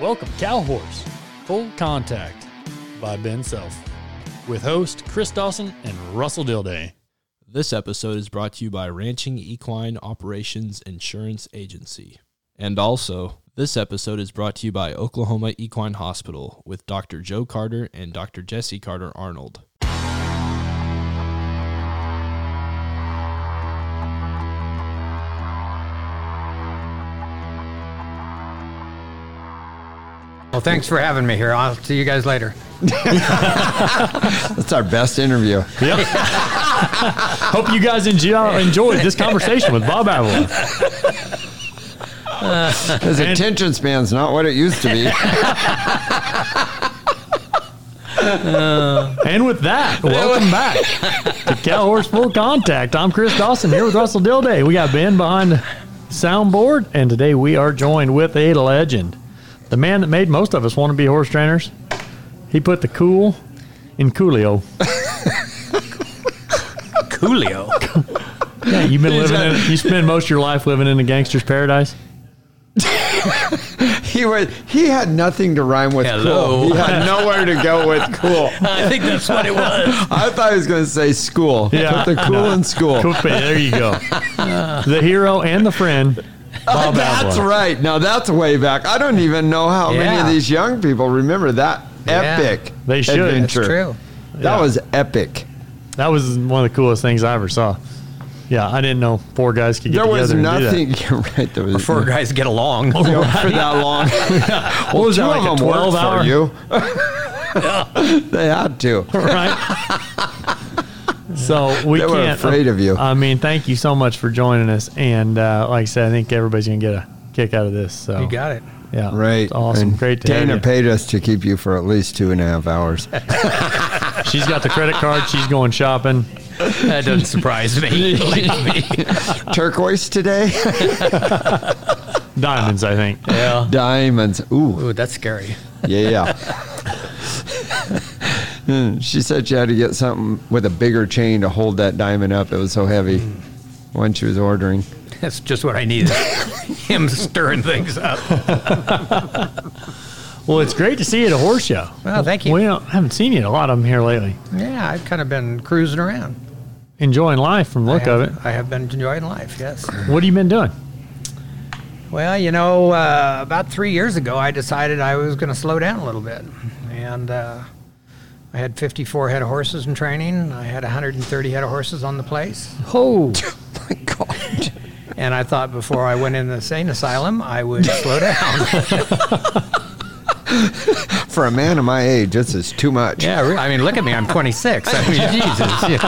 Welcome, Cow Horse, Full Contact by Ben Self, with host Chris Dawson and Russell Dilday. This episode is brought to you by Ranching Equine Operations Insurance Agency. And also, this episode is brought to you by Oklahoma Equine Hospital with Dr. Joe Carter and Dr. Jesse Carter Arnold. Well, thanks for having me here. I'll see you guys later. That's our best interview. Yep. Hope you guys enjoy, uh, enjoyed this conversation with Bob Avila. His attention span's not what it used to be. And with that, welcome back to Cow Horse Full Contact. I'm Chris Dawson here with Russell Dilday. We got Ben behind the soundboard, and today we are joined with a legend, the man that made most of us want to be horse trainers. He put the cool in Coolio. Coolio. Yeah, you've been living in. You spend most of your life living in a gangster's paradise. He was he had nothing to rhyme with Hello. cool. He had nowhere to go with cool. I think that's what it was. I thought he was going to say school. Yeah. Put the cool in school. Cool, there you go. The hero and the friend. Bob that's Avila. right. Now that's way back. I don't even know how many Yeah. of these young people remember that Yeah. epic They should. That's adventure. True. That Yeah. was epic. That was one of the coolest things I ever saw. Yeah, I didn't know four guys could get There was together and nothing. You're right. There was Four guys get along. for that long. do that. What was Two that of like a them worked twelve for hour? you. they had to. right? So we They were can't. afraid of you. I mean, thank you so much for joining us. And uh, like I said, I think everybody's gonna get a kick out of this. So You got it. yeah, Right. It's awesome, And great to Dana have paid us to keep you for at least two and a half hours. She's got the credit card. She's going shopping. That doesn't surprise me. Me. Turquoise today? Diamonds, I think. Yeah. Diamonds. Ooh, Ooh, that's scary. Yeah, yeah. Hmm, she said she had to get something with a bigger chain to hold that diamond up. It was so heavy when she was ordering. That's just what I needed. Him stirring things up. Well, it's great to see you at a horse show. Well, thank you. We don't, haven't seen you at a lot of them here lately. Yeah, I've kind of been cruising around. Enjoying life from the look I of it. I have been enjoying life, yes. What have you been doing? Well, you know, uh, about three years ago, I decided I was going to slow down a little bit. And uh, I had 54 head of horses in training. I had 130 head of horses on the place. Oh, My God. And I thought before I went in the insane asylum, I would slow down. For a man of my age, this is too much. yeah, re- I mean, look at me. I'm 26. I mean, Jesus. you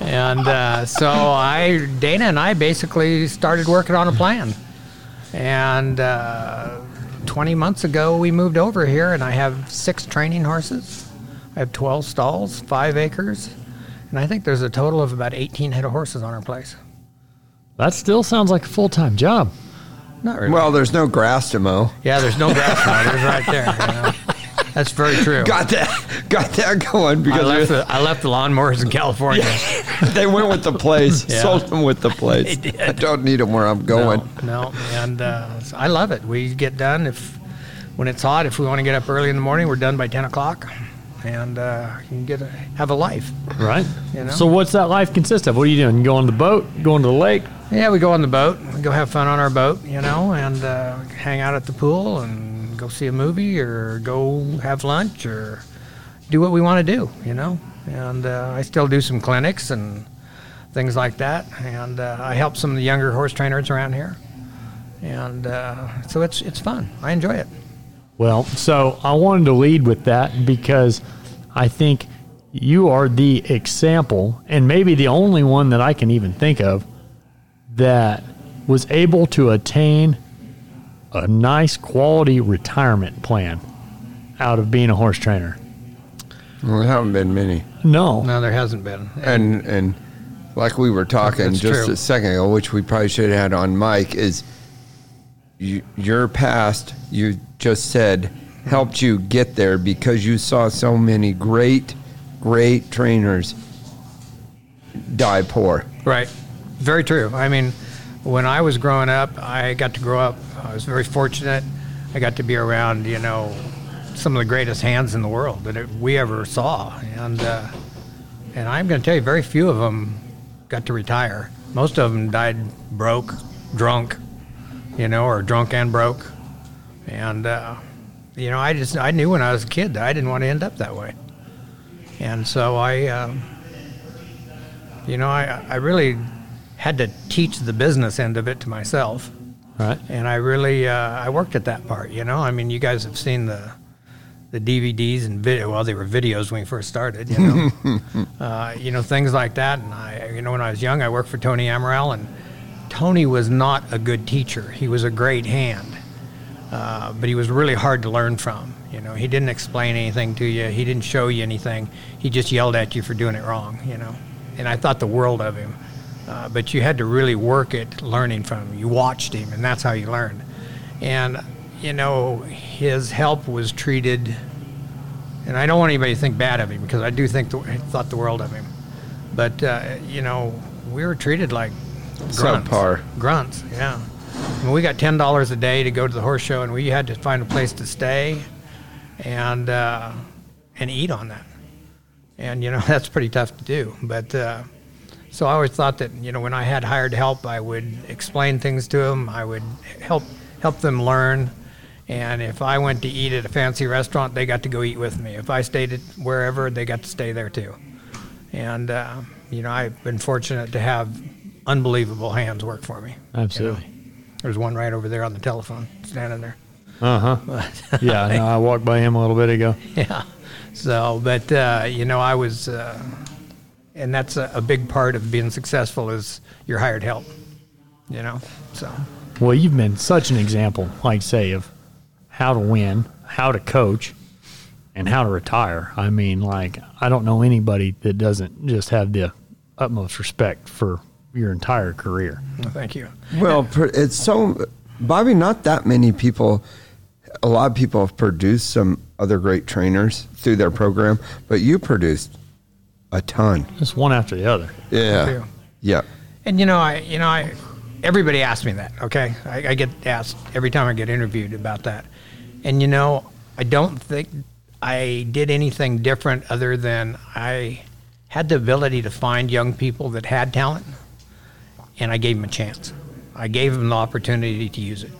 know. and uh, so I, Dana and I basically started working on a plan. And uh, 20 months ago, we moved over here, and I have six training horses. I have 12 stalls, five acres, and I think there's a total of about 18 head of horses on our place. that still sounds like a full time job. Not really. Well, there's no grass to mow. yeah, there's no grass mowers right there. you know. That's very true. Got that, got that going I because left, the, I left the lawnmowers in California. they went with the place. Yeah. Sold them with the place. They did. I don't need them where I'm going. No, no, and uh, I love it. We get done if when it's hot. If we want to get up early in the morning, we're done by ten o'clock, and uh, you can get a, have a life. Right. You know? So what's that life consist of? What are you doing? You go on the boat, going to the lake? Yeah, we go on the boat. We go have fun on our boat, you know, and uh, hang out at the pool and go see a movie or go have lunch or do what we want to do, you know. And uh, I still do some clinics and things like that. And uh, I help some of the younger horse trainers around here. And uh, so it's it's fun. I enjoy it. Well, so I wanted to lead with that because I think you are the example, and maybe the only one that I can even think of that was able to attain a nice quality retirement plan out of being a horse trainer. Well, there haven't been many. No. No, there hasn't been. And and like we were talking That's just true. a second ago, which we probably should have had on mic, is you, your past. You just said helped you get there because you saw so many great, great trainers die poor. Right. Very true. I mean, when I was growing up, I got to grow up. I was very fortunate. I got to be around, you know, some of the greatest hands in the world that we ever saw, and uh, and I'm going to tell you, very few of them got to retire. Most of them died broke, drunk, you know, or drunk and broke, and uh, you know, I just I knew when I was a kid that I didn't want to end up that way, and so I, um, you know, I I really had to teach the business end of it to myself. Right. And I really, uh, I worked at that part. You know, I mean, you guys have seen the the DVDs and video. Well, they were videos when we first started. You know, uh, you know things like that. And I, you know, when I was young, I worked for Tony Amaral, and Tony was not a good teacher. He was a great hand, uh, but he was really hard to learn from. You know, he didn't explain anything to you. He didn't show you anything. He just yelled at you for doing it wrong. You know, and I thought the world of him. Uh, but you had to really work at learning from him. You watched him, and that's how you learned. And you know, his help was treated, and I don't want anybody to think bad of him because I do think the, thought the world of him. But uh, you know, we were treated like grunts. Subpar. Grunts, yeah. I mean, we got ten dollars a day to go to the horse show, and we had to find a place to stay, and uh, and eat on that. And you know, that's pretty tough to do. But uh, so I always thought that you know, when I had hired help, I would explain things to them. I would help help them learn. And if I went to eat at a fancy restaurant, they got to go eat with me. If I stayed at wherever, they got to stay there too. And uh, you know, I've been fortunate to have unbelievable hands work for me. you know. Absolutely. There's one right over there on the telephone, standing there. Uh huh. Yeah, I know. I walked by him a little bit ago. yeah. So, but uh, you know, I was, uh, and that's a, a big part of being successful is your hired help. You know, so Well, you've been such an example, like say, of how to win, how to coach, and how to retire. I mean, like I don't know anybody that doesn't just have the utmost respect for your entire career. well, thank you. Well, it's so, Bobby, not that many people, a lot of people have produced some other great trainers through their program, but you produced a ton. Just one after the other. Yeah. you. Yeah. And you know, I, you know, I, everybody asks me that. Okay, I, I get asked every time I get interviewed about that. And you know, I don't think I did anything different other than I had the ability to find young people that had talent, and I gave them a chance. I gave them the opportunity to use it.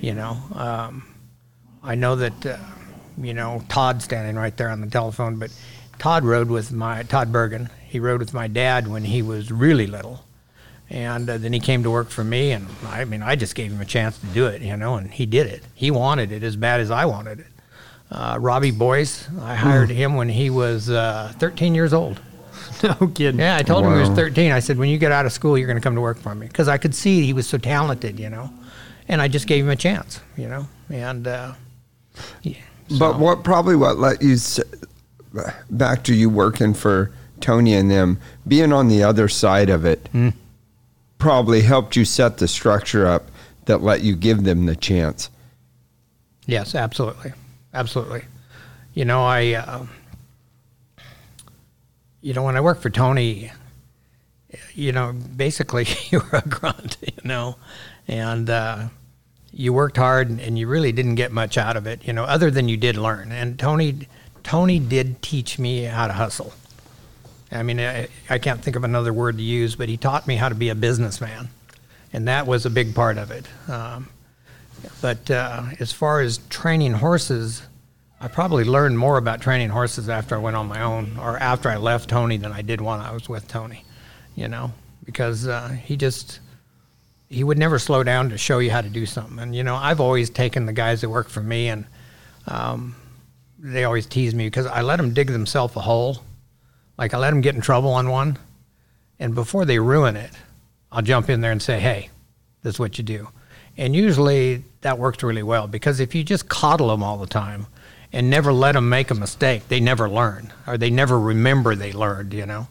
You know, um, I know that, uh, you know, Todd standing right there on the telephone, but Todd rode with my Todd Bergen. He rode with my dad when he was really little, and uh, then he came to work for me. And I mean, I just gave him a chance to do it, you know, and he did it. He wanted it as bad as I wanted it. Uh, Robbie Boyce, I hired him when he was uh, 13 years old. no kidding. Yeah, I told him he was 13. I said, when you get out of school, you're going to come to work for me because I could see he was so talented, you know, and I just gave him a chance, you know, and uh, yeah, But what probably what let you s- back to you working for Tony and them being on the other side of it Hmm. probably helped you set the structure up that let you give them the chance. Yes, absolutely, absolutely. You know, I, uh, you know, when I worked for Tony, you know, basically you were a grunt, you know, and uh, you worked hard and you really didn't get much out of it, you know, other than you did learn. And Tony, Tony did teach me how to hustle. I mean, I, I can't think of another word to use, but he taught me how to be a businessman, and that was a big part of it. Um, but uh, as far as training horses, I probably learned more about training horses after I went on my own or after I left Tony than I did when I was with Tony, you know, because uh, he just, he would never slow down to show you how to do something. And, you know, I've always taken the guys that work for me and um, they always tease me because I let them dig themselves a hole. Like I let them get in trouble on one. And before they ruin it, I'll jump in there and say, hey, this is what you do. And usually that works really well because if you just coddle them all the time and never let them make a mistake, they never learn or they never remember they learned, you know.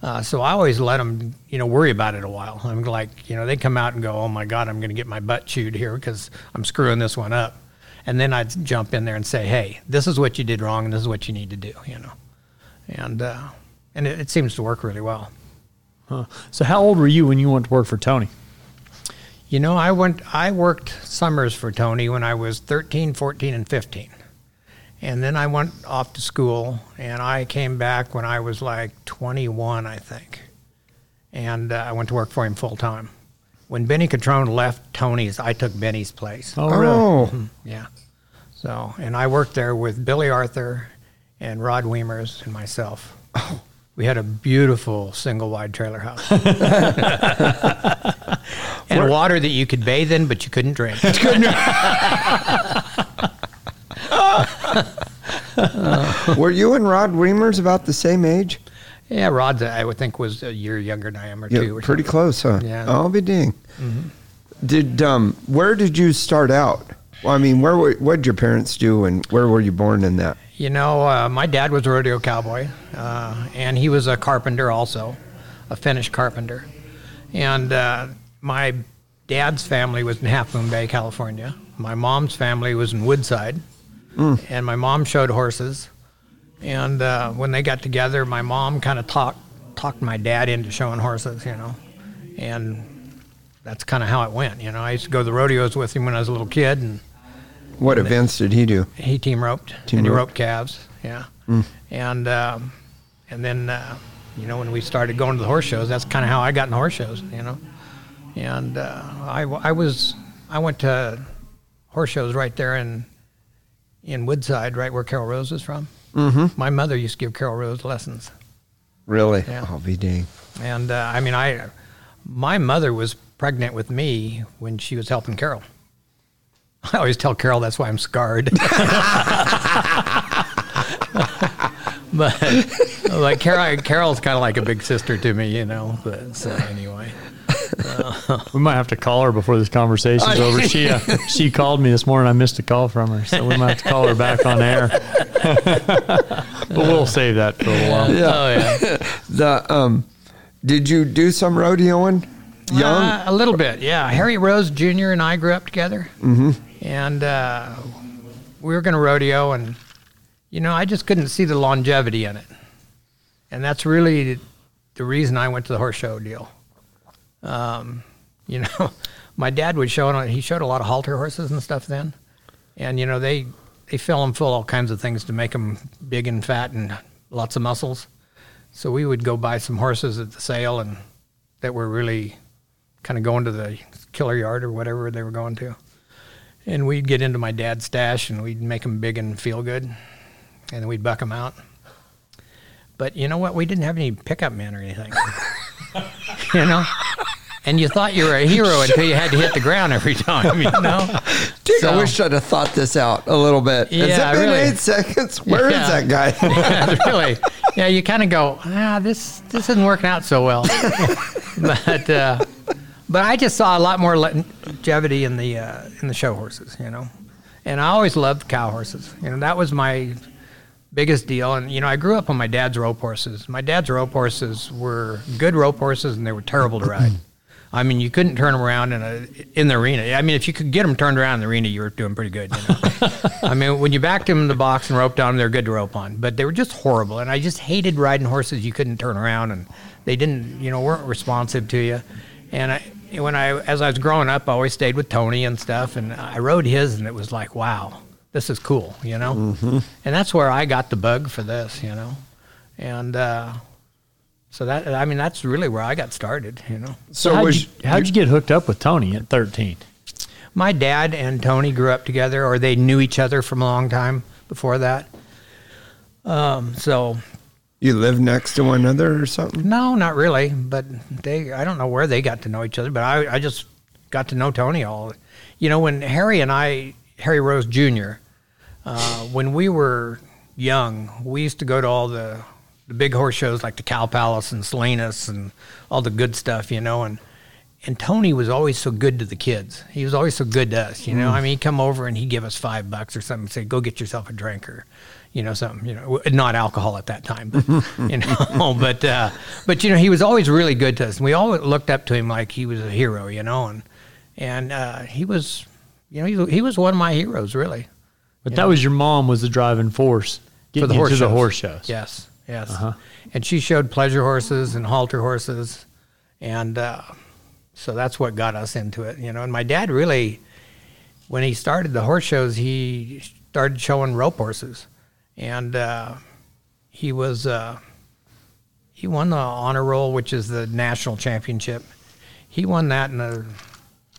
Uh, so I always let them, you know, worry about it a while. I'm like, you know, they come out and go, oh my God, I'm going to get my butt chewed here because I'm screwing this one up. And then I'd jump in there and say, hey, this is what you did wrong and this is what you need to do, you know. And, uh, and it, it seems to work really well. Huh. So, how old were you when you went to work for Tony? You know, I went. I worked summers for Tony when I was 13, 14, and 15, and then I went off to school, and I came back when I was like 21, I think, and uh, I went to work for him full time. When Benny Guitron left Tony's, I took Benny's place. Oh, really? Oh, mm-hmm. Yeah. So, and I worked there with Billy Arthur and Rod Weimers and myself. We had a beautiful single wide trailer house. and water that you could bathe in, but you couldn't drink. were you and Rod Reimers about the same age? Yeah, Rod, I would think, was a year younger than I am, or Yeah, two. Or pretty something. close, huh? Yeah. I'll be dang. Did um, where did you start out? Well, I mean, where were, what did your parents do, and where were you born in that? You know, uh, my dad was a rodeo cowboy, uh, and he was a carpenter also, a finish carpenter. And uh, my dad's family was in Half Moon Bay, California. My mom's family was in Woodside, and my mom showed horses. And uh, when they got together, my mom kind of talked talked my dad into showing horses, you know, and that's kind of how it went. You know, I used to go to the rodeos with him when I was a little kid, and What events did he do? he team roped Team and he roped. roped calves. Yeah, and um, and then uh, you know when we started going to the horse shows, that's kind of how I got in horse shows. You know, and uh, I I was I went to horse shows right there in in Woodside, right where Carol Rose is from. Mm-hmm. My mother used to give Carol Rose lessons, Really? Yeah. I'll be dang. and uh, I mean I my mother was pregnant with me when she was helping Carol. I always tell Carol that's why I'm scarred. but like Carol, Carol's kind of like a big sister to me, you know. But so anyway, We might have to call her before this conversation's over. She uh, she called me this morning. I missed a call from her, so we might have to call her back on air. but we'll save that for a while. oh yeah, The um, did you do some rodeoing? Young? Uh, a little bit, yeah. Harry Rose Jr. and I grew up together, mm-hmm. and uh, we were going to rodeo, and you know, I just couldn't see the longevity in it, and that's really the reason I went to the horse show deal. Um, you know, my dad would show he showed a lot of halter horses and stuff then, and you know they they fill them full all kinds of things to make them big and fat and lots of muscles. So we would go buy some horses at the sale and that were really kind of going to the killer yard or whatever they were going to. And we'd get into my dad's stash and we'd make them big and feel good. And then we'd buck them out. But you know what? We didn't have any pickup men or anything. you know? And you thought you were a hero until you had to hit the ground every time, you know? Dick, I wish I'd have thought this out a little bit. Has Yeah, it been really. eight seconds? Where is Yeah. that guy? yeah, really. Yeah, you kind of go, ah, this this isn't working out so well. but uh, but I just saw a lot more longevity in the uh, in the show horses, you know. And I always loved cow horses. You know, that was my biggest deal. And you know, I grew up on my dad's rope horses. My dad's rope horses were good rope horses, and they were terrible to ride. I mean, you couldn't turn them around in a in the arena. I mean, if you could get them turned around in the arena, you were doing pretty good. You know? I mean, when you backed them in the box and roped on them, they're good to rope on. But they were just horrible, and I just hated riding horses you couldn't turn around, and they didn't, you know, weren't responsive to you. And I, when I, as I was growing up, I always stayed with Tony and stuff, and I rode his, and it was like, wow, this is cool, you know. Mm-hmm. And that's where I got the bug for this, you know. And uh, so that, I mean, that's really where I got started, you know. So how'd, was you, how'd you get hooked up with Tony at 13? My dad and Tony grew up together, or they knew each other from a long time before that. Um, so you live next to one another or something? no, not really. But they, I don't know where they got to know each other, but I, I just got to know Tony all. You know, when Harry and I, Harry Rose Jr., uh, when we were young, we used to go to all the the big horse shows like the Cow Palace and Salinas and all the good stuff, you know, and and Tony was always so good to the kids. He was always so good to us, you know. I mean, he'd come over and he'd give us five bucks or something, and say, "Go get yourself a drink," or you know, something. You know, not alcohol at that time, but you know, but uh, but you know, he was always really good to us, and we all looked up to him like he was a hero, you know, and and uh, he was, you know, he, he was one of my heroes, really. But that was your mom was the driving force getting the you horse to the horse shows. Yes, yes. Uh-huh. And she showed pleasure horses and halter horses, and uh, so that's what got us into it, you know. And my dad really, when he started the horse shows, he started showing rope horses, and uh, he was uh, he won the honor roll, which is the national championship. He won that in a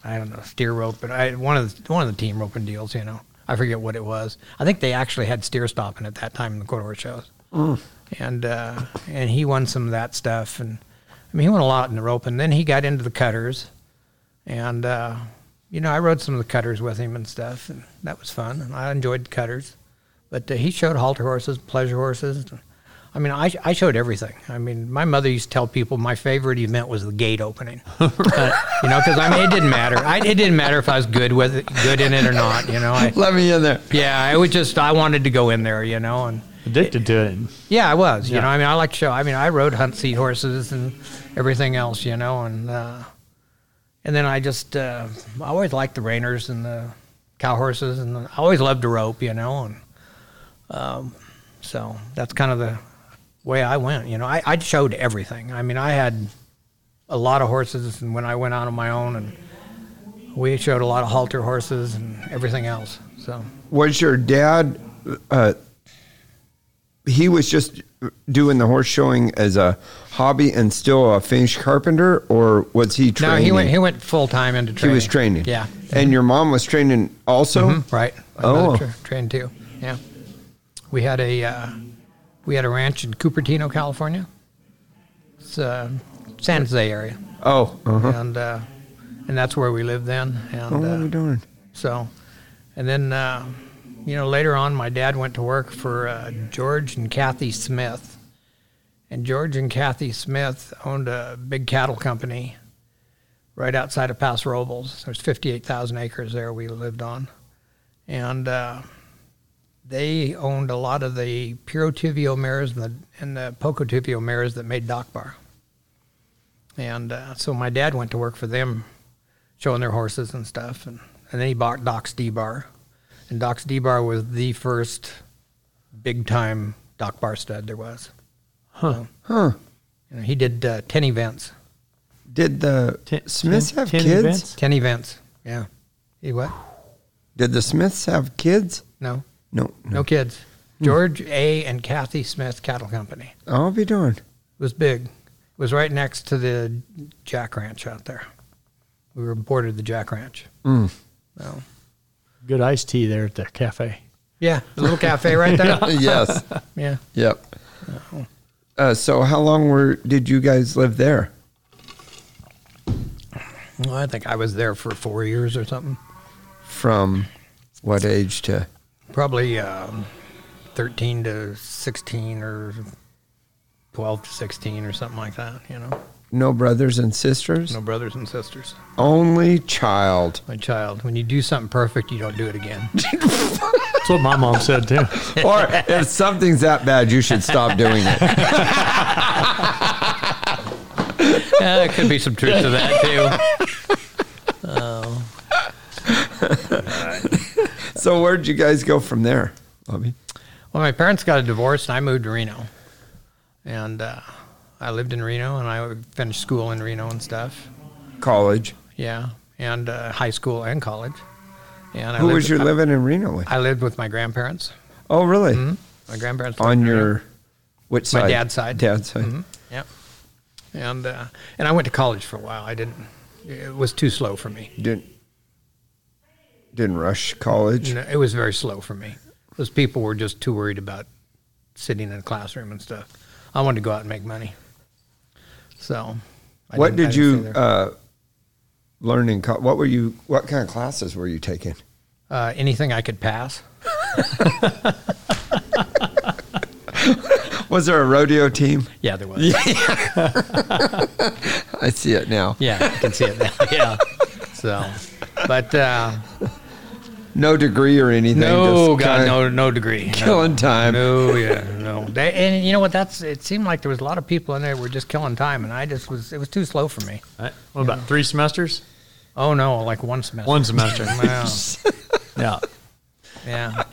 I don't know steer rope, but I one of the, one of the team roping deals, you know. I forget what it was. I think they actually had steer stopping at that time in the quarter horse shows, and uh, and he won some of that stuff, and I mean he won a lot in the rope, and then he got into the cutters, and uh, you know I rode some of the cutters with him and stuff, and that was fun, and I enjoyed cutters, but uh, he showed halter horses, pleasure horses. I mean, I, I showed everything. I mean, my mother used to tell people my favorite event was the gate opening. Uh, you know, because I mean, it didn't matter. I, it didn't matter if I was good with it, good in it or not. You know, I, Let me in there. yeah, I was just I wanted to go in there. You know, and Addicted to it. yeah, I was. You Yeah. know, I mean, I like to show. I mean, I rode hunt seat horses and everything else. You know, and uh, and then I just uh, I always liked the reiners and the cow horses, and I always loved to rope. You know, and um, so that's kind of the way I went. You know, I, I showed everything. I mean, I had a lot of horses, and when I went out on my own, and we showed a lot of halter horses and everything else. So Was your dad? Uh, he was just doing the horse showing as a hobby and still a finished carpenter, or was he training? no, he went he went full time into training. He was training. Yeah. And your mom was training also. Mhm, Right. My Oh. tra- trained too. Yeah. We had a uh, we had a ranch in Cupertino, California. It's uh, San Jose area, Oh. Uh-huh. and uh, and that's where we lived then. And Oh, what are we uh, doing? so, and then uh, you know later on, my dad went to work for uh, George and Kathy Smith, and George and Kathy Smith owned a big cattle company right outside of Paso Robles. There's 58,000 acres there we lived on, and uh, they owned a lot of the Puro Tivio mares and the, and the Poco mares that made Doc Bar. And uh, so my dad went to work for them, showing their horses and stuff, and, and then he bought Doc's D Bar, and Doc's D Bar was the first big time Doc Bar stud there was. Huh. Huh? You know, he did uh, 10 events. Did the Ten- Smiths ten- have ten kids? events? 10 events. Yeah. He what? Did the Smiths have kids? No, No. no kids. George A. and Kathy Smith Cattle Company. I'll be darned. It was big. It was right next to the Jack Ranch out there. We were boarded the Jack Ranch. Mm. So, Good iced tea there at the cafe. yeah, the little cafe right there. yes. Yeah. Yep. Uh, so how long were did you guys live there? Well, I think I was there for four years or something. From what age to? Probably um, 13 to 16 or 12 to 16 or something like that, you know. No brothers and sisters. No brothers and sisters. Only child. My child, when you do something perfect, you don't do it again. That's what my mom said too. or if something's that bad, you should stop doing it. yeah, there could be some truth to that, too. Oh. So where'd you guys go from there, Bobby? Well, my parents got a divorce, and I moved to Reno. And uh, I lived in Reno, and I finished school in Reno and stuff. College. Yeah, and uh, high school and college. And I Who lived, was you I, living in Reno with? I lived with my grandparents. Oh, really? My grandparents On your which side? My dad's side. Dad's side. Mhm. Yep. And uh, and I went to college for a while. I didn't. It was too slow for me. Didn't didn't rush college. Know, it was very slow for me. Those people were just too worried about sitting in a classroom and stuff. I wanted to go out and make money. So. I what I you uh, learn in college? What were you? What kind of classes were you taking? Uh, anything I could pass. Was there a rodeo team? Yeah, there was. I see it now. Yeah, I can see it now. Yeah. So, but uh, No degree or anything. no, just God, no, no degree. Killing time. No, yeah, no. They, and you know what? That's. It seemed like there was a lot of people in there who were just killing time, and I just was. It was too slow for me. Right. What about three semesters? Oh no, like one semester. One semester. Wow. yeah. yeah.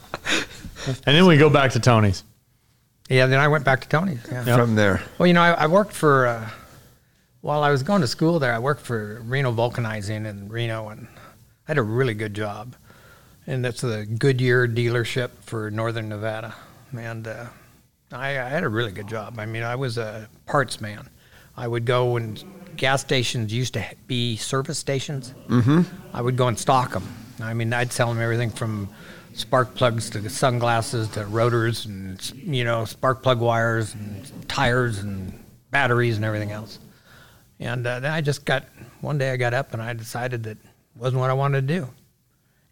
And then we go back to Tony's. Yeah. Then I went back to Tony's. Yeah. Yep. From there. Well, you know, I, I worked for. Uh, while I was going to school there, I worked for Reno Vulcanizing in Reno, and I had a really good job. And that's the Goodyear dealership for Northern Nevada, and uh, I, I had a really good job. I mean, I was a parts man. I would go and gas stations used to be service stations. Mm-hmm. I would go and stock them. I mean, I'd sell them everything from spark plugs to sunglasses to rotors and you know spark plug wires and tires and batteries and everything else. And uh, then I just got one day I got up and I decided that wasn't what I wanted to do,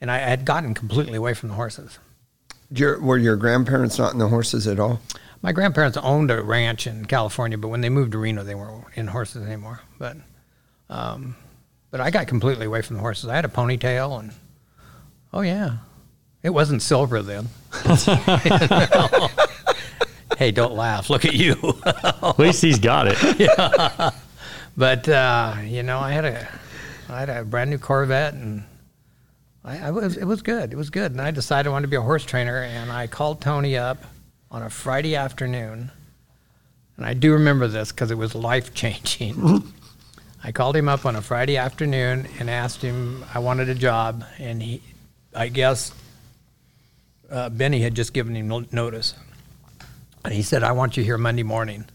and I had gotten completely away from the horses. Your, were your grandparents not in the horses at all? My grandparents owned a ranch in California, but when they moved to Reno, they weren't in horses anymore. But, um, but I got completely away from the horses. I had a ponytail, and oh yeah, it wasn't silver then. hey, don't laugh. Look at you. At least he's got it. But uh, you know, I had a, I had a brand new Corvette, and I, I was it was good. It was good, and I decided I wanted to be a horse trainer, and I called Tony up on a Friday afternoon, and I do remember this because it was life changing. I called him up on a Friday afternoon and asked him I wanted a job, and he, I guess, uh, Benny had just given him no- notice, and he said I want you here Monday morning.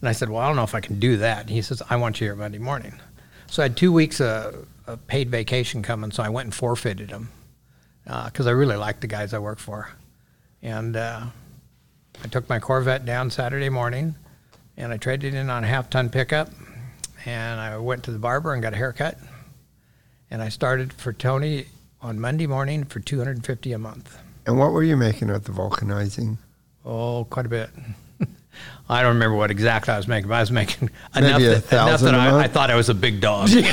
And I said, Well, I don't know if I can do that. And he says, I want you here Monday morning. So I had two weeks of, of paid vacation coming, so I went and forfeited them because I really liked the guys I work for. And uh, I took my Corvette down Saturday morning and I traded in on a half ton pickup. And I went to the barber and got a haircut. And I started for Tony on Monday morning for 250 a month. And what were you making at the vulcanizing? Oh, quite a bit. I don't remember what exactly I was making, but I was making enough Maybe a that, enough that a I, month? I thought I was a big dog. you know?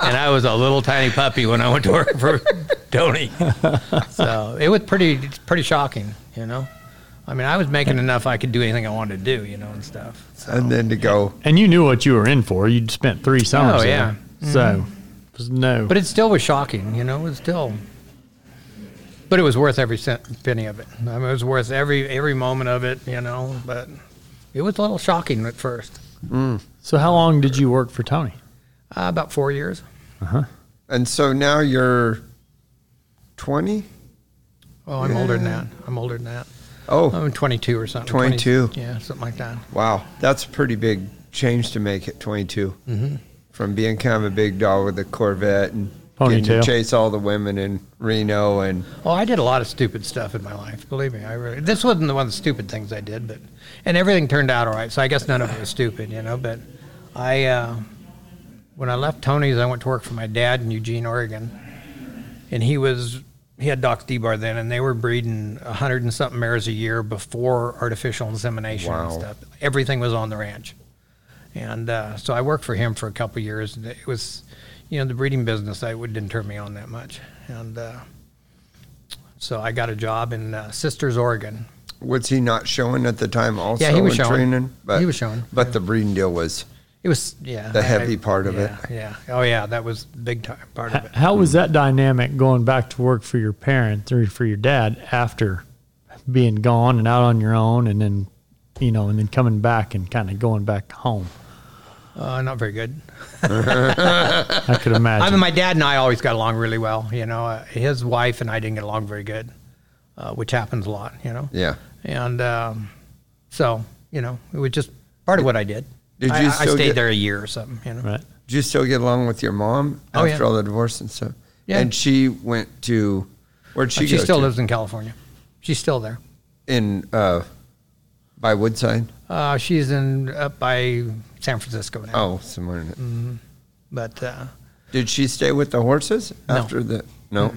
and I was a little tiny puppy when I went to work for Tony. So it was pretty pretty shocking, you know. I mean, I was making enough I could do anything I wanted to do, you know, and stuff. So, And then to go, And you knew what you were in for. You'd spent three summers Oh, yeah. there. So, mm-hmm. there's no. but it still was shocking, you know. It was still, but it was worth every cent, penny of it. I mean, it was worth every every moment of it, you know. But it was a little shocking at first. so, how long did you work for Tony? Uh, about four years. Uh huh. and so now you're 20? Oh, I'm older than that. I'm older than that. Oh, I'm 22 or something. 22. 20 yeah, something like that. wow. That's a pretty big change to make at 22. Mm-hmm. From being kind of a big dog with a Corvette and getting to Ponytail. You chase all the women in Reno and Oh, I did a lot of stupid stuff in my life. Believe me, I really. This wasn't the one of the stupid things I did, but and everything turned out all right. So I guess none of it was stupid, you know. But I, uh, when I left Tony's, I went to work for my dad in Eugene, Oregon, and he was he had Doc Debar then, and they were breeding a hundred and something mares a year before artificial insemination and Wow. stuff. Everything was on the ranch, and uh, so I worked for him for a couple of years. And it was, you know, the breeding business. I it didn't turn me on that much, and uh, so I got a job in uh, Sisters, Oregon. was he not showing at the time also Yeah, he was showing. training? But, He was showing, But yeah. the breeding deal was It was yeah The heavy I- part of it. yeah, Yeah, oh yeah, that was big time part of it. How was that dynamic going back to work for your parents or for your dad after being gone and out on your own and then, you know, and then coming back and kind of going back home? Uh, not very good. I could imagine. I mean, my dad and I always got along really well. You know, uh, his wife and I didn't get along very good, uh, which happens a lot. You know, yeah. and um, so you know, it was just part of what I did. Did I, you I still stayed get- there a year or something. You know, right. Did you still get along with your mom Oh, after yeah. all the divorce and stuff? Yeah. And she went to where'd she, go? she go still to? lives in California. She's still there. in uh, by Woodside. Uh, she's in up by San Francisco now. Oh, somewhere in it. Mm. But uh, Did she stay with the horses No. after the? No.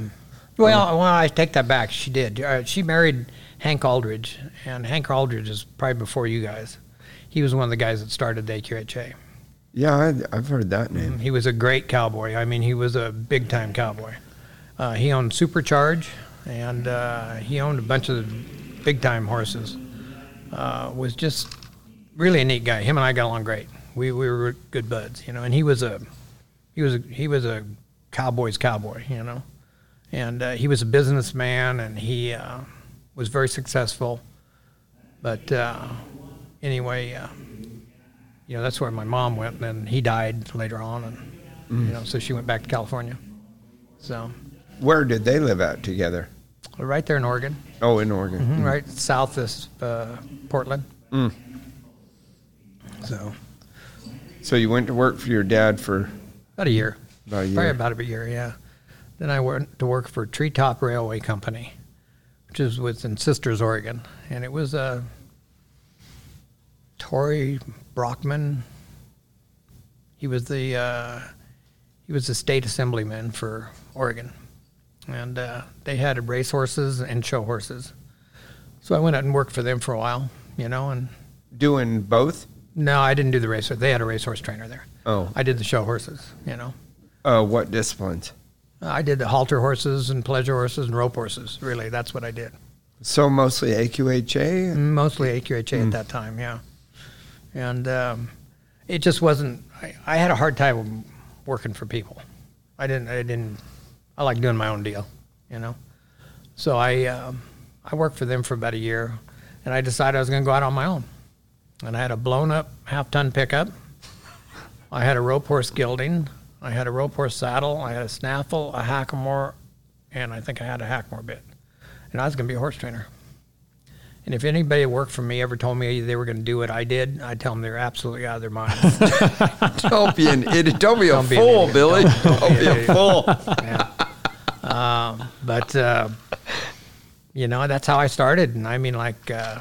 Well, well, I take that back. She did. Uh, she married Hank Aldridge, and Hank Aldridge is probably before you guys. He was one of the guys that started the AQHA. Yeah, I, I've heard that name. He was a great cowboy. I mean, he was a big time cowboy. Uh, he owned Supercharge, and uh, he owned a bunch of big time horses. Uh, was just really a neat guy. Him and I got along great. We we were good buds, you know. And he was a he was a, he was a cowboy's cowboy, you know. And uh, he was a businessman, and he uh, was very successful. But uh, anyway, uh, you know, that's where my mom went. And then he died later on, and you know, so she went back to California. So Where did they live at together? right there in Oregon, Oh, in Oregon. right south is uh, Portland. Mm. So So you went to work for your dad for about a year. about a year. Probably about a year, yeah. Then I went to work for Treetop Railway Company, which is was in Sisters, Oregon, and it was uh, Tory Brockman. He was the uh, he was the state assemblyman for Oregon, and uh, they had race horses and show horses. So I went out and worked for them for a while, you know, and Doing both? No, I didn't do the race. They had a racehorse trainer there. Oh. I did the show horses, you know. Uh, what disciplines? I did the halter horses and pleasure horses and rope horses. Really, that's what I did. So mostly AQHA? Mostly AQHA at that time, yeah. And um, it just wasn't. I, I had a hard time working for people. I didn't. I didn't. I like doing my own deal, you know. So I um, I worked for them for about a year, and I decided I was going to go out on my own. And I had a blown up half ton pickup. I had a rope horse gelding. I had a rope horse saddle. I had a snaffle, a hackamore, and I think I had a hackmore bit. And I was going to be a horse trainer. And if anybody that worked for me ever told me they were going to do what I did, I'd tell them they're absolutely out of their minds. Don't be an idiot. Don't be a Don't fool, idiot. Billy. Don't- Don't, don't be be a idiot. fool. yeah. Um, but uh, you know, that's how I started. And I mean, like, uh,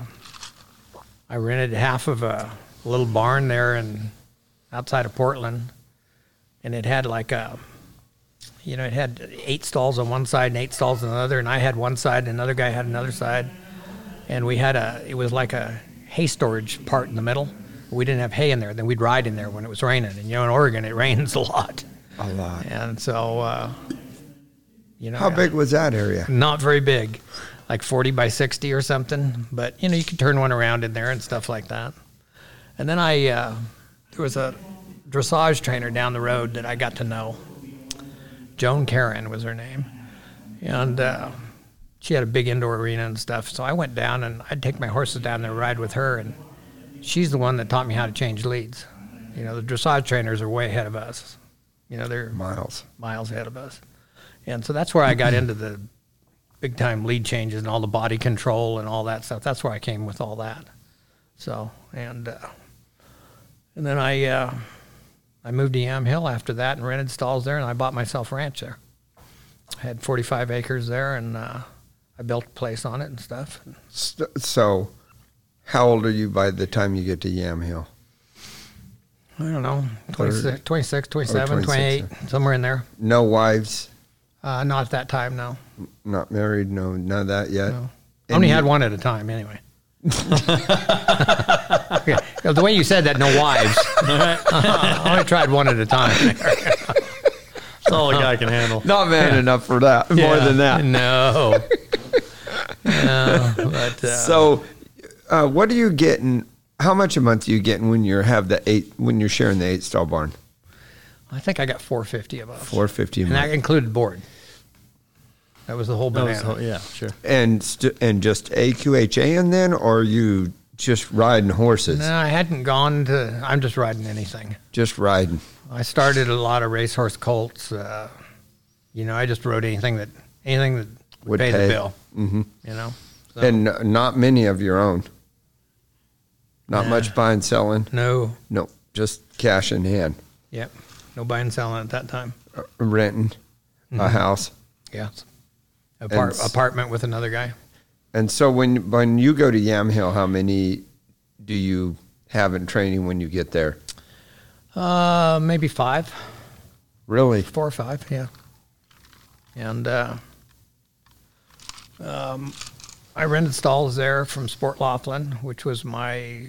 I rented half of a little barn there in outside of Portland, and it had like a, you know, it had eight stalls on one side and eight stalls on the other, and I had one side, and another guy had another side, and we had a, it was like a hay storage part in the middle. We didn't have hay in there. Then we'd ride in there when it was raining, and you know, in Oregon it rains a lot. A lot. And so, uh, you know, How big was that area? Not very big, like 40 by 60 or something. But, you know, you could turn one around in there and stuff like that. And then I, uh, there was a dressage trainer down the road that I got to know. Joan Karen was her name. And uh, she had a big indoor arena and stuff. So I went down and I'd take my horses down there and ride with her. And she's the one that taught me how to change leads. You know, the dressage trainers are way ahead of us. You know, they're Miles. miles ahead of us. And so that's where I got into the big time lead changes and all the body control and all that stuff. That's where I came with all that. So and uh, and then I uh, I moved to Yamhill after that and rented stalls there, and I bought myself a ranch there. I had 45 acres there, and uh, I built a place on it and stuff. So, how old are you by the time you get to Yamhill? I don't know, 26, 26 27, 26, 28, somewhere in there. No wives, Uh, not at that time, no. not married, no, none of that yet. No. And Only had one at a time, anyway. Okay, The way you said that, no wives. I only tried one at a time. That's all a guy can handle. Not man enough for that. More than that. No. no, but uh, So, uh, what are you getting? How much a month are you getting when you have the eight? When you're sharing the eight stall barn? I think I got 450 above. Four fifty a and that included board. That was the whole That was banana. the- yeah, sure. and st- and just AQHA, and then, or are you just riding horses? no, I hadn't gone to. I'm just riding anything. Just riding. I started a lot of racehorse colts. Uh, you know, I just rode anything that anything that would, Would pay, pay. the bill. hmm You know, so, And n- not many of your own. Not Nah. much buying, selling. no, No, just cash in hand, yep, no buying selling at that time. Uh, renting Mm-hmm. a house. Yeah, Apart, s- apartment with another guy. And so when when you go to Yamhill, how many do you have in training when you get there? Uh, maybe five, Really? four or five, yeah. And uh, um, I rented stalls there from Sport Laughlin, which was my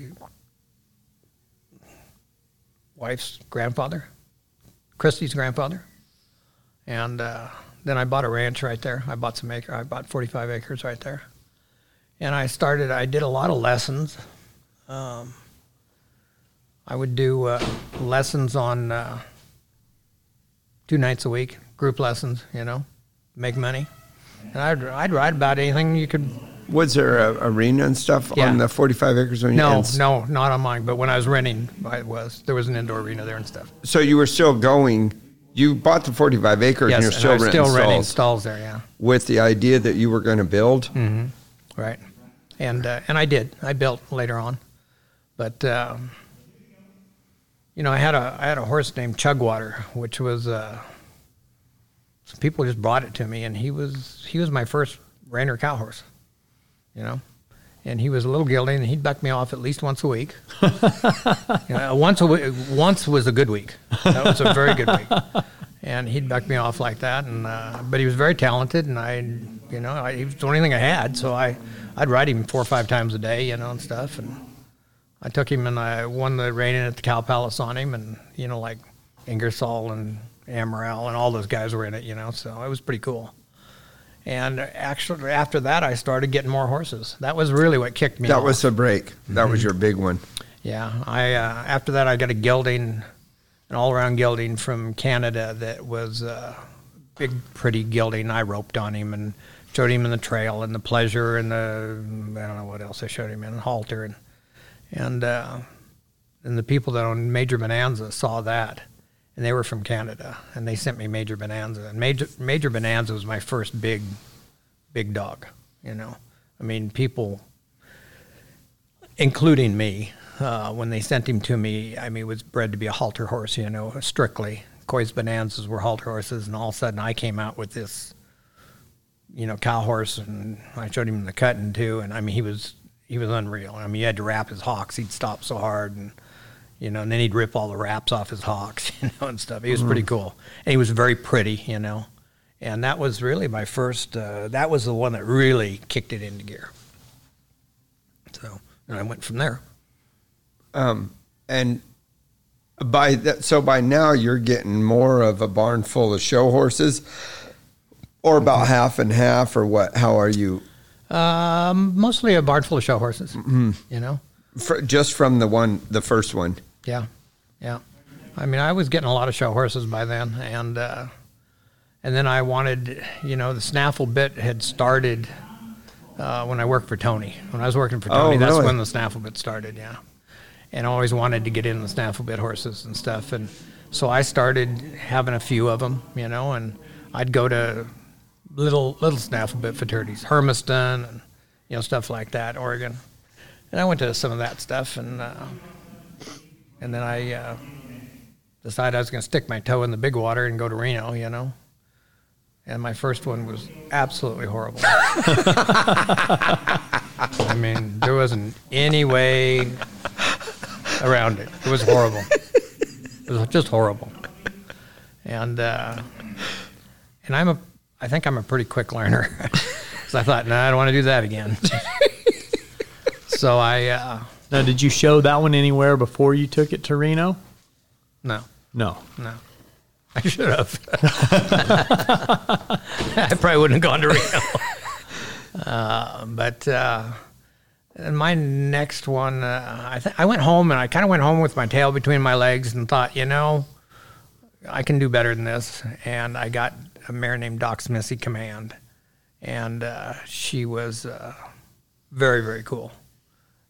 wife's grandfather, Christy's grandfather. And uh, then I bought a ranch right there. I bought some acre. I bought 45 acres right there. And I started. I did a lot of lessons. Um, I would do uh, lessons on uh, two nights a week, group lessons. You know, make money. And I'd I'd ride about anything you could Was there a arena and stuff Yeah. on the 45 acres? When you, No, s- no, not on mine. But when I was renting, I was there was an indoor arena there and stuff. So you were still going. You bought the 45 acres Yes, and you're and still I renting still renting stalls stalls there. Yeah, with the idea that you were going to build. right. And uh, and I did. I built later on, but um, you know, I had a I had a horse named Chugwater, which was uh, some people just brought it to me, and he was he was my first reiner cow horse. You know. And he was a little guilty, and he'd buck me off at least once a week. You know, once a week, once was a good week. That was a very good week. And he'd buck me off like that, and uh, but he was very talented, and I, you know, I, he was the only thing I had, so I, I'd ride him four or five times a day, you know, and stuff. And I took him and I won the reining at the Cow Palace on him, and you know, like Ingersoll and Amaral and all those guys were in it, you know, so it was pretty cool. And actually, after that, I started getting more horses. That was really what kicked me. Out. That off. was the break. That Mm-hmm. was your big one. Yeah, I uh, after that I got a gelding, an all-around gelding from Canada that was uh, big, pretty gelding. I roped on him and showed him in the trail and the pleasure and the I don't know what else I showed him in halter and and uh, and the people that owned Major Bonanza saw that. And they were from Canada, and they sent me Major Bonanza. And Major Major Bonanza was my first big, big dog. You know, I mean, people including me, uh, when they sent him to me, I mean, was bred to be a halter horse, you know, strictly. Coy's Bonanzas were halter horses, and all of a sudden I came out with this, you know, cow horse, and I showed him the cutting too, and I mean, he was he was unreal. I mean, you had to wrap his hocks; he'd stop so hard, and you know, and then he'd rip all the wraps off his hocks, you know, and stuff. He was pretty cool, and he was very pretty, you know, and that was really my first. Uh, that was the one that really kicked it into gear. So, and I went from there. Um, and by that, so by now you're getting more of a barn full of show horses, or about Mm-hmm. half and half, or what? How are you? Um, mostly a barn full of show horses. You know. Fr- just from the one, the first one. Yeah, yeah. I mean, I was getting a lot of show horses by then, and uh, and then I wanted, you know, the snaffle bit had started uh, when I worked for Tony. When I was working for Oh, Tony, that's really? when the snaffle bit started. Yeah, and I always wanted to get in the snaffle bit horses and stuff, and so I started having a few of them, you know, and I'd go to little little snaffle bit futurities, Hermiston, and you know stuff like that, Oregon, and I went to some of that stuff, and uh, and then I uh, decided I was going to stick my toe in the big water and go to Reno, you know. And my first one was absolutely horrible. I mean, there wasn't any way around it. It was horrible. It was just horrible. And uh, and I'm a, I think I'm a pretty quick learner. so I thought, no, I don't want to do that again. so I, uh, Now, did you show that one anywhere before you took it to Reno? no. No. No. I should have. I probably wouldn't have gone to Reno. uh, but uh, and my next one, uh, I th- I went home and I kind of went home with my tail between my legs and thought, you know, I can do better than this. And I got a mare named Doc Missy Command, and uh, she was uh, very very cool.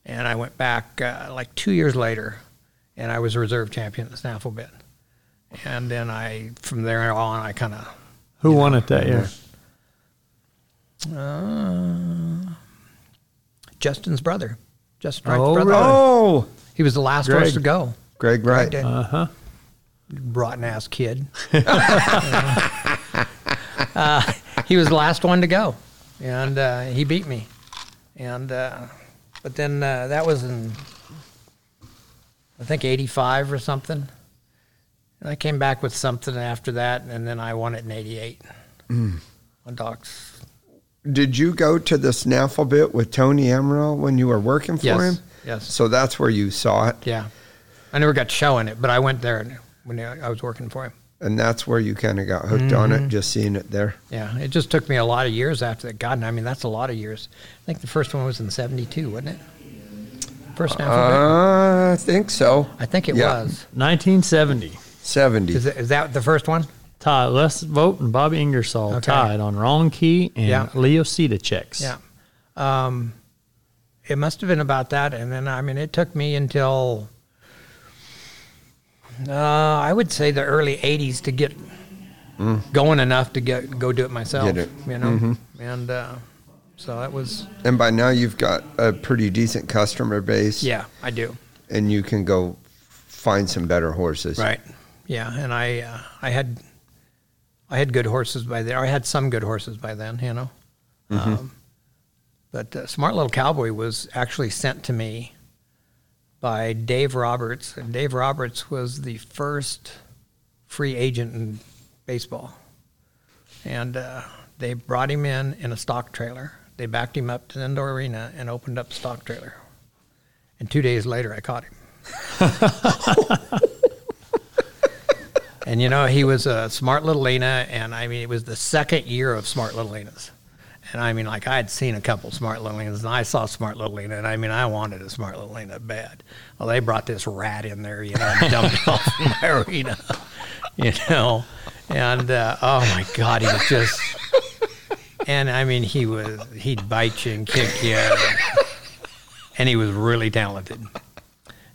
And I went back uh, like two years later, and I was a reserve champion at the Snaffle Bit. And then I, from there on, I kind of, Who won it that year? uh, Justin's brother, Justin Wright's Oh, brother. Oh, He was the last Greg. horse to go. Greg Wright. did. Uh huh. Rotten ass kid. uh, he was the last one to go, and uh, he beat me. And uh, but then uh, that was in, I think '85 or something. And I came back with something after that, and then I won it in '88. On Doc's. Did you go to the snaffle bit with Tony Amaral when you were working for Yes. him? Yes. So that's where you saw it, Yeah. I never got to show in it, but I went there when I was working for him. And that's where you kind of got hooked on Mm-hmm. it, just seeing it there. Yeah, it just took me a lot of years after that. God, I mean, that's a lot of years. I think the first one was in '72, wasn't it? First snaffle bit? Uh, I think so. I think it yeah. was. 1970. 70. Is, it, is that the first one? Tie Les Vogt and Bobby Ingersoll Okay. tied on Wrong Key and Yeah. Leo Sita checks. Yeah. Um, it must have been about that, and then I mean, it took me until uh, I would say the early '80s to get going enough to get go do it myself. Get it. You know, and uh, so that was And by now you've got a pretty decent customer base. yeah, I do. And you can go find some better horses. Right. Yeah, and I uh, I had I had good horses by then. I had some good horses by then, you know. Um, but uh, Smart Little Cowboy was actually sent to me by Dave Roberts, and Dave Roberts was the first free agent in baseball. And uh, they brought him in in a stock trailer. They backed him up to the indoor arena and opened up the stock trailer. And two days later, I caught him. And you know, he was a smart little Lena, and I mean, it was the second year of smart little Lenas. And I mean, like I had seen a couple smart little Lenas, and I saw smart little Lena, and I mean, I wanted a smart little Lena bad. Well, they brought this rat in there, you know, and dumped it off in my arena, you know, and uh, oh my God, he was just, and I mean, he was he'd bite you and kick you, and he was really talented.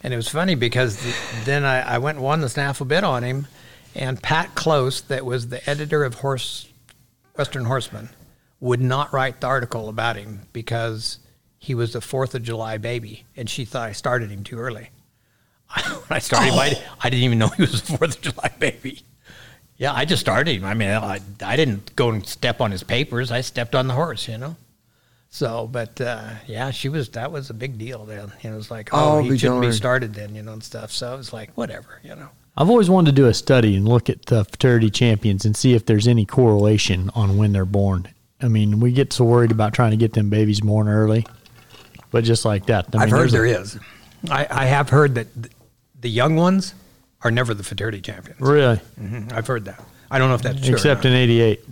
And it was funny because th- then I, I went and won the snaffle bit on him, and Pat Close, that was the editor of Horse Western Horseman, would not write the article about him because he was the Fourth of July baby, and she thought I started him too early. when I started him, I, I didn't even know he was the Fourth of July baby. Yeah, I just started him. I mean, I, I didn't go and step on his papers. I stepped on the horse, you know. So, but uh, yeah, she was. That was a big deal then. You know, it was like, oh, Oh, he be shouldn't be started then, you know, and stuff. So it was like, whatever, you know. I've always wanted to do a study and look at the futurity champions and see if there's any correlation on when they're born. I mean, we get so worried about trying to get them babies born early, but just like that, I I've mean, heard there's a- there is. I, I have heard that the young ones are never the futurity champions. Really, Mhm, I've heard that. I don't know if that's true. or except not. in '88.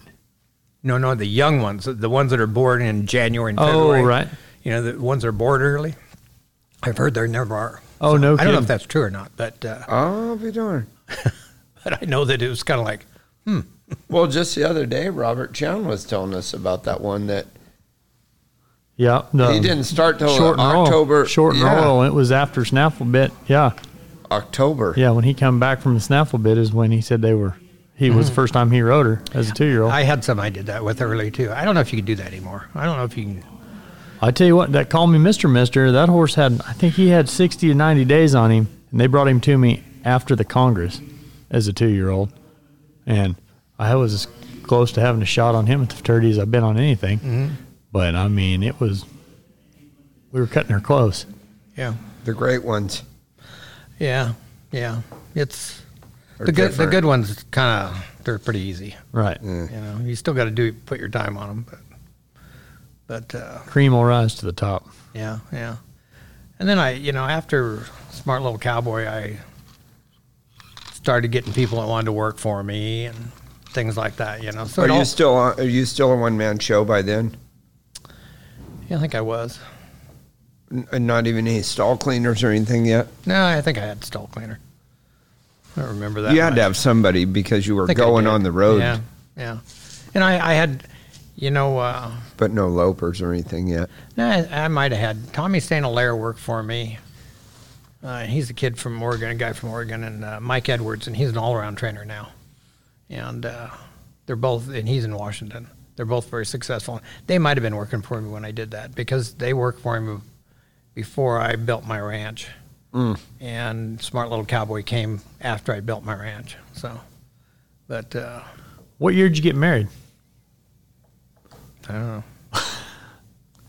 no, no, the young ones, the ones that are born in January and February. Oh, right. You know, the ones that are born early. I've heard there never are. Oh, no I don't know if that's true or not, but uh, I'll be darned. but I know that it was kind of like Well, just the other day, Robert Chown was telling us about that one that Yeah, no, he didn't start till short and roll. October. Short and yeah, roll. It was after snaffle bit. Yeah, October. yeah. When he come back from the snaffle bit is when he said they were. He was mm. the first time he rode her as a two year old. I had some I did that with early too. I don't know if you can do that anymore. I don't know if you can. I tell you what, that call me Mister Mister. That horse had, I think he had sixty to ninety days on him, and they brought him to me after the Congress as a two year old, and I was as close to having a shot on him at the futurity as I've been on anything. But I mean, it was we were cutting her close. Yeah, The great ones. yeah, yeah. It's are the good. The good ones kind of they're pretty easy. Right, You know, you still got to do put your time on them, but but uh, cream will rise to the top. yeah, yeah. And then I, you know, after Smart Little Cowboy, I started getting people that wanted to work for me and things like that. You know, so Are you all- still on, are you still a one man show by then? yeah, I think I was. N- and not even any stall cleaners or anything yet. No, I think I had stall cleaner. I don't remember that. you had much. to have somebody because you were I think I going on the road, Yeah, yeah. And I, I had, you know, uh, but no lopers or anything yet. no, I, I might have had Tommy St. Hilaire work for me. Uh, he's a kid from Oregon, a guy from Oregon, and uh, Mike Edwards, and he's an all-around trainer now. And uh, they're both, and he's in Washington. They're both very successful. They might have been working for me when I did that because they worked for him before I built my ranch. And Smart Little Cowboy came after I built my ranch. So, but uh, What year did you get married? I don't know.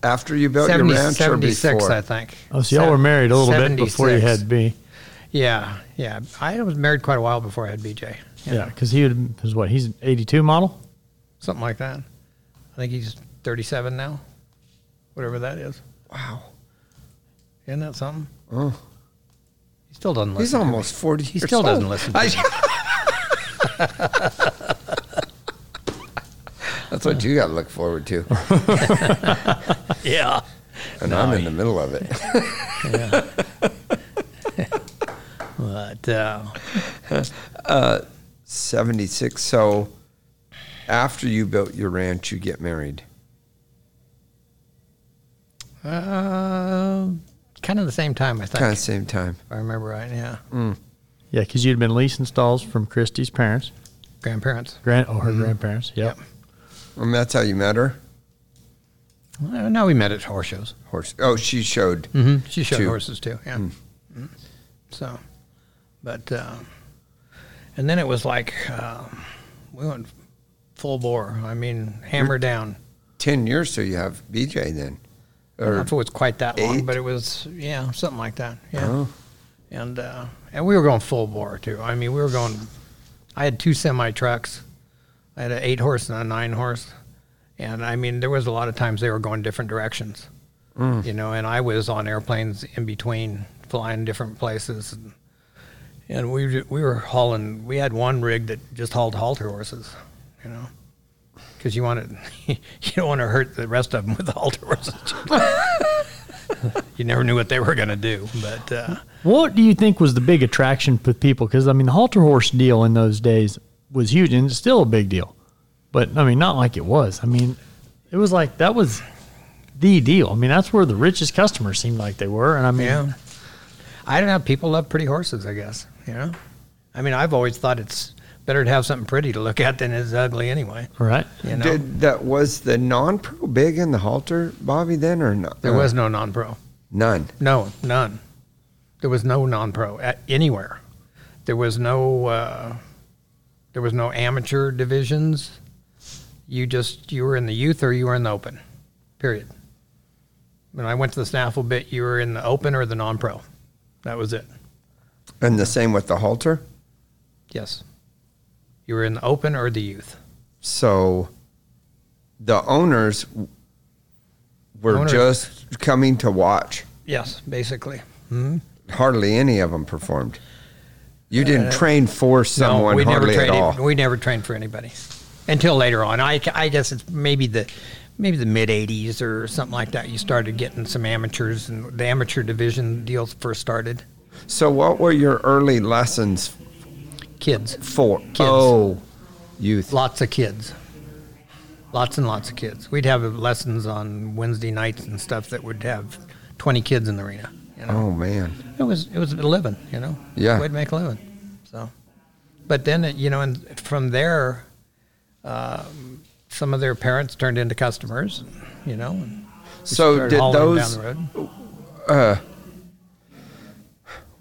After you built 70 your ranch or 76, before? I think. Oh, so y'all were married a little bit before you had B. Yeah, yeah. I was married quite a while before I had BJ. You Yeah, know, because he would, was what he's an '82 model. something like that. I think he's 37 now, whatever that is. Wow. Isn't that something? Oh. He still doesn't listen. He's to me. almost 40 He years still doesn't listen to me. That's what you got to look forward to. Yeah. And I'm in the middle of it. But uh, 76. So after you built your ranch, you get married. Uh, kind of the same time, I think. Kind of same time. if I remember right. Yeah, Yeah, because you'd been leasing stalls from Christie's parents, grandparents. grand or her grandparents. Yep. Yep. And that's how you met her. Uh, no, we met at horse shows. Horse. Oh, she showed. Mm-hmm. She showed Two. horses too. Yeah. Mhm. So, but uh, and then it was like uh, we went full bore. I mean, hammer down. Ten years, so you have BJ then. I don't know if it was quite that long, but it was yeah, something like that. Yeah. Oh. And uh, and we were going full bore too. I mean, we were going. I had two semi trucks. I had an eight horse and a nine horse, and I mean, there was a lot of times they were going different directions. You know, and I was on airplanes in between, flying different places, and, and we were- we were hauling. We had one rig that just hauled halter horses. You know. Because you wanted, you don't want to hurt the rest of them with the halter horses. you never knew what they were going to do, but uh, What do you think was the big attraction with people? Because I mean, the halter horse deal in those days was huge, and it's still a big deal. But I mean, not like it was. I mean, it was like that was the deal. I mean, that's where the richest customers seemed like they were. And I mean, Yeah. I don't know. People love pretty horses, I guess. You know? I mean, I've always thought it's better to have something pretty to look at than it's ugly anyway. right? You know? Did that was the non-pro big in the halter, Bobby? Then or not? there was no non pro. none. No, none. There was no non pro at anywhere. There was no uh, there was no amateur divisions. You just you were in the youth or you were in the open. Period. When I went to the snaffle bit, you were in the open or the non pro. That was it. And the same with the halter. Yes. You were in the open or the youth. So the owners were Owners- just coming to watch. Yes, basically. hmm Hardly any of them performed. You didn't train for someone Uh, no, we never hardly at trained. all. We never trained for anybody until later on. I, I guess it's maybe the maybe the mid '80s or something like that. You started getting some amateurs, and the amateur division deals first started. So what were your early lessons Kids, for? Kids. Oh, youth. lots of kids, lots and lots of kids. We'd have lessons on Wednesday nights and stuff that would have 20 kids in the arena. You know? Oh man. It was it was a living, you know. Yeah. To make a living. So, but then it- you know, and from there, um, some of their parents turned into customers, you know. So did those down the road.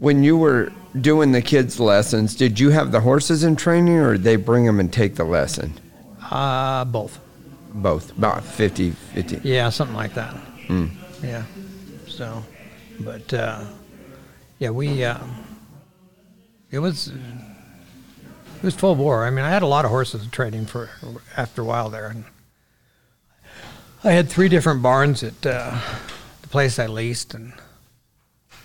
When you were doing the kids lessons, did you have the horses in training or did they bring them and take the lesson? Uh, both. Both. About 50 50. Yeah, something like that. Hmm. Yeah. So, but uh, yeah, we um, it was it was full bore. I mean, I had a lot of horses trading for after a while there, and I had three different barns at uh, the place I leased, and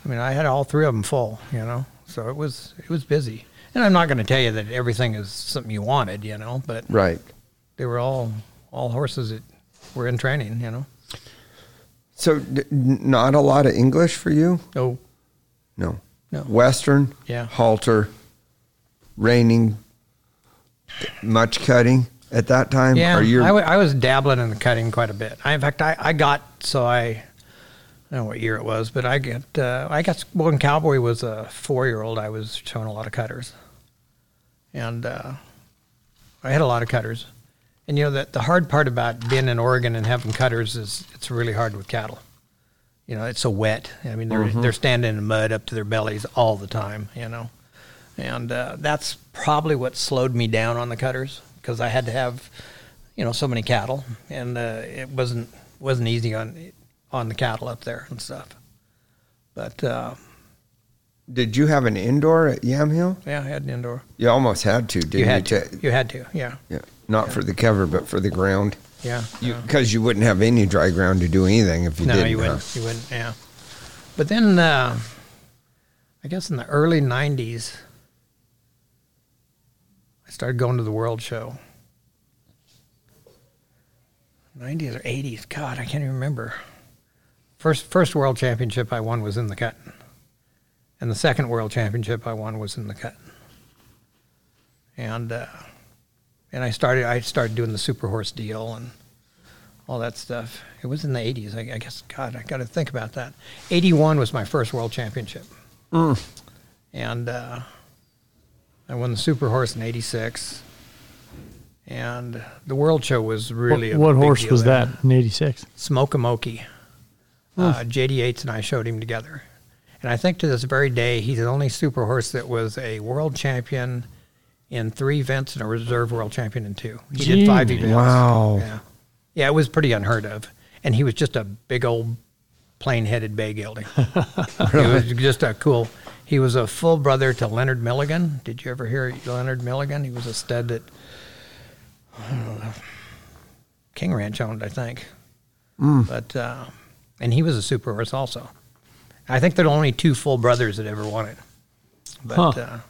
I mean, I had all three of them full. You know, so it was it was busy. And I'm not going to tell you that everything is something you wanted, you know, but Right. they were all all horses that were in training, you know. So d- not a lot of English for you? Oh, No. No. Western, Yeah. halter, reining, much cutting at that time? yeah. I, w- I was dabbling in the cutting quite a bit. I, in fact, I, I got so I, I don't know what year it was, but I get uh, I got when Cowboy was a four year old. I was showing a lot of cutters, and uh, I had a lot of cutters. And you know that the hard part about being in Oregon and having cutters is it's really hard with cattle. You know, it's so wet. I mean, they're they're standing in mud up to their bellies all the time. You know, and uh, that's probably what slowed me down on the cutters because I had to have, you know, so many cattle, and uh, it wasn't wasn't easy on on the cattle up there and stuff. But uh, did you have an indoor at Yamhill? yeah, I had an indoor. You almost had to, didn't You had you? to. You had to. Yeah. yeah. Not for the cover, but for the ground. Yeah. yeah. Because you, wouldn't have any dry ground to do anything if you no, didn't. No, you wouldn't. You wouldn't. Yeah. But then, uh, I guess in the early '90s, I started going to the World Show. '90s or '80s? God, I can't even remember. First, first World Championship I won was in the cut, and the second World Championship I won was in the cut. And uh, and I started I started doing the super horse deal and all that stuff. It was in the 80s. I, I guess, God, I got to think about that. 81 was my first world championship. And uh, I won the Super Horse in 86. And the World Show was really what, a what horse was then. that in '86? Smokeamokie. Uh, JD Yates and I showed him together. And I think to this very day, he's the only super horse that was a world champion in three events and a reserve world champion in two. He did five events. wow. Yeah. Yeah, it was pretty unheard of. And he was just a big old plain headed bay gelding. He was just a cool. He was a full brother to Leonard Milligan. Did you ever hear Leonard Milligan? He was a stud that I don't know, King Ranch owned, I think. But uh, and he was a super horse also. I think there are only two full brothers that ever won it. But Huh. uh,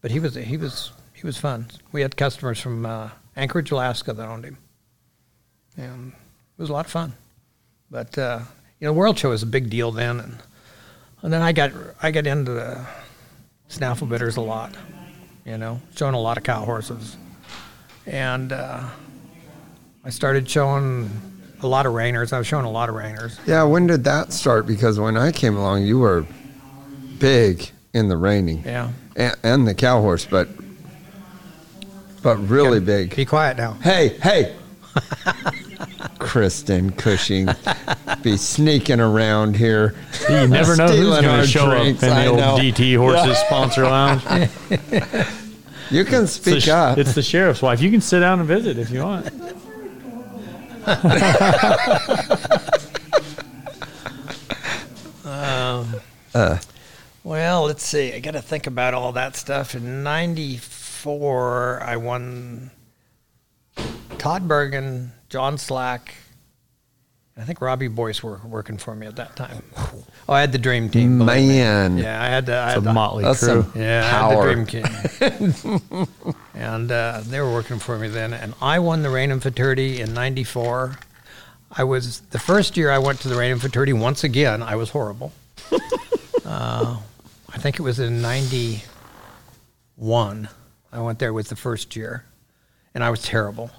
but he was he was he was fun. We had customers from uh, Anchorage, Alaska that owned him, and it was a lot of fun. But uh, you know, World Show was a big deal then, and and then I got I got into the snaffle bitters a lot. You know, showing a lot of cow horses, and uh, I started showing a lot of reiners. I was showing a lot of reiners. Yeah, when did that start? Because when I came along, you were big in the reining Yeah. and, and the cow horse, but but really big. Be quiet now. Hey, hey, Kristen Cushing, be sneaking around here. You never know who's Stealing going to show drinks, up in I the old know. DT Horses sponsor lounge. You can It's the, speak up. it's the sheriff's wife. You can sit down and visit if you want. Um, uh. Well, let's see. I got to think about all that stuff. In '94, I won Todd Bergen, John Slack. I think Robbie Boyce were working for me at that time. Oh, I had the dream team. believe me. Man, Yeah, I had the, I It's had a the motley that's crew. some Yeah, I had the Dream King. and uh, they were working for me then. And I won the Reining Futurity in 94. I was, the first year I went to the Reining Futurity, once again, I was horrible. uh, I think it was in 91. I went there with the first year. And I was terrible.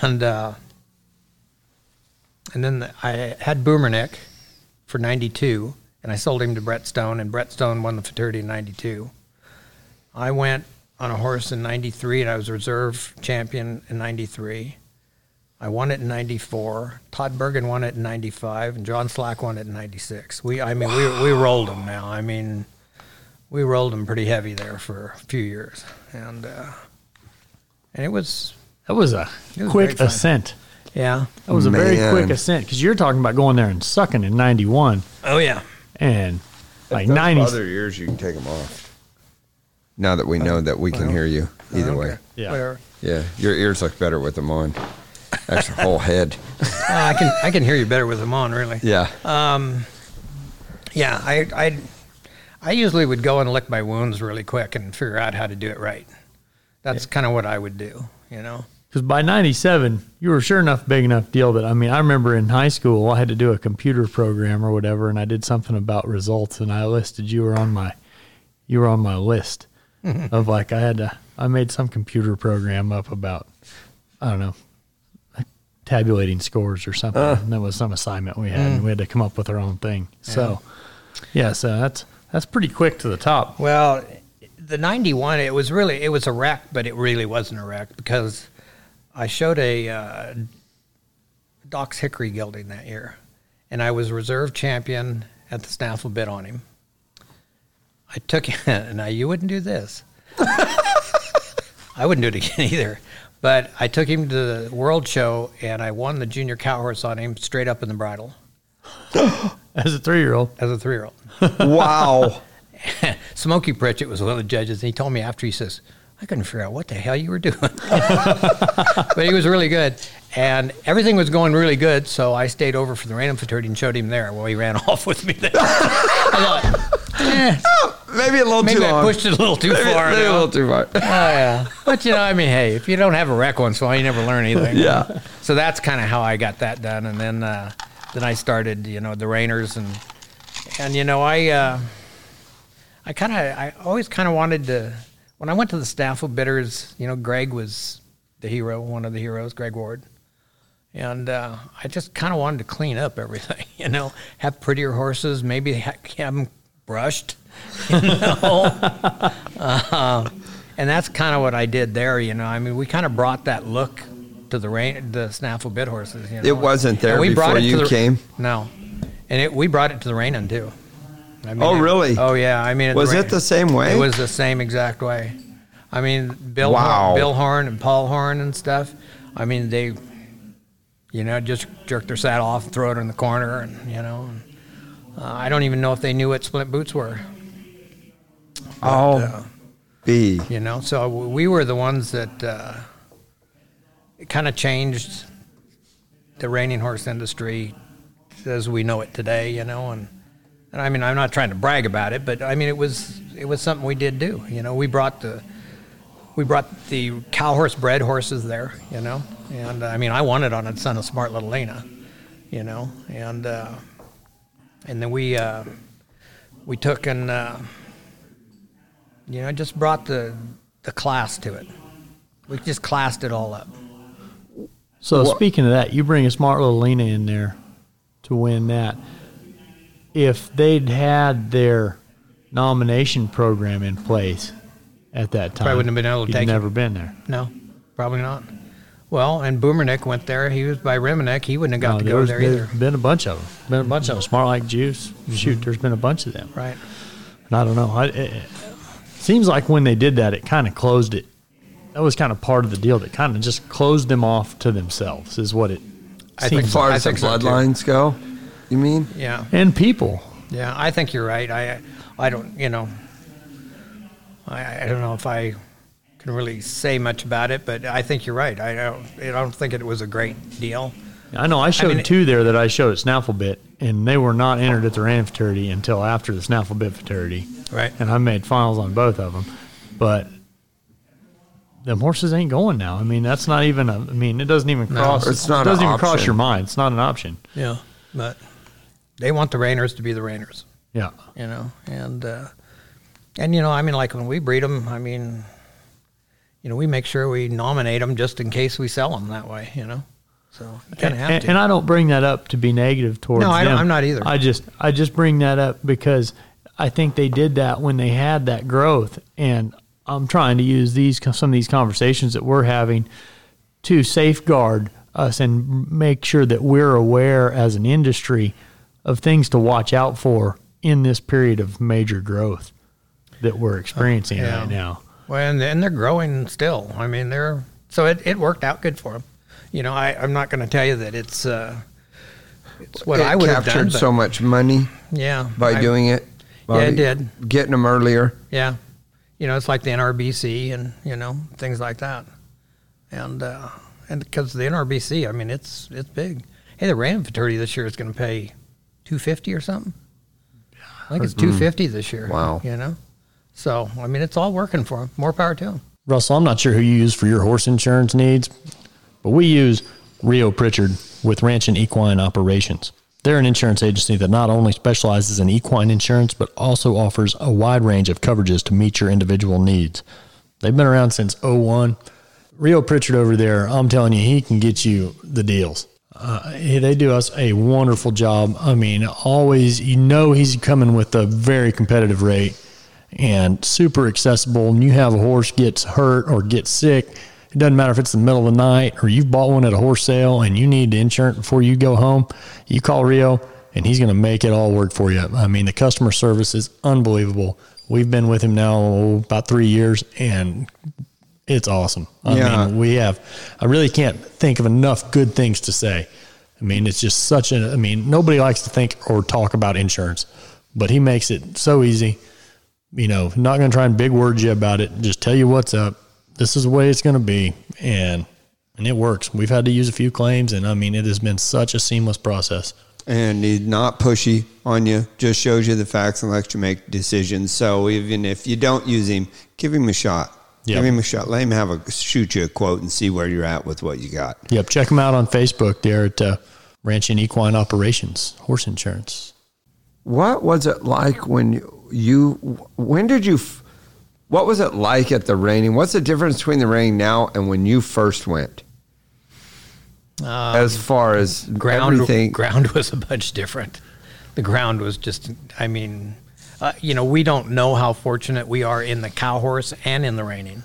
And, uh, and then the, I had Boomernic for 92, and I sold him to Brett Stone, and Brett Stone won the Futurity in 92. I went on a horse in 93, and I was reserve champion in 93. I won it in 94. Todd Bergen won it in 95, and John Slack won it in 96. We, I mean, we, we rolled them now. I mean, we rolled them pretty heavy there for a few years. And, uh, and it was, That was a was quick ascent. Yeah. That was a very quick ascent because you're talking about going there and sucking in '91 Oh, yeah. and like Those '90s. Other years, you can take them off. Now that we know that we can well, hear you either Okay. way. Yeah. Whatever. Yeah, your ears look better with them on. That's your whole head. Uh, I can I can hear you better with them on, really. Yeah. Um, Yeah, I, I, I usually would go and lick my wounds really quick and figure out how to do it right. That's kind of what I would do, you know. Because by '97, you were sure enough big enough deal that I mean, I remember in high school I had to do a computer program or whatever, and I did something about results, and I listed you were on my, you were on my list of like I had to. I made some computer program up about, I don't know, tabulating scores or something. Uh. and that was some assignment we had, and mm. we had to come up with our own thing. So, yeah, so that's that's pretty quick to the top. Well, the '91, it was really it was a wreck, but it really wasn't a wreck because I showed a uh, Doc's Hickory gelding that year, and I was reserve champion at the snaffle bit on him. I took him, and now you wouldn't do this. I wouldn't do it again either. But I took him to the World Show, and I won the junior cow horse on him straight up in the bridle As a three-year-old, as a three-year-old. Wow. Smokey Pritchett was one of the judges, and he told me after, he says, I couldn't figure out what the hell you were doing. but he was really good. And everything was going really good, so I stayed over for the random futurity and showed him there while he ran off with me there. I thought, eh, Maybe a little too far. maybe too I long. pushed it a little too Maybe, far. maybe a little too far. Oh, yeah. But, you know, I mean, hey, if you don't have a wreck once in a while, you never learn anything. Yeah. So that's kind of how I got that done. And then, uh, then I started, you know, the reiners and, and, you know, I, uh, I kind of, I always kind of wanted to, when I went to the snaffle bitters, you know, Greg was the hero, one of the heroes, Greg Ward. and uh, I just kind of wanted to clean up everything, you know, have prettier horses, maybe ha- have them brushed, you know. uh, and that's kind of what I did there, you know. I mean, we kind of brought that look to the rain, the snaffle bit horses. You know? It wasn't there And we brought before it to you the- came? No, and it, we brought it to the Rainin too. I mean, Oh, it- really? oh yeah. I mean, Was Ra- it the same way? It was the same exact way. I mean, Bill, Wow. Horn, Bill Horn and Paul Horn and stuff. I mean, they, you know, just jerk their saddle off, and throw it in the corner, and you know. And, uh, I don't even know if they knew what splint boots were. Oh, uh, B. You know, so we were the ones that uh, kind of changed the reining horse industry as we know it today. You know, and and I mean, I'm not trying to brag about it, but I mean, it was it was something we did do. You know, we brought the we brought the cow horse bred horses there. You know, and uh, I mean, I won it on a son of Smart Little Lena. You know, and uh, and then we uh, we took and. Uh, you know, just brought the the class to it. We just classed it all up. So Wha- speaking of that, you bring a smart little Lena in there to win that. If they'd had their nomination program in place at that time, Probably wouldn't have been able to you'd take never been there. No, probably not. Well, and Boomernic went there. He was by Reminic. He wouldn't have got No, to there go was- there there's either. Mm-hmm. Been a bunch of them. Been a bunch of them. Smart like juice. Shoot, there's been a bunch of them. Right. And I don't know. I, it, it seems like when they did that, it kind of closed it. That was kind of part of the deal. That kind of just closed them off to themselves. Is what it I think seems As far I as the think so, too. bloodlines go, you mean? Yeah. and people. Yeah. I think you're right. I I don't. You know. I I don't know if I can really say much about it, but I think you're right. I don't. I don't think it was a great deal. I know I showed mean, two there that I showed at Snaffle Bit, and they were not entered at the Ram Futurity until after the Snaffle Bit Futurity. Right. And I made finals on both of them. But the horses ain't going now. I mean, that's not even a, I mean, it doesn't even cross, No, It's not it doesn't an even cross your mind. It's not an option. Yeah. But they want the reiners to be the reiners. Yeah. you know, and uh, and you know, I mean, like when we breed them, I mean, you know, we make sure we nominate them just in case we sell them that way, you know. So you kind of have and, to. and I don't bring that up to be negative towards No, I them. I'm not either. I just I just bring that up because I think they did that when they had that growth, and I'm trying to use these some of these conversations that we're having to safeguard us and make sure that we're aware as an industry of things to watch out for in this period of major growth that we're experiencing yeah. right now. well, and, and they're growing still. I mean, they're so it, it worked out good for them. You know, I, I'm not going to tell you that it's uh, it's what it I would have captured done. But, so much money yeah, by I- doing it. Yeah, it did. Getting them earlier. Yeah, you know, it's like the NRBC and you know things like that, and uh, and because the NRBC, I mean, it's it's big. Hey, the random futurity this year is going to pay two fifty or something. I think it's hmm. two fifty this year. Wow. you know, so I mean, it's all working for them. More power to them. Russell, I'm not sure who you use for your horse insurance needs, but we use Rio Pritchard with Ranching Equine Operations. They're an insurance agency that not only specializes in equine insurance, but also offers a wide range of coverages to meet your individual needs. They've been around since 01. Rio Pritchard over there, I'm telling you, he can get you the deals. Uh, they do us a wonderful job. I mean, always, you know, he's coming with a very competitive rate and super accessible. And you have a horse gets hurt or gets sick, it doesn't matter if it's the middle of the night or you've bought one at a horse sale and you need insurance before you go home. You call Rio and he's going to make it all work for you. I mean, the customer service is unbelievable. We've been with him now oh, about three years and it's awesome. I Yeah. mean, we have, I really can't think of enough good things to say. I mean, it's just such a, I mean, nobody likes to think or talk about insurance, but he makes it so easy. You know, not going to try and big word you about it. Just tell you what's up. This is the way it's going to be. And, and it works. We've had to use a few claims and I mean, it has been such a seamless process. and he's not pushy on you. Just shows you the facts and lets you make decisions. So even if you don't use him, give him a shot. Yep. Give him a shot. Let him have a shoot you a quote and see where you're at with what you got. Yep. Check them out on Facebook there at uh, Ranching Equine Operations Horse Insurance. What was it like when you, you when did you what was it like at the reining? What's the difference between the reining now and when you first went? as far as ground everything. ground was a bunch different. The ground was just, I mean, uh, you know, we don't know how fortunate we are in the cow horse and in the reining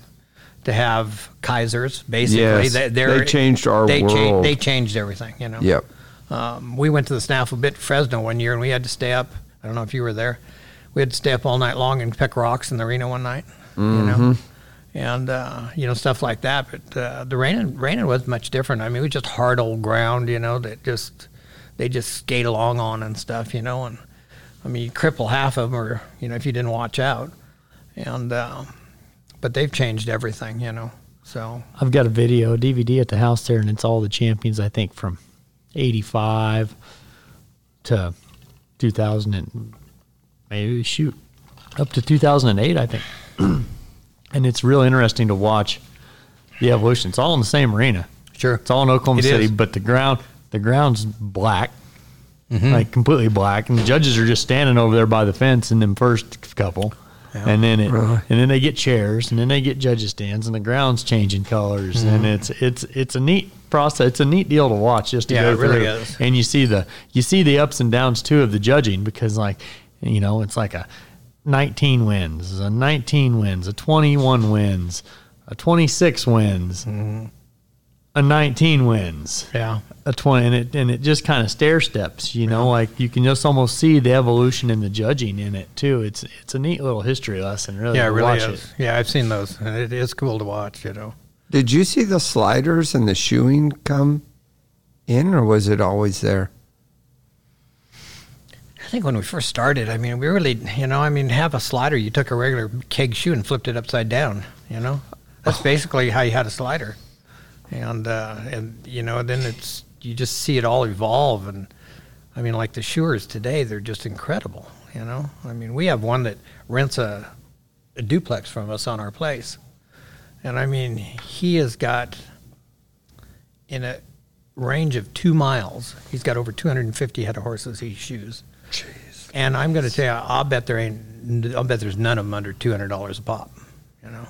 to have Kaisers. Basically, Yes, they, they're- they changed our they world. they changed everything. You know. Yep. Um, we went to the Snaffle Bit Fresno one year, and we had to stay up. I don't know if you were there. We had to stay up all night long and pick rocks in the arena one night. You know, and uh, you know stuff like that. But uh, the reining reining was much different. I mean, it was just hard old ground. You know, that just they just skate along on and stuff. You know, and I mean, you cripple half of them, or you know, if you didn't watch out. And uh, but they've changed everything. You know, so I've got a video, a DVD at the house there, and it's all the champions, I think, from 85 to 2000 and maybe, shoot, up to 2008, I think. and it's real interesting to watch the evolution. It's all in the same arena. sure. It's all in Oklahoma It City, is. but the ground, the ground's black, Mm-hmm. like completely black, and the judges are just standing over there by the fence in them first couple, and then it, and then they get chairs, and then they get judges stands, and the ground's changing colors, and Mm-hmm. it's it's it's a neat process. It's a neat deal to watch just to Yeah, go it really through, is. and you see the you see the ups and downs too of the judging because like you know it's like a 19 wins, a 19 wins, a 21 wins, a 26 wins. Mm-hmm. A 19 wins Yeah. a 20 and it and it just kind of stair steps you know like you can just almost see the evolution in the judging in it too it's it's a neat little history lesson really Yeah, it really watch is. it Yeah, I've seen those, and it is cool to watch. You know. Did you see the sliders and the shoeing come in, or was it always there? I think when we first started, I mean, we really, you know, I mean, have a slider. You took a regular keg shoe and flipped it upside down. You know, that's oh. basically how you had a slider, and uh, and you know, then it's you just see it all evolve, and I mean, like the shoers today, they're just incredible. You know, I mean, we have one that rents a, a duplex from us on our place, and I mean, he has got in a range of two miles, he's got over 250 head of horses he shoes. Jeez. And I'm going to tell you, I'll bet there ain't, I'll bet there's none of them under two hundred dollars a pop, you know.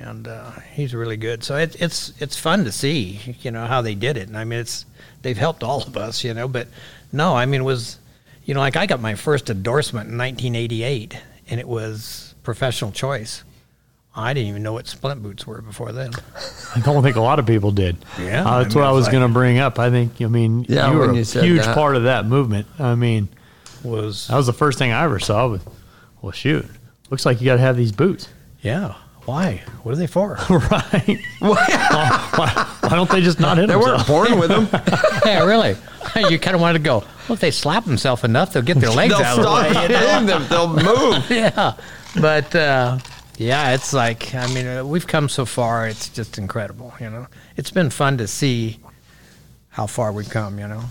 And uh, he's really good. So it, it's it's fun to see, you know, how they did it. And I mean, it's they've helped all of us, you know. But no, I mean, it was, you know, like I got my first endorsement in 1988, and it was professional choice. I didn't even know what splint boots were before then. i don't think a lot of people did Yeah, Uh, I that's mean, what i was like- going to bring up i think i mean Yeah, you were when a you huge that. part of that movement i mean Was that was the first thing i ever saw with well shoot looks like you got to have these boots yeah. Why? What are they for? right why, why don't they just not hit They themselves weren't born with them. yeah, really. You kind of wanted to go. Well, if they slap themselves enough, they'll get their legs They'll out of the stop way. you know? hitting them. They'll move. yeah, but uh, yeah, it's like I mean, uh, we've come so far. It's just incredible. You know, it's been fun to see how far we've come. You know,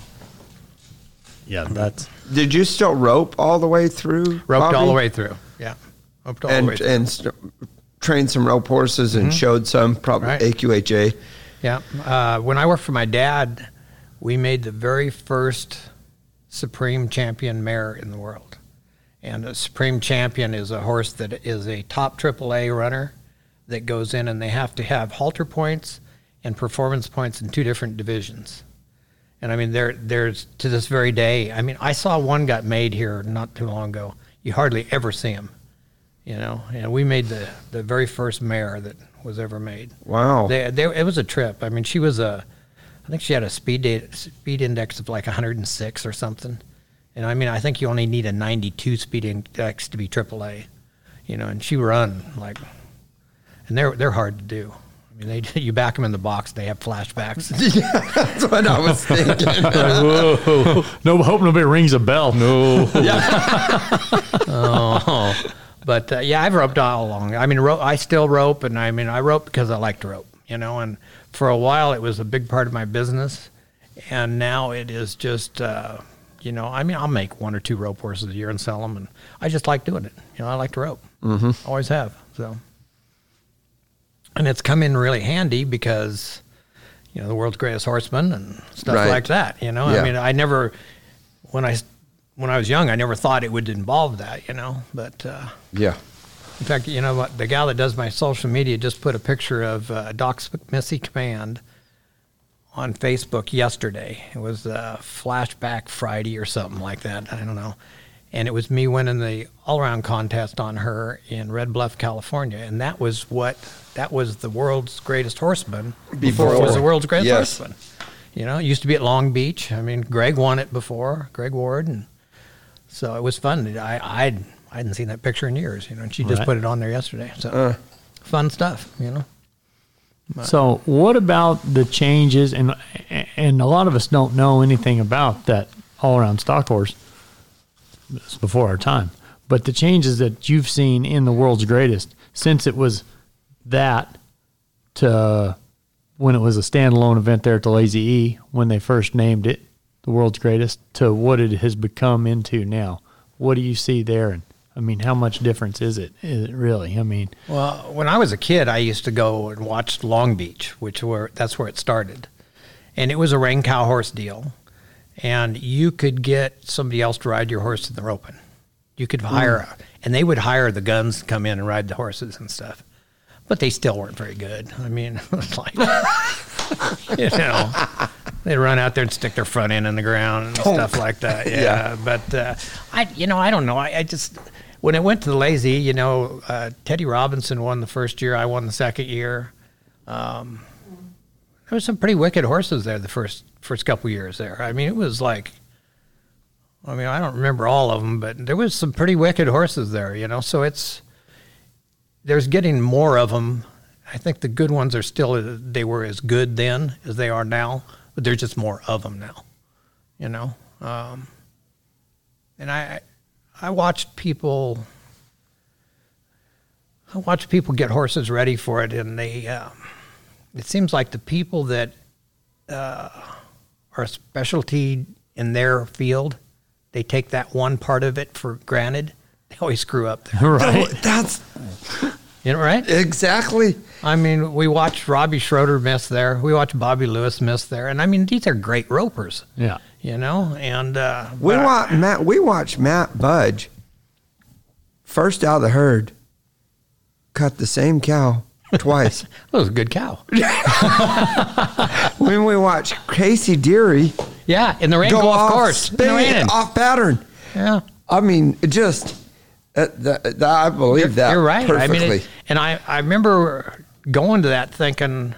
yeah that's Did you still rope all the way through? roped all the way through. Yeah, roped all the way through. and st- trained some rope horses and showed some probably Mm-hmm. Right. AQHA. Yeah. Uh, when I worked for my dad, we made the very first Supreme Champion mare in the world. And a Supreme Champion is a horse that is a top AAA runner that goes in, and they have to have halter points and performance points in two different divisions. And I mean, there, there's to this very day. I mean, I saw one got made here not too long ago. You hardly ever see them, you know. And we made the the very first mare that was ever made. Wow. They, they, it was a trip. I mean, she was a, I think she had a speed date, speed index of like 106 or something. And I mean, I think you only need a 92 speed index to be AAA, you know. And she run like, and they're they're hard to do. I mean, they you back them in the box, they have flashbacks. That's what I was thinking. whoa no hope nobody rings a bell no oh, but uh, yeah, I've roped all along. I mean, ro- I still rope, and I mean, I rope because I like to rope, you know. And for a while, it was a big part of my business, and now it is just, uh, you know, I mean, I'll make one or two rope horses a year and sell them, and I just like doing it. You know, I like to rope. Mm-hmm. Always have. So, and it's come in really handy because, you know, the world's greatest horseman and stuff Right. like that. You know, Yeah. I mean, I never when I when I was young, I never thought it would involve that, you know. But uh, yeah. in fact, you know what? The gal that does my social media just put a picture of uh, Doc Missy Command on Facebook yesterday. It was a flashback Friday or something like that. I don't know. And it was me winning the all around contest on her in Red Bluff, California. And that was what, that was the world's greatest horseman before it was the world's greatest Yes. horseman. You know, it used to be at Long Beach. I mean, Greg won it before, Greg Ward. And so it was fun. I, I'd, I hadn't seen that picture in years, you know, and she just Right. put it on there yesterday. So Uh. fun stuff, you know. So, what about the changes? And and a lot of us don't know anything about that all around stock horse. It's before our time, but the changes that you've seen in the world's greatest since it was that to when it was a standalone event there at the Lazy E when they first named it the world's greatest to what it has become into now. What do you see there? And I mean, how much difference is it? Is it really? I mean, Well, when I was a kid, I used to go and watch Long Beach, which were that's where it started, and it was a reined cow horse deal, and you could get somebody else to ride your horse in the roping. You could hire, hmm. and they would hire the guns to come in and ride the horses and stuff, but they still weren't very good. I mean, like you know, they'd run out there and stick their front end in the ground and stuff like that. Yeah, Yeah. but uh, I, you know, I don't know. I, I just when it went to the lazy, you know, uh, Teddy Robinson won the first year. I won the second year. Um, there was some pretty wicked horses there the first first couple years there. I mean, it was like. I mean, I don't remember all of them, but there was some pretty wicked horses there, you know. So it's there's getting more of them. I think the good ones are still they were as good then as they are now, but there's just more of them now, you know. Um, and I I watched people I watched people get horses ready for it, and they um, it seems like the people that uh, are a specialty in their field, they take that one part of it for granted. They always screw up there. right? That's You know, right? exactly. I mean, we watched Robbie Schroeder miss there. We watched Bobby Lewis miss there, and I mean, these are great ropers, Yeah. you know. And uh, We but I- watch Matt. We watched Matt Budge first out of the herd cut the same cow twice. that was a good cow. when we watched Casey Deary Yeah, in the rain, go, go, off off course. In the rain. spin, off pattern. Yeah, I mean, it just uh, that, that, I believe that. you're right. Perfectly. I mean, it, and I I remember going to that thinking,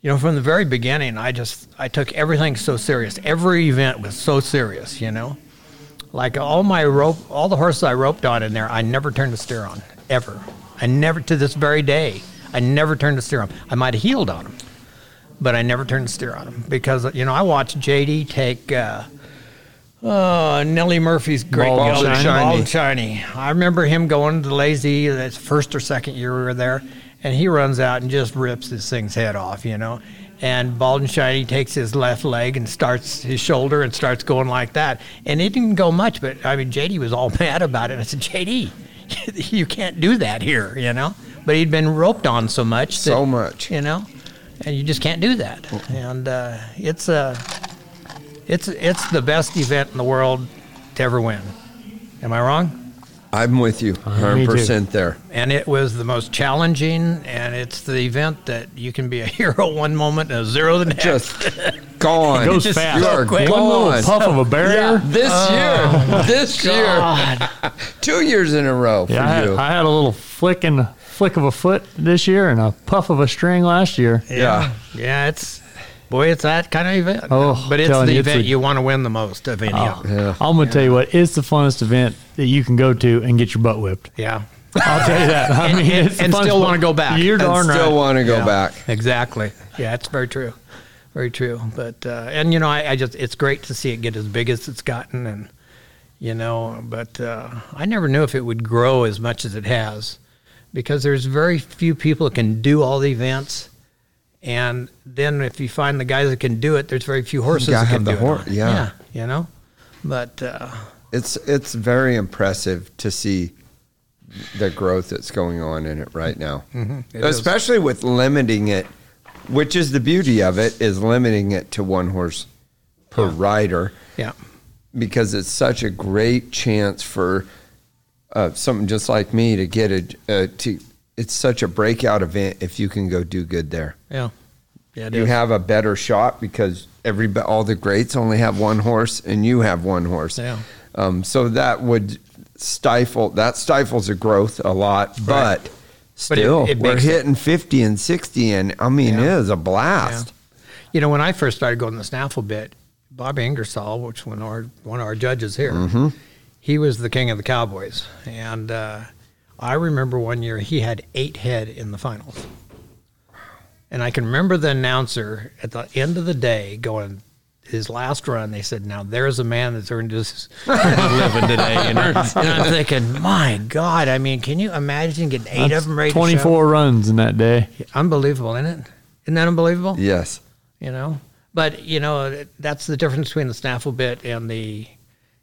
you know, from the very beginning, I just I took everything so serious. Every event was so serious, you know. Like all my rope, all the horses I roped on in there, I never turned the steer on ever. I never to this very day, I never turned the steer on. I might have heeled on them, but I never turned the steer on them because you know I watched JD take. Uh, Oh, Nellie Murphy's great Bald and Shiny. Bald shiny. I remember him going to the lazy. That's first or second year we were there, and he runs out and just rips this thing's head off, you know. And Bald and Shiny takes his left leg and starts his shoulder and starts going like that. And it didn't go much, but I mean, JD was all mad about it. I said, JD, you can't do that here, you know. But he'd been roped on so much, that, So much. you know, and you just can't do that. And uh, it's a, it's it's the best event in the world to ever win. Am I wrong? I'm with you, Uh, me hundred too. percent there. And it was the most challenging, and it's the event that you can be a hero one moment and a zero the next. Just gone. It goes Just fast. You are quick. One little gone. puff of a barrier. This year, this year, two years in a row for Yeah, I had, you. I had a little flick and flick of a foot this year and a puff of a string last year. Yeah. yeah, it's boy, it's that kind of event. Oh, but it's the you, it's event a- you want to win the most of any of them. yeah. I'm gonna tell you what, it's the funnest event that you can go to and get your butt whipped. Yeah, I'll tell you that. I And- mean, and- it's the and still wanna go back. You're And darn still right. want to go Yeah, back. Exactly. Yeah, it's very true. Very true. But uh, and you know, I, I just it's great to see it get as big as it's gotten, and you know, but uh, I never knew if it would grow as much as it has, because there's very few people that can do all the events. And then if you find the guys that can do it, there's very few horses that can do it. on. yeah. you know. But uh, It's it's very impressive to see the growth that's going on in it right now, Mm-hmm. It is. especially with limiting it, which is the beauty of it is limiting it to one horse per rider yeah, because it's such a great chance for uh, something just like me to get a uh, to. It's such a breakout event if you can go do good there. yeah, Yeah, you is. have a better shot because every all the greats only have one horse and you have one horse. Yeah. Um, so that would stifle that stifles the growth a lot, but But it- still it we're makes it- hitting 50 and 60 and I mean Yeah. it is a blast. You know, when I first started going to the snaffle bit, Bob Ingersoll, which one of our one of our judges here, Mm-hmm. he was the king of the Cowboys, and uh, I remember one year he had eight head in the finals, and I can remember the announcer at the end of the day going. His last run, they said, "Now there's a man that's earned his living today." You know? and I'm thinking, "My God! I mean, can you imagine getting eight That's of them ready to 24 runs in that day. Unbelievable, isn't it? Isn't that unbelievable? Yes. you know. But you know that's the difference between the snaffle bit and the,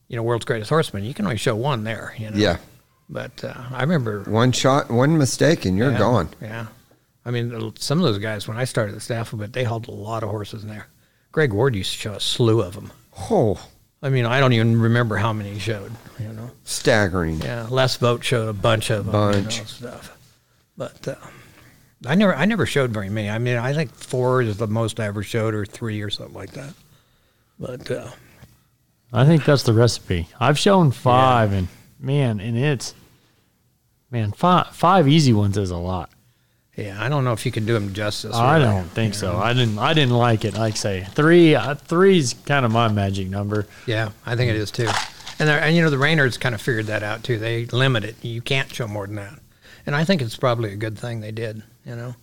you know, world's greatest horseman. You can only show one there, you know. Yeah. But uh, I remember One shot, one mistake and you're yeah, gone. Yeah. I mean, some of those guys when I started the staff, but they hauled a lot of horses in there. Greg Ward used to show a slew of them. Oh, I mean, I don't even remember how many he showed. You know. staggering. Yeah. Les Vogt showed a bunch of them. Bunch. You know, stuff. But uh, I never, I never showed very many. I mean, I think four is the most I ever showed, or three, or something like that. But uh, I think that's the recipe. I've shown five, and man, and it's man five five easy ones is a lot. Yeah, I don't know if you can do them justice. I really. don't think so. I didn't. I didn't like it. Like I say three. Uh, three's kind of my magic number. Yeah, I think it is too. And and you know the Reiners kind of figured that out too. They limit it. You can't show more than that. And I think it's probably a good thing they did. You know.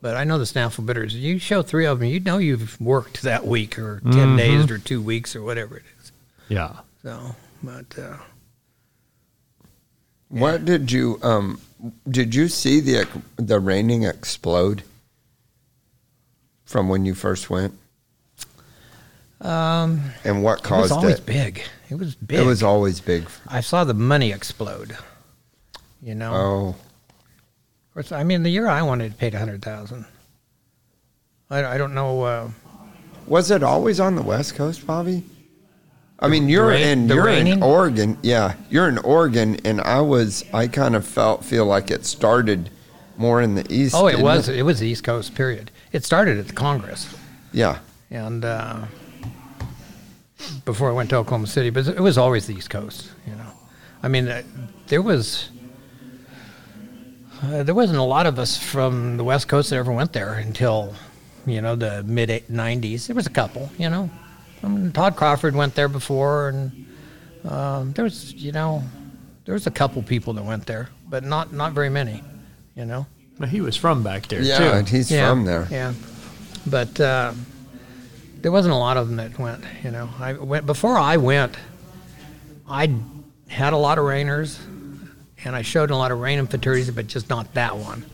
But I know the snaffle bitters. You show three of them, you know you've worked that week or 10 Mhm. days or two weeks or whatever it is. Yeah. So, but uh, What did you um did you see the the reining explode from when you first went? um, And what it was caused always it? big. It was big. It was always big. I saw the money explode. You know. Oh, Of course, I mean, the year I wanted paid a hundred thousand. I, I don't know. Uh, was it always on the West Coast, Bobby? I mean, you're rain- in you're reining? in Oregon. Yeah, you're in Oregon, and I was. I kind of felt feel like it started more in the east. oh, it was. It was the East Coast. Period. It started at the Congress, Yeah, and uh, before I went to Oklahoma City, but it was always the East Coast. You know, I mean, uh, there was. Uh, there wasn't a lot of us from the West Coast that ever went there until, you know, the mid '90s. There was a couple, you know. I mean, Todd Crawford went there before, and um, there was, you know, there was a couple people that went there, but not not very many, you know. But he was from back there yeah, too. and he's yeah, from there. Yeah, but uh, there wasn't a lot of them that went. You know, I went before I went. I had a lot of reiners, and I showed a lot of reining futurities, but just not that one.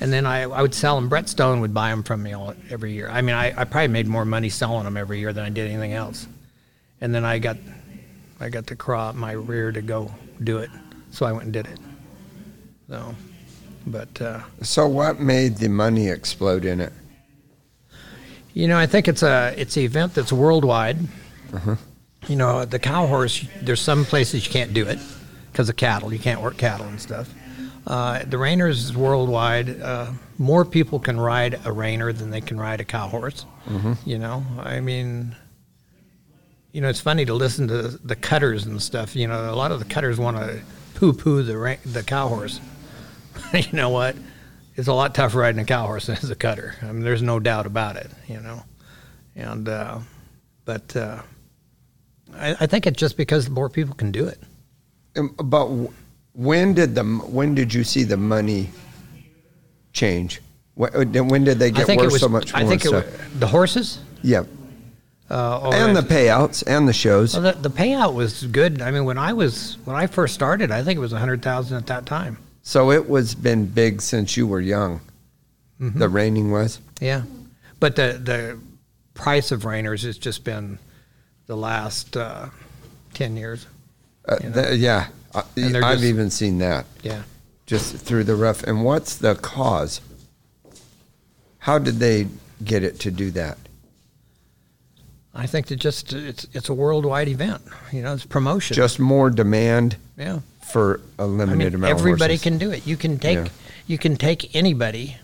And then I, I would sell them. Brett Stone would buy them from me all, every year. I mean, I, I probably made more money selling them every year than I did anything else. And then I got, I got to craw up my rear to go do it, so I went and did it. So, but uh, So, what made the money explode in it? You know, I think it's a it's an event that's worldwide. You know, the cow horse. There's some places you can't do it because of cattle. You can't work cattle and stuff. Uh, the reiners is worldwide. Uh, more people can ride a reiner than they can ride a cow horse. You know, I mean, you know, it's funny to listen to the cutters and stuff. You know, a lot of the cutters want to poo-poo the ra- the cow horse. you know what? It's a lot tougher riding a cow horse than as a cutter. I mean, there's no doubt about it. You know, and uh, but uh, I, I think it's just because more people can do it. Um, But w- when did the when did you see the money change? Uh, When did they get worth was. so much more? I think it was, the horses. yeah, Uh, and the payouts and the shows. Well, the, the payout was good. I mean, when I was when I first started, I think it was a hundred thousand at that time. So it was been big since you were young. Mm-hmm. The reining was. Yeah, but the the price of Reiners has just been the last uh, ten years. Uh, You know. the- yeah, I, And they're I've just- even seen that Yeah. just through the rough. And what's the cause? How did they get it to do that? I think that just it's it's a worldwide event. You know, it's promotion. Just more demand yeah. for a I limited mean, amount. everybody of horses. can do it. You can take Yeah. you can take anybody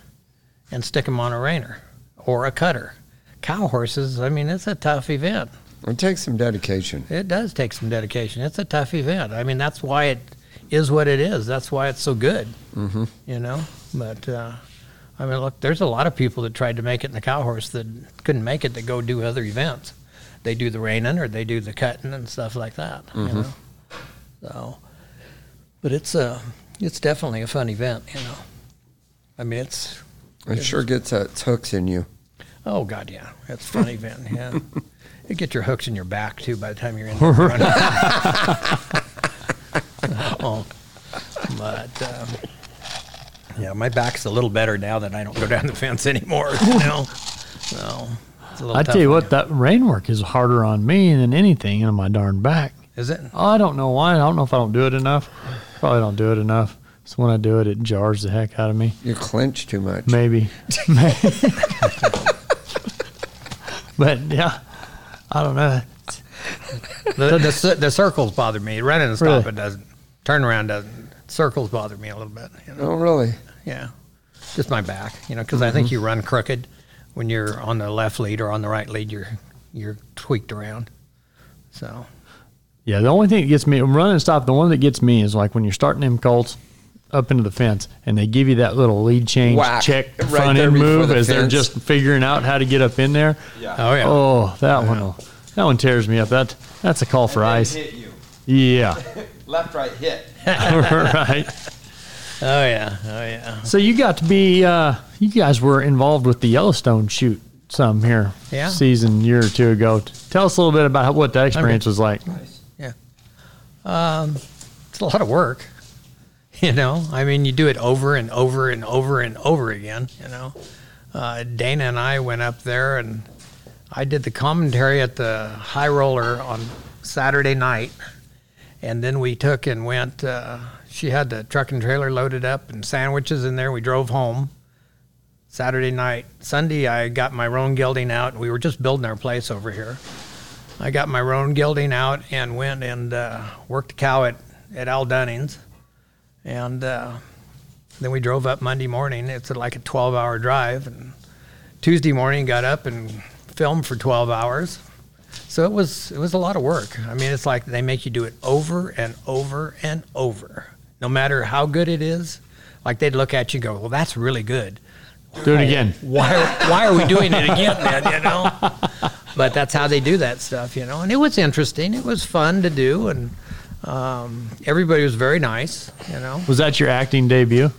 and stick them on a reiner or a cutter. Cow horses, I mean, it's a tough event. It takes some dedication. It does take some dedication. It's a tough event. I mean, that's why it is what it is. That's why it's so good. Mm-hmm. You know, but uh, I mean, look, there's a lot of people that tried to make it in the cow horse that couldn't make it to go do other events. They do the reining or they do the cutting and stuff like that. You know, so. But it's a, it's definitely a fun event. You know, I mean, it's It sure gets its hooks in you. Oh God, yeah, it's a fun event. Yeah, you get your hooks in your back too by the time you're in there running. oh, but um, yeah, my back's a little better now that I don't go down the fence anymore. You know, so it's a little I tell you on what, that rain work is harder on me than anything on my darn back. is it? Oh, I don't know why. I don't know if I don't do it enough. Probably don't do it enough. So when I do it, it jars the heck out of me. You clench too much. Maybe. Maybe. but yeah, I don't know. The, the, the circles bother me. Running and Really? stopping doesn't. Turn around doesn't. Circles bother me a little bit. You know? Oh, really? Yeah, just my back. You know, because I think mm-hmm. you run crooked when you're on the left lead or on the right lead. You're you're tweaked around. So Yeah, the only thing that gets me run and stop. The one that gets me is like when you're starting them colts up into the fence, and they give you that little lead change Whack. check Right front there end move the as they're just figuring out how to get up in there. oh yeah, Oh, that one, that one tears me up. That that's a call for ice. Hit you. Yeah, Left, right, hit. right. oh yeah, oh yeah. So you got to be, uh, you guys were involved with the Yellowstone shoot some here, Yeah. season year or two ago. Tell us a little bit about how, what that experience was like. Nice. Yeah. Um, it's a lot of work. You know, I mean, you do it over and over and over and over again. You know, uh, Dana and I went up there and I did the commentary at the High Roller on Saturday night, and then we took and went. Uh, she had the truck and trailer loaded up and sandwiches in there. We drove home. Saturday night. Sunday, I got my roan gelding out, and we were just building our place over here. I got my roan gelding out and went and uh, worked a cow at, at Al Dunning's. And uh, then we drove up Monday morning. It's like a 12 hour drive. And Tuesday morning, got up and filmed for 12 hours. So it was it was a lot of work. I mean, it's like they make you do it over and over and over, no matter how good it is. Like they'd look at you and go, "Well, that's really good." Do it again. why are, why are we doing it again then you know but that's how they do that stuff you know and it was interesting it was fun to do and um, everybody was very nice you know Was that your acting debut?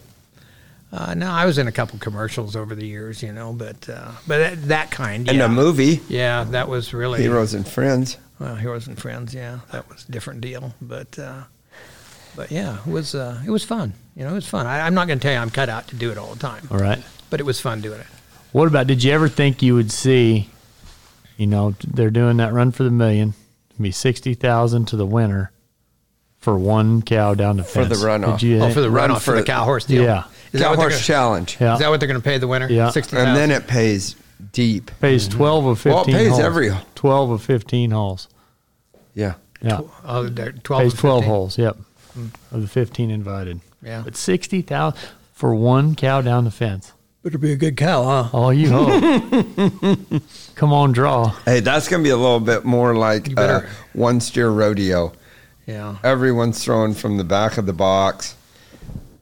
uh, no i was in a couple commercials over the years you know but uh, but that, that kind And yeah a movie, yeah that was really Heroes and Friends. well, heroes and friends yeah that was a different deal but uh, but yeah it was uh, it was fun you know it was fun I, i'm not going to tell you i'm cut out to do it all the time All right. but it was fun doing it What about, did you ever think you would see, you know, they're doing that run for the million, be 60,000 to the winner for one cow down the fence. For fence? the runoff. You, oh for the Run runoff for, for- the cow horse deal Yeah. is that Cow what they're Horse gonna- Challenge. Yeah. Is that what they're going to pay the winner? Yeah. sixty And then it pays deep. pays mm-hmm. 12 of 15 Well, it pays holes. every- 12 of 15 holes. Yeah. Yeah. Oh, they're twelve. pays 12 holes, yep. Mm. Of the 15 invited. Yeah. But 60,000 for one cow down the fence. It'll be a good cow, huh? Oh, you hope. Come on, draw. Hey, that's going to be a little bit more like You a uh, one steer rodeo. Yeah, Everyone's throwing from the back of the box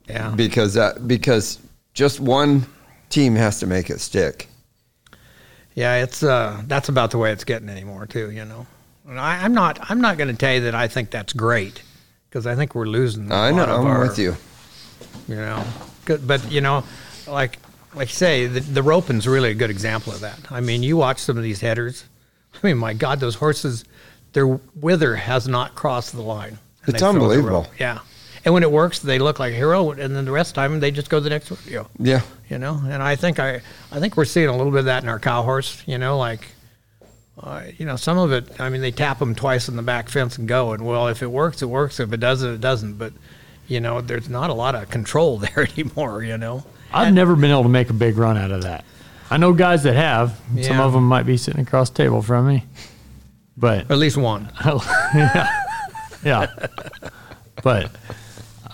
yeah. because that because just one team has to make it stick. Yeah, it's uh, that's about the way it's getting anymore too. You know, and I, I'm not I'm not going to tell you that I think that's great because I think we're losing. I know. I'm our- with you. You know, but you know, like like you say, the, the roping's really a good example of that. I mean, you watch some of these headers. I mean, my God, those horses, their wither has not crossed the line. It's they the unbelievable. Yeah, and when it works, they look like a hero, and then the rest of the time they just go to the next rodeo Yeah. you know and i think i i think we're seeing a little bit of that in our cow horse you know like uh, you know some of it i mean they tap them twice in the back fence and go and well if it works it works if it doesn't it doesn't but you know there's not a lot of control there anymore you know I've never been able to make a big run out of that. I know guys that have. Some of them might be sitting across the table from me. But at least one yeah, yeah. But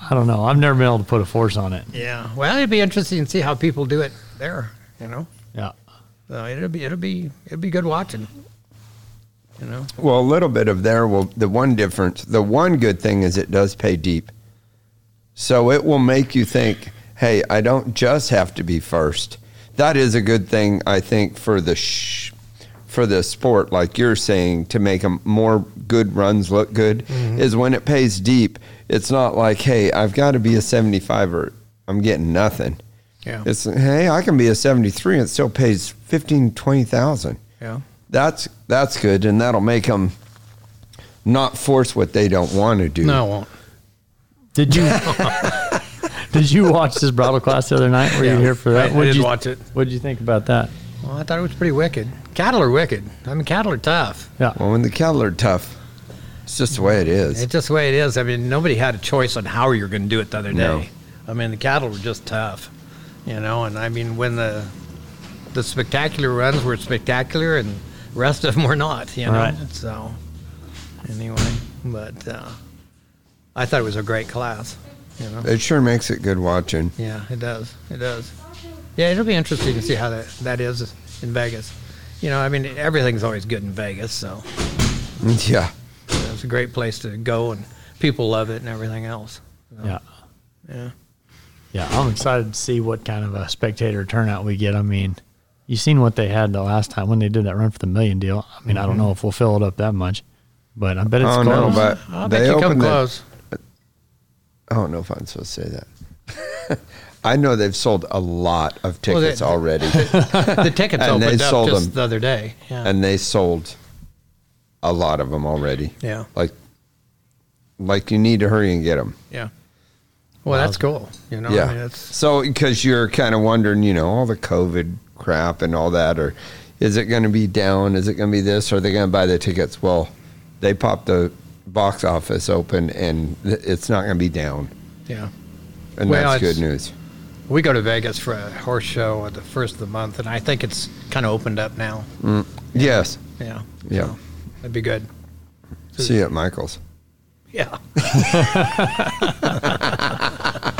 I don't know. I've never been able to put a force on it. yeah well it'd be interesting to see how people do it there you know Yeah. So it'll be it'll be it'll be good watching. You know. Well, a little bit of there will the one difference. The one good thing is it does pay deep. So it will make you think, "Hey, I don't just have to be first. That is a good thing I think for the sh- for the sport like you're saying to make them more good runs look good mm-hmm. is when it pays deep. It's not like, "Hey, I've got to be a 75 or I'm getting nothing." Yeah. It's, "Hey, I can be a 73 and it still pays 15 20,000." Yeah. That's that's good, and that'll make them not force what they don't want to do. No, it won't. Did you did you watch this bridle class the other night? Were you here for that? I- I What'd did you, watch it. What did you think about that? Well, I thought it was pretty wicked. Cattle are wicked. I mean, cattle are tough. Yeah. Well, when the cattle are tough, it's just the way it is. It's just the way it is. I mean, nobody had a choice on how you're going to do it the other day. No. I mean, the cattle were just tough, you know. And I mean, when the the spectacular runs were spectacular, and the rest of them were not, you know. Right. So anyway, but uh, I thought it was a great class, you know. It sure makes it good watching. Yeah, it does. It does. Yeah, it'll be interesting to see how that that is in Vegas. You know, I mean, everything's always good in Vegas, so Yeah. it's a great place to go, and people love it and everything else. Yeah. Yeah. Yeah, I'm excited to see what kind of a spectator turnout we get. I mean, you seen what they had the last time when they did that run for the million deal. I mean, I don't mm-hmm. know if we'll fill it up that much, but I bet it's Oh close. no, but I'll they bet you come opened it. close. I don't know if I'm supposed to say that. I know they've sold a lot of Well, they- tickets already, the tickets And they up sold just them. the other day. Yeah. and they sold a lot of them already. yeah. Like, like you need to hurry and get them. Yeah. Well, that's cool. You know, yeah. I mean, so because you're kind of wondering, you know, all the COVID crap and all that, or is it going to be down? Is it going to be this? Or are they going to buy the tickets? Well, they popped the box office open, and it's not going to be down, yeah. and Well, that's good news. We go to Vegas for a horse show at the first of the month, and I think it's kind of opened up now. Yes. Yeah. Yeah. So, that'd be good. See you at Michael's. Yeah.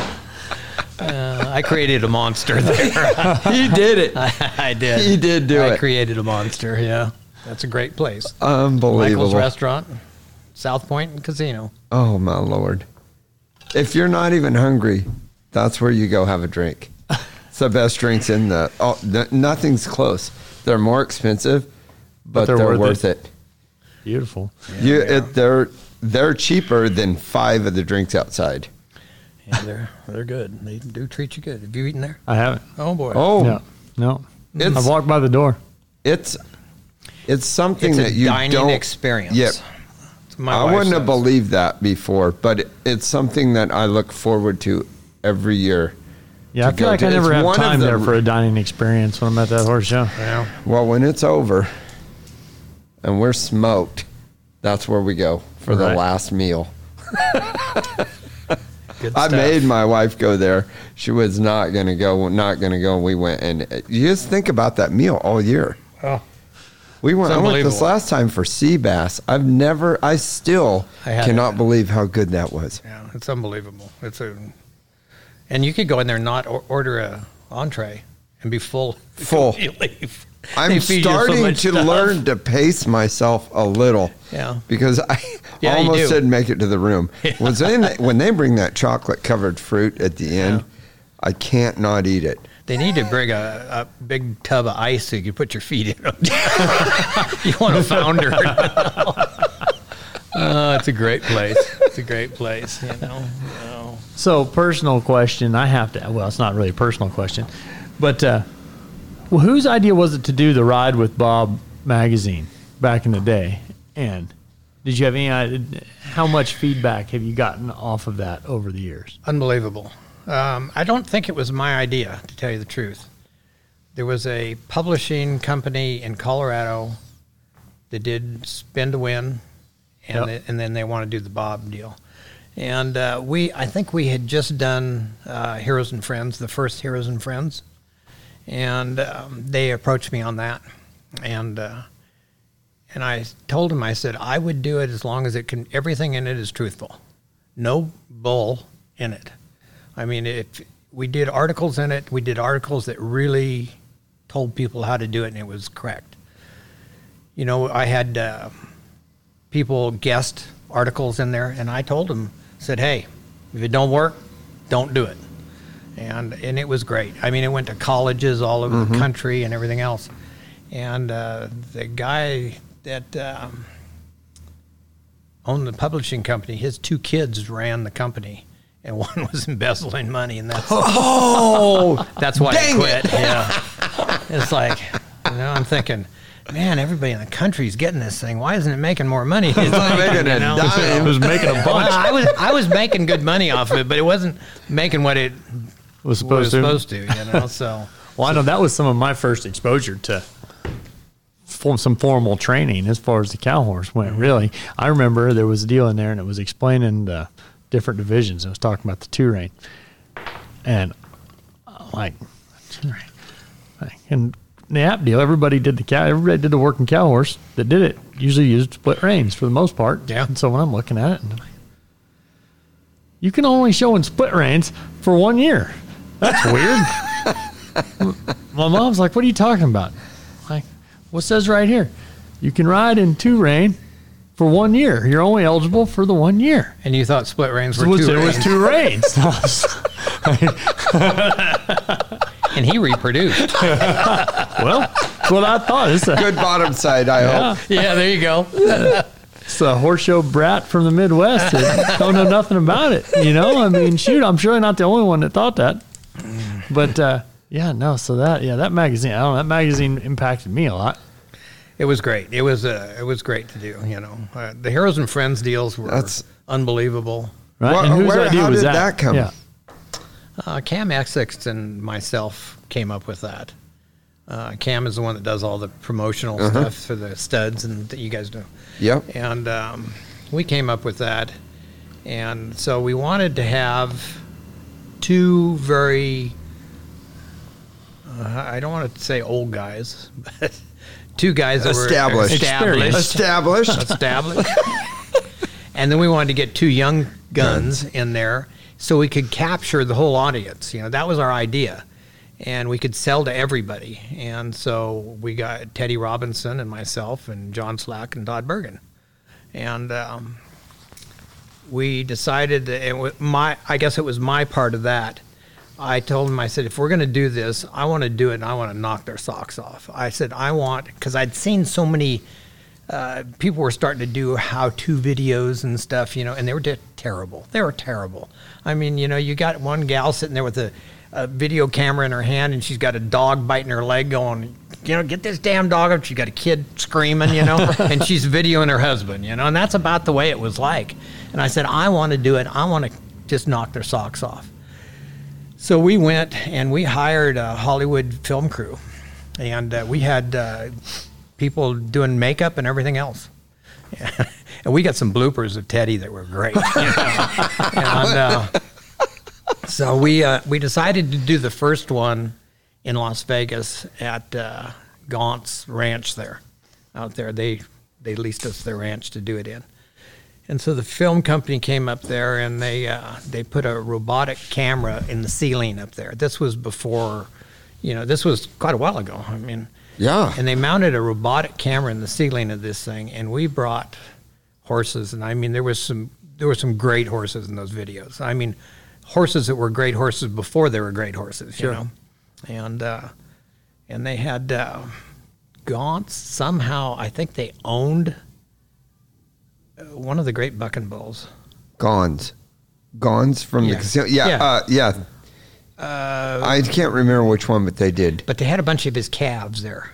Uh, I created a monster there. he did it. I did. He did do I it. I created a monster. Yeah, that's a great place. Unbelievable. Michael's Restaurant, South Point and Casino. Oh my lord! If you're not even hungry, that's where you go have a drink. It's the best drinks in the. Oh, n- nothing's close. They're more expensive, but, they're they're, worth worth, it. it. Beautiful. you, it, they're they're cheaper than five of the drinks outside. Yeah, they're they're good. They do treat you good. Have you eaten there? I haven't. Oh boy. Oh, No, no. It's- I've walked by the door. it's it's something it's that a you dining don't. experience. Yep. My I wouldn't have believed that before, but it, it's something that I look forward to every year. Yeah, I feel like to- I never it's have one time the- there for a dining experience when I'm at that horse show. Yeah. Well, when it's over and we're smoked, that's where we go for the last meal. Good I made my wife go there. She was not going to go, not going to go. And we went, and you just think about that meal all year. Oh. We went, I went this last time for sea bass. I've never, I still I cannot it. believe how good that was. Yeah, it's unbelievable. It's a, and you could go in there and not or, order a entree and be full. Full. You leave. I'm They feed you so starting to stuff. learn to pace myself a little. Yeah. Because I Yeah, almost didn't make it to the room. When, they, when they bring that chocolate covered fruit at the end, I can't not eat it. They need to bring a, a big tub of ice so you can put your feet in it. you want a founder. oh, it's a great place. It's a great place, you know. Oh. So, personal question. I have to. Well, it's not really a personal question, but uh, well, whose idea was it to do the ride with Bob magazine back in the day? And did you have any idea? How much feedback have you gotten off of that over the years? Unbelievable. Um, I don't think it was my idea, to tell you the truth. There was a publishing company in Colorado that did Spin to Win, and, Yep. they- and then they want to do the Bob deal. And uh, we, I think we had just done uh, Heroes and Friends, the first Heroes and Friends, and um, they approached me on that, and uh, and I told them, I said I would do it as long as it can. Everything in it is truthful, no bull in it. I mean, if we did articles in it, we did articles that really told people how to do it, and it was correct. You know, I had uh, people guest articles in there, and I told them, said, "Hey, if it don't work, don't do it." And and it was great. I mean, it went to colleges all over the country and everything else. And uh, the guy that um, owned the publishing company, his two kids ran the company, and one was embezzling money, and that's Oh, that's why I quit. Yeah, it's like you know, I'm thinking, man, everybody in the country is getting this thing. Why isn't it making more money? It's like, making a you know, dime. It was making a bunch. Well, I was I was making good money off of it, but it wasn't making what it was was supposed to. supposed to. You know, so Well, I know that was some of my first exposure to form some formal training as far as the cow horse went. Really, I remember there was a deal in there, and it was explaining the different divisions. It was talking about the two rein, and uh, like two rein, like, and the app deal. Everybody did the cow. Everybody did the working cow horse that did it. Usually used split reins for the most part. Yeah. And so when I'm looking at it, and I'm like, you can only show in split reins for one year. That's weird. My mom's like, "What are you talking about?" Like, what says right here? You can ride in two rein for one year. You're only eligible for the one year. and you thought split reins were So two it was two reins. and he reproduced. well, that's what I thought. It's a, good bottom side, I yeah, hope. yeah, there you go. it's a horse show brat from the Midwest that don't know nothing about it. You know, I mean, shoot, I'm surely not the only one that thought that. But uh, yeah, no. So that yeah, that magazine. I don't know. That magazine impacted me a lot. It was great. It was uh, it was great to do. You know, uh, the Heroes and Friends deals were That's- unbelievable. Right? Wha- and whose where- idea how was did that? that come? Yeah. Uh, Cam Essex and myself came up with that. Uh, Cam is the one that does all the promotional stuff for the studs and that you guys do. Yep. And um, we came up with that. And so we wanted to have two very, uh, I don't want to say old guys, but two guys that Established. were established. Established. established. and then we wanted to get two young guns in there so we could capture the whole audience. You know, that was our idea. And we could sell to everybody. And so we got Teddy Robinson and myself and John Slack and Todd Bergen. And um, we decided that it my, I guess it was my part of that. I told him, I said, if we're going to do this, I want to do it and I want to knock their socks off. I said, I want, because I'd seen so many uh, people were starting to do how-to videos and stuff, you know, and they were terrible. They were terrible. I mean, you know, you got one gal sitting there with a, a video camera in her hand, and she's got a dog biting her leg, going, you know, get this damn dog up. She's got a kid screaming, you know, and she's videoing her husband, you know, and that's about the way it was like. And I said, I want to do it. I want to just knock their socks off. So we went and we hired a Hollywood film crew, and uh, we had uh, people doing makeup and everything else. and we got some bloopers of Teddy that were great. and uh, so we uh, we decided to do the first one in Las Vegas at uh, Gaunt's Ranch there, out there. They they leased us their ranch to do it in. And so the film company came up there and they uh, they put a robotic camera in the ceiling up there. This was before, you know, this was quite a while ago. I mean, Yeah. and they mounted a robotic camera in the ceiling of this thing, and we brought horses, and I mean there was some there were some great horses in those videos. I mean, horses that were great horses before they were great horses, you know, and uh, and they had uh, Gaunts somehow. I think they owned uh, one of the great bucking bulls. Gaughans. Gaughans from Yeah. the casino. Yeah. Yeah. Uh, yeah. I can't remember which one, but they did. but they had a bunch of his calves there,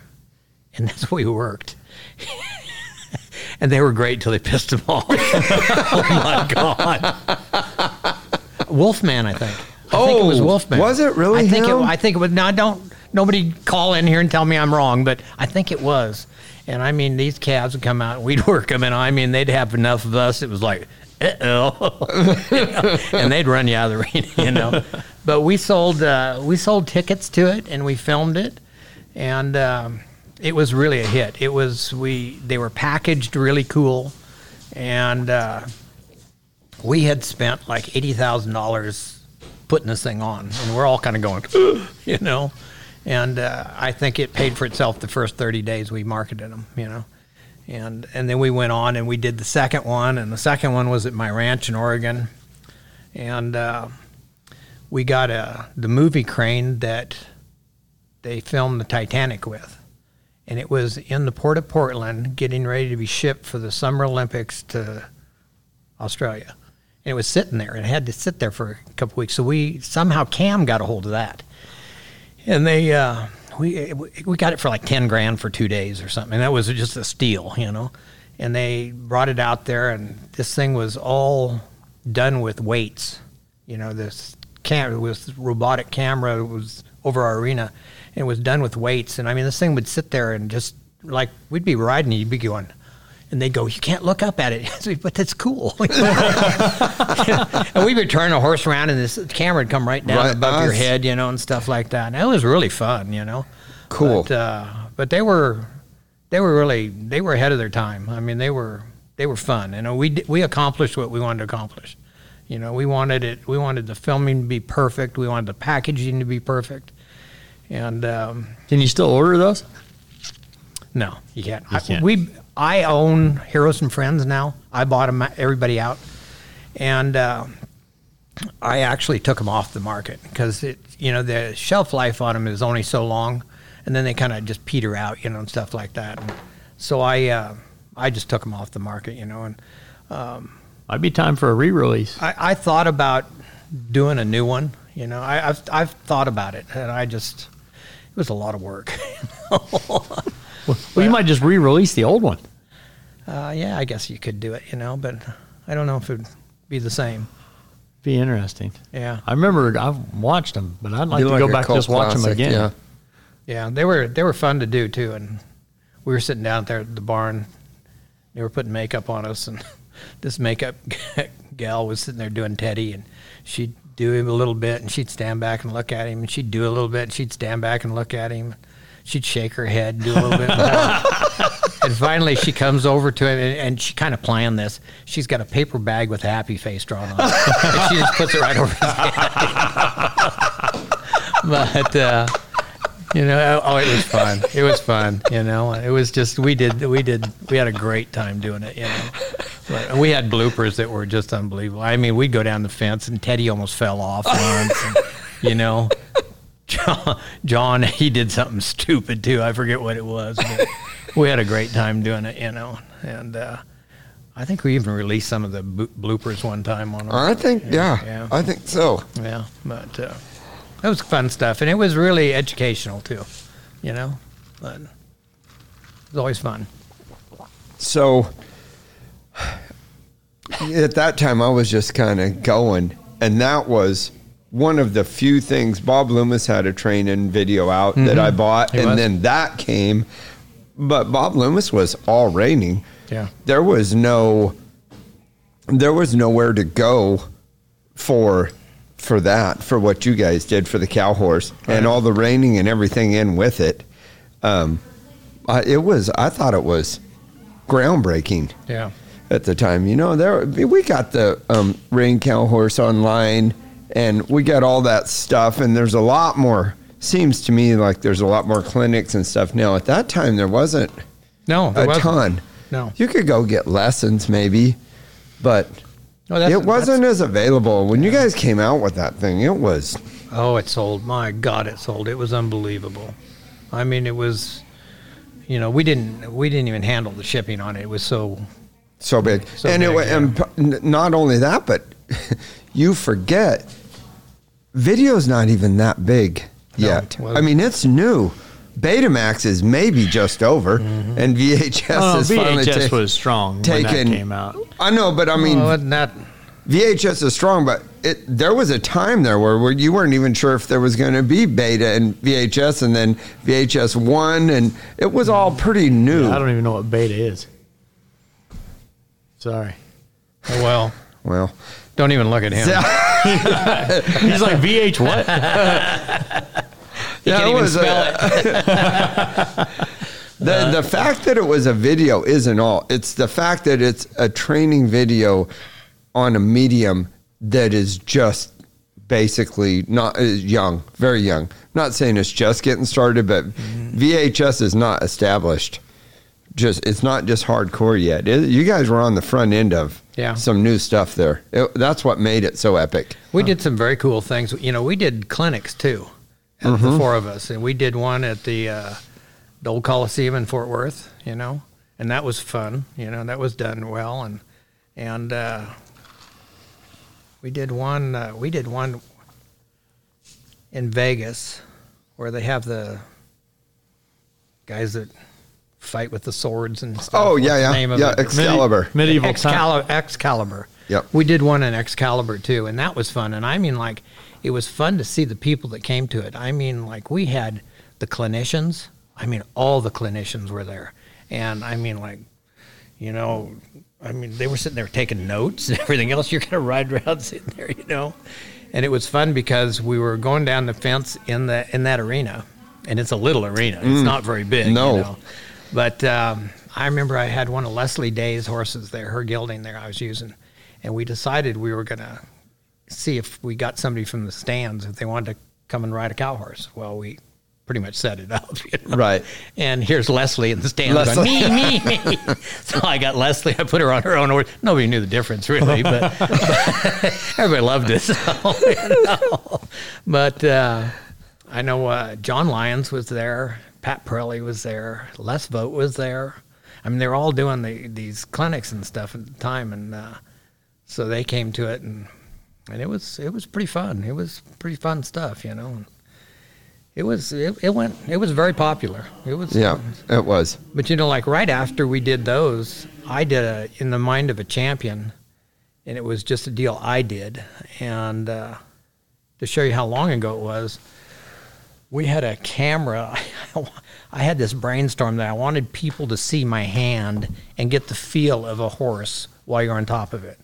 and that's where we worked. and they were great till they pissed them off. oh my god! Wolfman, I think. I think it was Oh, Wolfman. was it really I think him? it. I think it was. Now, don't nobody call in here and tell me I'm wrong, but I think it was. And I mean, these calves would come out, and we'd work them, and I mean, they'd have enough of us. It was like, uh oh, and they'd run you out of the arena, you know. But we sold uh, we sold tickets to it, and we filmed it, and um, it was really a hit. It was we they were packaged really cool, and uh, we had spent like eighty thousand dollars putting this thing on, and we're all kind of going, you know. and uh, I think it paid for itself the first 30 days we marketed them, you know. And and then we went on and we did the second one, and the second one was at my ranch in Oregon, and uh, we got a the movie crane that they filmed the Titanic with, and it was in the port of Portland, getting ready to be shipped for the Summer Olympics to Australia, and it was sitting there, and it had to sit there for a couple weeks. So we somehow Cam got a hold of that, and they uh, Eh, we we got it for like ten grand for two days or something. And that was just a steal, you know. And they brought it out there, and this thing was all done with weights. You know, this cam with robotic camera was over our arena, and it was done with weights. And I mean, this thing would sit there and just like we'd be riding, you'd be going. And they go, you can't look up at it, but that's cool. and we'd turn turning a horse around, and this camera would come right down Right, above your head, you know, and stuff like that. And it was really fun, you know. Cool. But, uh, but they were, they were really, they were ahead of their time. I mean, they were, they were fun. You know, we d- we accomplished what we wanted to accomplish. You know, we wanted it. We wanted the filming to be perfect. We wanted the packaging to be perfect. And um, Can you still order those? no, you can't. You can't. we I own Heroes and Friends now. I bought them everybody out, and uh, I actually took them off the market because it you know the shelf life on them is only so long, and then they kind of just peter out, you know, and stuff like that. And so I uh, I just took them off the market, you know, and I'd be time for a re-release. I, I thought about doing a new one. You know, I, I've I've thought about it, and I just it was a lot of work. Well, you might just re-release the old one. uh, yeah, I guess you could do it, you know, but I don't know if it'd be the same. Be interesting. Yeah, I remember I've watched them, but I'd like Be to like go back and cult just watch them again. Yeah. yeah, they were they were fun to do too, and we were sitting down there at the barn. They were putting makeup on us, and this makeup gal was sitting there doing Teddy, and she'd do him a little bit, and she'd stand back and look at him, and she'd do a little bit, and she'd stand back and look at him. She'd shake her head, and do a little bit. and finally, she comes over to him, and, and she kind of planned this. She's got a paper bag with a happy face drawn on it, and she just puts it right over his head. but uh, you know, oh, it was fun. It was fun. You know, it was just we did we did we had a great time doing it. You know, but we had bloopers that were just unbelievable. I mean, we'd go down the fence and Teddy almost fell off once. And, you know, John, John he did something stupid too. I forget what it was. But we had a great time doing it. You know, and uh, I think we even released some of the bo- bloopers one time on. our- I think, yeah, Yeah. I think so. yeah, but uh, that was fun stuff, and it was really educational too. You know, but it was always fun. So at that time, I was just kind of going, and that was one of the few things. Bob Loomis had a training video out that I bought, Mm-hmm. He and was. then that came. But Bob Loomis was all reining. Yeah. There was no, there was nowhere to go for for that for what you guys did for the cow horse and all the reining and everything in with it. Um, I, it was. I thought it was groundbreaking Yeah. at the time. You know, there we got the um, reined cow horse online, and we got all that stuff. And there's a lot more. Seems to me like there's a lot more clinics and stuff now. At that time, there wasn't No, there a wasn't. ton. No. You could go get lessons maybe, but Oh, that's- it wasn't as available when you guys came out with that thing. It was Oh, it sold. My God, it sold. It was unbelievable. I mean, it was. You know, we didn't we didn't even handle the shipping on it. It was so. so big, So and it big, wa- yeah. and not only that, but you forget video's not even that big yet. well- I mean, it's new. Betamax is maybe just over, mm-hmm. and VHS Oh, is finally VHS ta- was strong when taken. that came out. I know, but I mean, well, that VHS is strong, but it there was a time there where, where you weren't even sure if there was going to be beta and VHS, and then VHS one, and it was all pretty new. I don't even know what beta is. Sorry. oh, well? well, Don't even look at him. He's like VH what? He Yeah, can't it even was a- spell it. the the fact that it was a video isn't all. It's the fact that it's a training video on a medium that is just basically not uh, young, very young. Not saying it's just getting started, but VHS is not established. Just it's not just hardcore yet. It- you guys were on the front end of Yeah. some new stuff there. It- that's what made it so epic. We did some very cool things. You know, we did clinics too, uh, the four of us, and we did one at the, uh, the old Coliseum in Fort Worth. You know, and that was fun. You know, that was done well, and and uh, we did one. Uh, we did one in Vegas, where they have the guys that fight with the swords and stuff. Oh What's yeah, the yeah, name of yeah. it? Excalibur. medieval. Excalibur, Excalibur. Yep. We did one in Excalibur too, and that was fun. And I mean, like, it was fun to see the people that came to it. I mean, like, we had the clinicians. I mean, all the clinicians were there, and I mean, like, you know, I mean, they were sitting there taking notes and everything else. You're gonna ride around sitting there, you know, and it was fun because we were going down the fence in the in that arena, and it's a little arena. It's mm. not very big. No. You know? But um, I remember I had one of Leslie Day's horses there, her gelding there I was using, and we decided we were going to see if we got somebody from the stands if they wanted to come and ride a cow horse. Well, we pretty much set it up, you know? Right. And here's Leslie in the stands Leslie. going, me, me, me. so I got Leslie. I put her on her own horse. Nobody knew the difference really, but, everybody loved it. So, you know. But uh, I know uh, John Lyons was there. Pat Parelli was there. Les Vogt was there. I mean, they were all doing the, these clinics and stuff at the time, and uh, so they came to it, and and it was it was pretty fun. It was pretty fun stuff, you know. It was it, it went it was very popular. It was Yeah, it was. but you know, like right after we did those, I did a in the mind of a champion, and it was just a deal I did. And uh, to show you how long ago it was, we had a camera. I had this brainstorm that I wanted people to see my hand and get the feel of a horse while you're on top of it.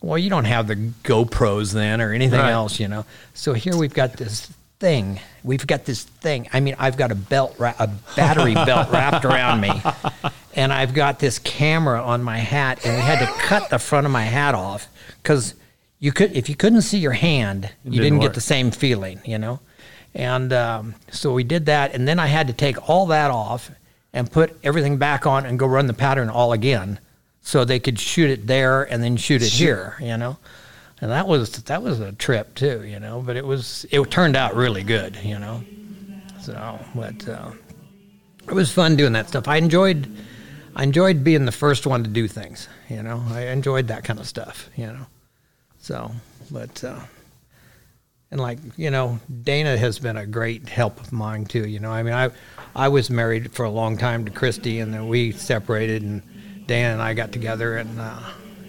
Well, you don't have the GoPros then or anything Right. else, you know. So here we've got this thing. We've got this thing. I mean, I've got a belt, ra- a battery belt wrapped around me, and I've got this camera on my hat, and we had to cut the front of my hat off because you could, if you couldn't see your hand, you didn't didn't, get the same feeling, you know. And um, so we did that, and then I had to take all that off and put everything back on and go run the pattern all again, so they could shoot it there and then shoot it here, you know. And that was that was a trip too, you know. But it was it turned out really good, you know. So, but uh, it was fun doing that stuff. I enjoyed I enjoyed being the first one to do things, you know. I enjoyed that kind of stuff, you know. So, but uh, and like you know, Dana has been a great help of mine too. You know, I mean, I I was married for a long time to Christy, and then we separated, and Dana and I got together, and uh,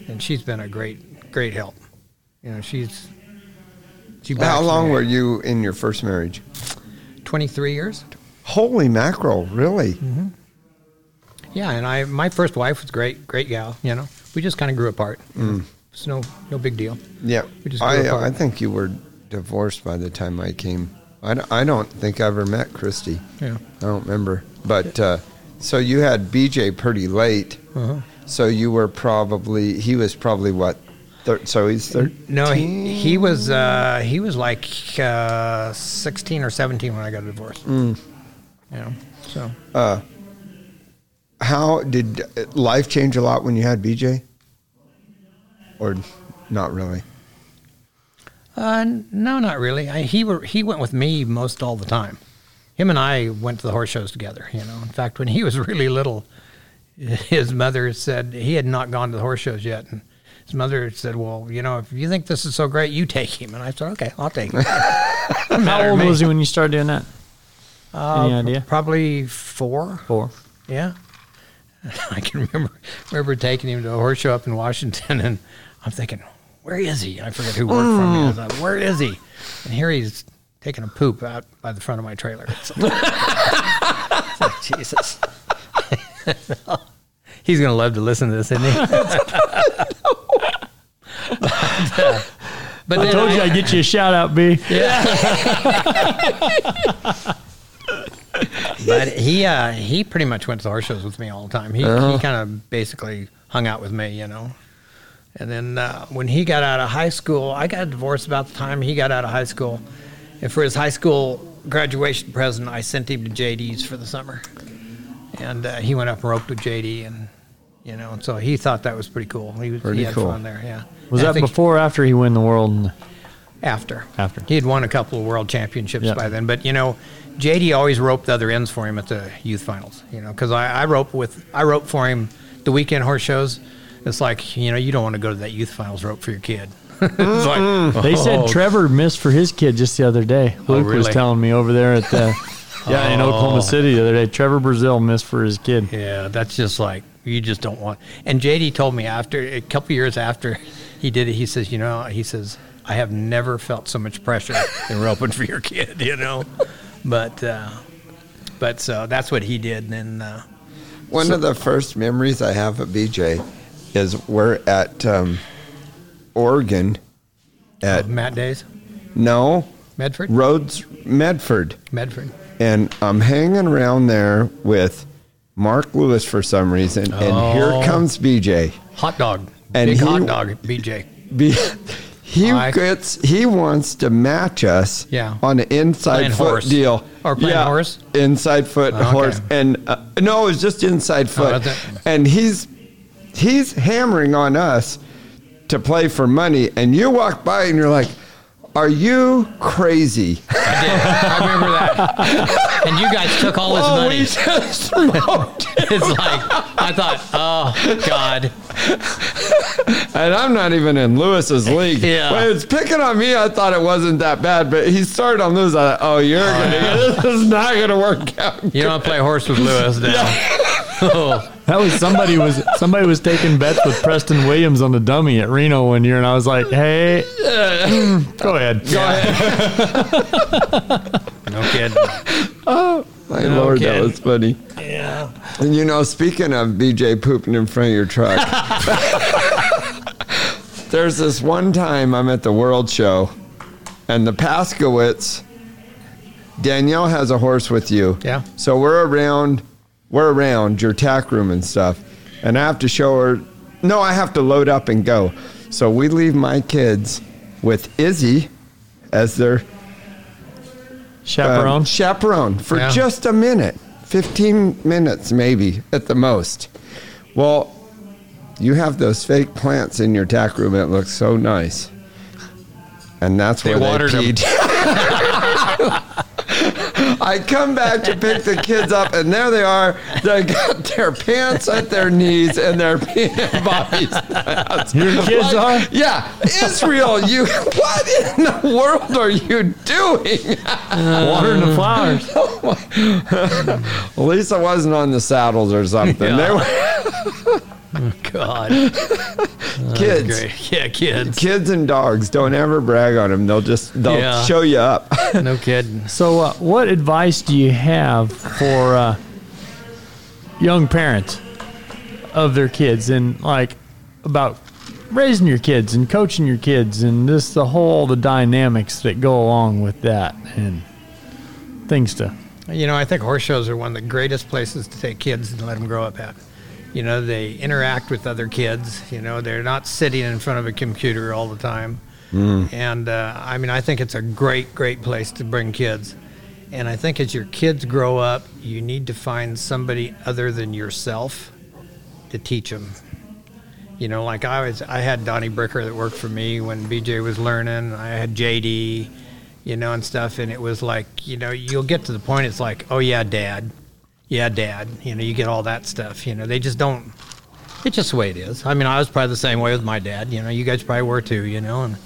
and she's been a great great help. You know, she's she How long were you in your first marriage? Twenty three years. Holy mackerel! Really? Mm-hmm. Yeah, and I my first wife was great, great gal. You know, we just kind of grew apart. It's no no big deal. Yeah. We just I. I think you were divorced by the time I came. I don't, I don't think I ever met Christy. Yeah. I don't remember. But uh, so you had BJ pretty late. Uh-huh. So you were probably he was probably what? Thir- so he's thirteen. No, he, he was uh, he was like uh, sixteen or seventeen when I got a divorce. Mm. You know, so How did uh, life change a lot when you had BJ? Or not really? Uh, no, not really. I, he were he went with me most all the time. Him and I went to the horse shows together. You know, in fact, when he was really little, his mother said he had not gone to the horse shows yet, and his mother said, "Well, you know, if you think this is so great, you take him." And I said, "Okay, I'll take him." How old was he when you started doing that? Any Uh, idea? Probably four. Four. Yeah. I can remember remember taking him to a horse show up in Washington, and I'm thinking, where is he? I forget who worked for me. I was like, where is he? And here he's taking a poop out by the front of my trailer. It's like, it's like, Jesus. he's going to love to listen to this, isn't he? but, uh, but I told you I'd get you a shout out, B. Yeah. but he uh, he pretty much went to horse shows with me all the time. He he kind of basically hung out with me, you know. And then uh, when he got out of high school, I got divorced about the time he got out of high school. And for his high school graduation present, I sent him to JD's for the summer. And uh, he went up and roped with JD, and you know, and so he thought that was pretty cool. He was Pretty he had cool. fun there. Yeah. Was And that before or after he won the world? and- After. After. He had won a couple of world championships Yeah. by then, but you know, JD always roped the other ends for him at the youth finals. You know, because I, I rope with I rope for him the weekend horse shows. It's like you know you don't want to go to that youth finals rope for your kid. it's like They said oh, Trevor missed for his kid just the other day. Luke was really? telling me over there at the yeah in Oklahoma City the other day. Trevor Brazile missed for his kid. Yeah, that's just like you just don't want. And JD told me after a couple years after he did it, he says, you know, he says, I have never felt so much pressure in roping for your kid, you know. But uh, but so that's what he did, and then uh, One of the first memories I have of BJ is we're at um, Oregon at Matt Days, no Medford, Rhodes Medford, Medford. and I'm hanging around there with Mark Lewis for some reason, and here Oh. comes BJ. Hot dog, And big he- hot dog, BJ. Be, he I- gets he wants to match us Yeah. on an inside Playing foot horse. deal Or playing yeah, horse? inside foot Oh, okay. horse and uh, no it's just inside foot that's it. and he's he's hammering on us to play for money and you walk by and you're like are you crazy I did. I remember that. And you guys took all his oh, money. we just smoked It's like I thought, oh God, And I'm not even in Lewis's league. Yeah. When it's picking on me, I thought it wasn't that bad, but he started on Lewis. I thought, oh, you're oh, gonna, this is not gonna work out. you don't play horse with Lewis now. Oh. That was somebody was somebody was taking bets with Preston Williams on the dummy at Reno one year, and I was like, "Hey, go ahead, go ahead." No kidding. Oh my lord, that was funny. Yeah. And you know, speaking of BJ pooping in front of your truck, there's this one time I'm at the World Show, and the Paskowitz, Danielle has a horse with you. Yeah. So we're around, we're around your tack room and stuff, and I have to show her. No, I have to load up and go. So we leave my kids with Izzy as their Chaperone. um, chaperone for Yeah. just a minute, 15 minutes maybe at the most. Well, you have those fake plants in your tack room. It looks so nice. And that's They where watered they peed. I come back to pick the kids up, and there they are. They got their pants at their knees, and in Bobby's pants. Your kids are? Yeah, Israel. You, what in the world are you doing? Watering the flowers. At least I wasn't on the saddles or something. They were God. kids. Great. Yeah, kids. Kids and dogs don't ever brag on them. They'll just they'll Yeah. show you up. No kidding. So, uh, what advice do you have for uh, young parents of their kids and like about raising your kids and coaching your kids and just the whole the dynamics that go along with that and things to You know, I think horse shows are one of the greatest places to take kids and let them grow up at. You know, they interact with other kids. You know, they're not sitting in front of a computer all the time. And uh, I mean, I think it's a great, great place to bring kids. And I think as your kids grow up, you need to find somebody other than yourself to teach them. You know, like I was, I had Donnie Bricker that worked for me when BJ was learning. I had JD, you know, and stuff. And it was like, you know, you'll get to the point. It's like, oh yeah, Dad, yeah, Dad. You know, you get all that stuff. You know, they just don't. It's just the way it is. I mean, I was probably the same way with my dad. You know, you guys probably were too. You know, and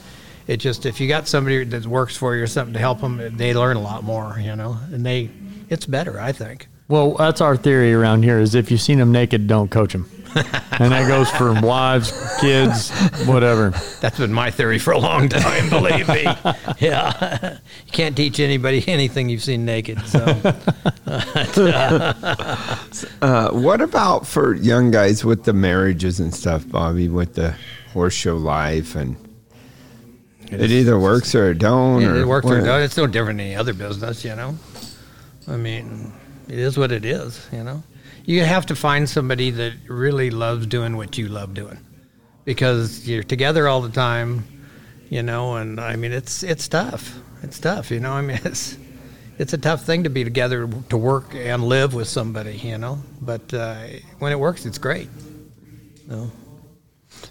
it just if you got somebody that works for you or something to help them, they learn a lot more. You know, and they, it's better, I think. well that's our theory around here is if you've seen them naked don't coach them and that goes for wives kids whatever That's been my theory for a long time, believe me. Yeah. You can't teach anybody anything you've seen naked. So, Uh, what about for young guys with the marriages and stuff, Bobby, with the horse show life and it either works or it don't. it, or it worked or what? not. It's no different than any other business, you know? I mean, it is what it is, you know? You have to find somebody that really loves doing what you love doing. because you're together all the time, you know. And I mean, it's it's tough. It's tough, you know. I mean, it's it's a tough thing to be together to work and live with somebody, you know. But uh, when it works, it's great. No.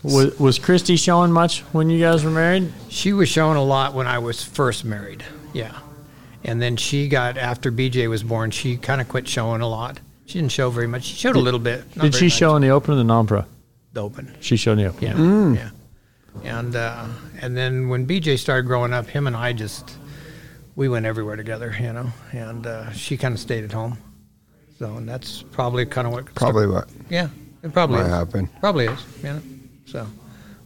Was, was Christy showing much when you guys were married? She was showing a lot when I was first married. Yeah. And then she got after BJ was born, she kind of quit showing a lot. She didn't show very much. She showed a little bit. Did very she show in the open or the non-pro? the open? She showed in the open. Yeah. Yeah. And uh, and then when BJ started growing up, him and I just we went everywhere together, you know. And uh, she kind of stayed at home. So and that's probably kind of what Probably what yeah, it probably what is. happened. Probably is, you know. So,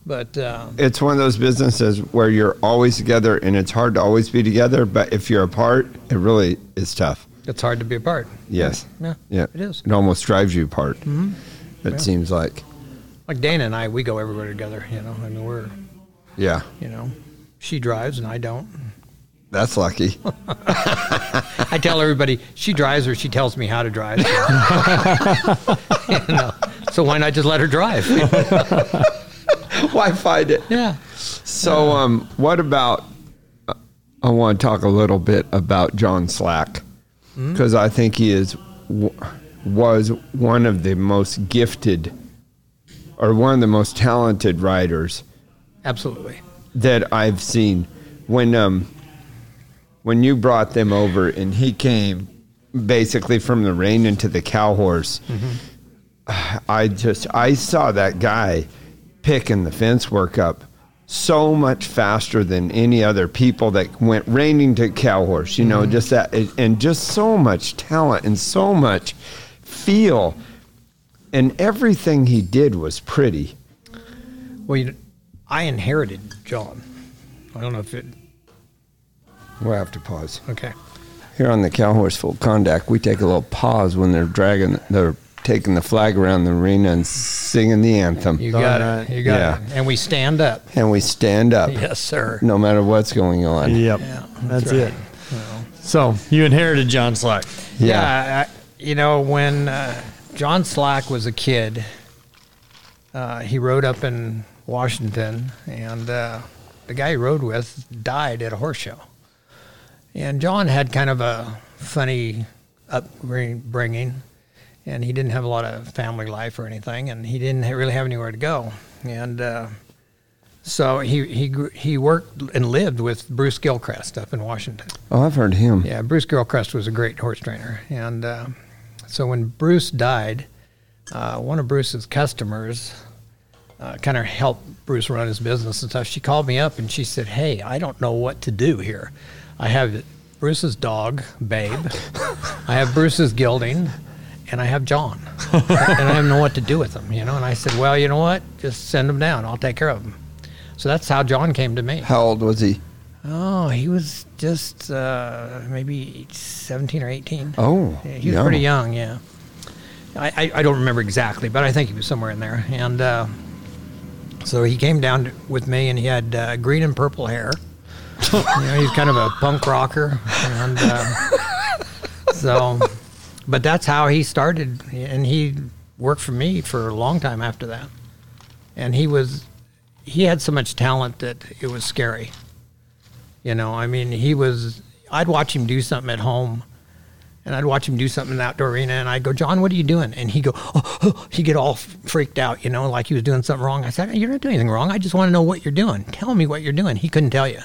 but uh, It's one of those businesses where you're always together, and it's hard to always be together. But if you're apart, it really is tough. It's hard to be apart. Yes. Yeah, Yeah. it is. It almost drives you apart. Mm-hmm. It Yeah. seems like. Like Dana and I, we go everywhere together. You know, I mean, we're Yeah. you know, she drives and I don't. That's lucky. I tell everybody she drives or she tells me how to drive. you know, so why not just let her drive? Why fight it? yeah. So, um, what about? uh, I want to talk a little bit about John Slack because I think he is was one of the most gifted or one of the most talented writers Absolutely. that I've seen. When um, when you brought them over and he came basically from the rain into the cow horse, I just I saw that guy picking the fence work up so much faster than any other people that went reining to cow horse. You know, mm-hmm. just that and just so much talent and so much feel, and everything he did was pretty. Well, you know, I inherited John. I don't know if it. We'll have to pause. Okay. Here on the cow horse full contact, we take a little pause when they're dragging, they're taking the flag around the arena and singing the anthem, You got right. it. You got Yeah. it. And we stand up. and we stand up, Yes, sir. no matter what's going on. Yep. Yeah, that's, that's it. So you inherited John Slack. Yeah, I, you know when uh, John Slack was a kid, uh, he rode up in Washington, and uh, the guy he rode with died at a horse show. And John had kind of a funny upbringing, and he didn't have a lot of family life or anything, and he didn't really have anywhere to go. And uh, so he he he worked and lived with Bruce Gilchrist up in Washington. Oh, I've heard him. Yeah, Bruce Gilchrist was a great horse trainer, and uh, so when Bruce died, uh, one of Bruce's customers uh, kind of helped Bruce run his business and stuff. She called me up and she said, "Hey, I don't know what to do here. I have Bruce's dog, Babe. I have Bruce's gelding." And I have John, and I don't know what to do with them, you know. And I said, "Well, you know what? Just send them down. I'll take care of them." So that's how John came to me. How old was he? Oh, he was just uh, maybe 17 or 18. Oh, Yeah, he was young. pretty young, yeah. I, I, I don't remember exactly, but I think he was somewhere in there. And uh, so he came down to, with me, and he had uh, green and purple hair. you know, he's kind of a punk rocker. And uh, so, but that's how he started. And he worked for me for a long time after that. And he was, he had so much talent that it was scary. You know, I mean, he was. I'd watch him do something at home, and I'd watch him do something in the outdoor arena, and I'd go, "John, what are you doing?" And he go, oh, oh, he get all freaked out, you know, like he was doing something wrong. I said, "You're not doing anything wrong. I just want to know what you're doing. Tell me what you're doing." He couldn't tell you.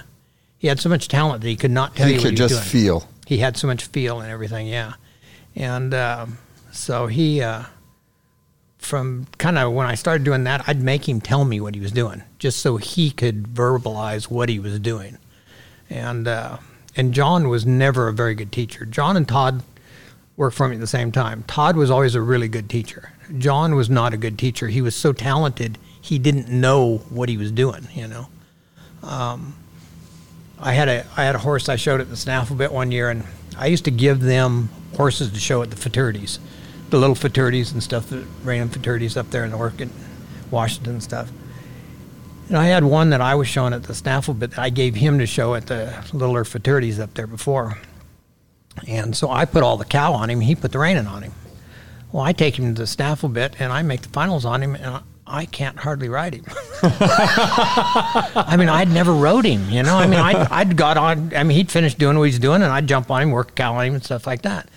He had so much talent that he could not tell He you. could he was just doing. feel. He had so much feel and everything, yeah. And um, so he, uh, from kind of when I started doing that, I'd make him tell me what he was doing, just so he could verbalize what he was doing. And uh, and John was never a very good teacher. John and Todd worked for me at the same time. Todd was always a really good teacher. John was not a good teacher. He was so talented, he didn't know what he was doing. You know. I had a I had a horse I showed at the snaffle bit one year, and I used to give them horses to show at the futurities, the little futurities and stuff, the random futurities up there in Oregon, Washington and stuff. And I had one that I was showing at the snaffle bit that I gave him to show at the littler futurities up there before. And so I put all the cow on him, he put the reining on him. Well, I take him to the snaffle bit and I make the finals on him, and I- can't hardly ride him. I mean, I'd never rode him, you know. I mean, I'd, I'd got on. I mean, he'd finished doing what he's doing, and I'd jump on him, work a cow on him, and stuff like that.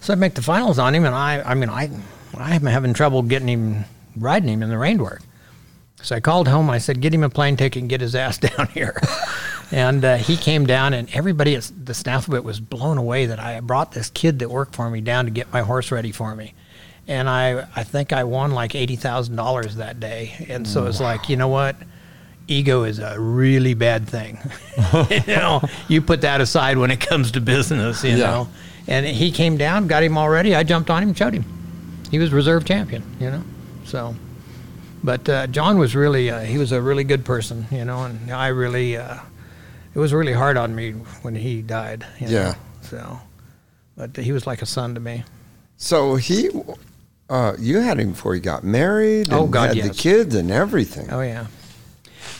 So I'd make the finals on him, and I, I mean, I, I'm having trouble getting him riding him in the rein work. So I called home. I said, "Get him a plane ticket and get his ass down here." and uh, he came down, and everybody at the snaffle bit was blown away that I brought this kid that worked for me down to get my horse ready for me. And I, I think I won like eighty thousand dollars that day. And so it's like, you know what? Ego is a really bad thing. you know, you put that aside when it comes to business. You Yeah. know. And he came down, got him already. I jumped on him, showed him. He was reserve champion. You know, so. But uh, John was really, uh, he was a really good person, you know, and I really, uh, it was really hard on me when he died. you know, Yeah. So, but he was like a son to me. So he, uh, you had him before he got married. Oh, and God, had the kids and everything. Oh, yeah.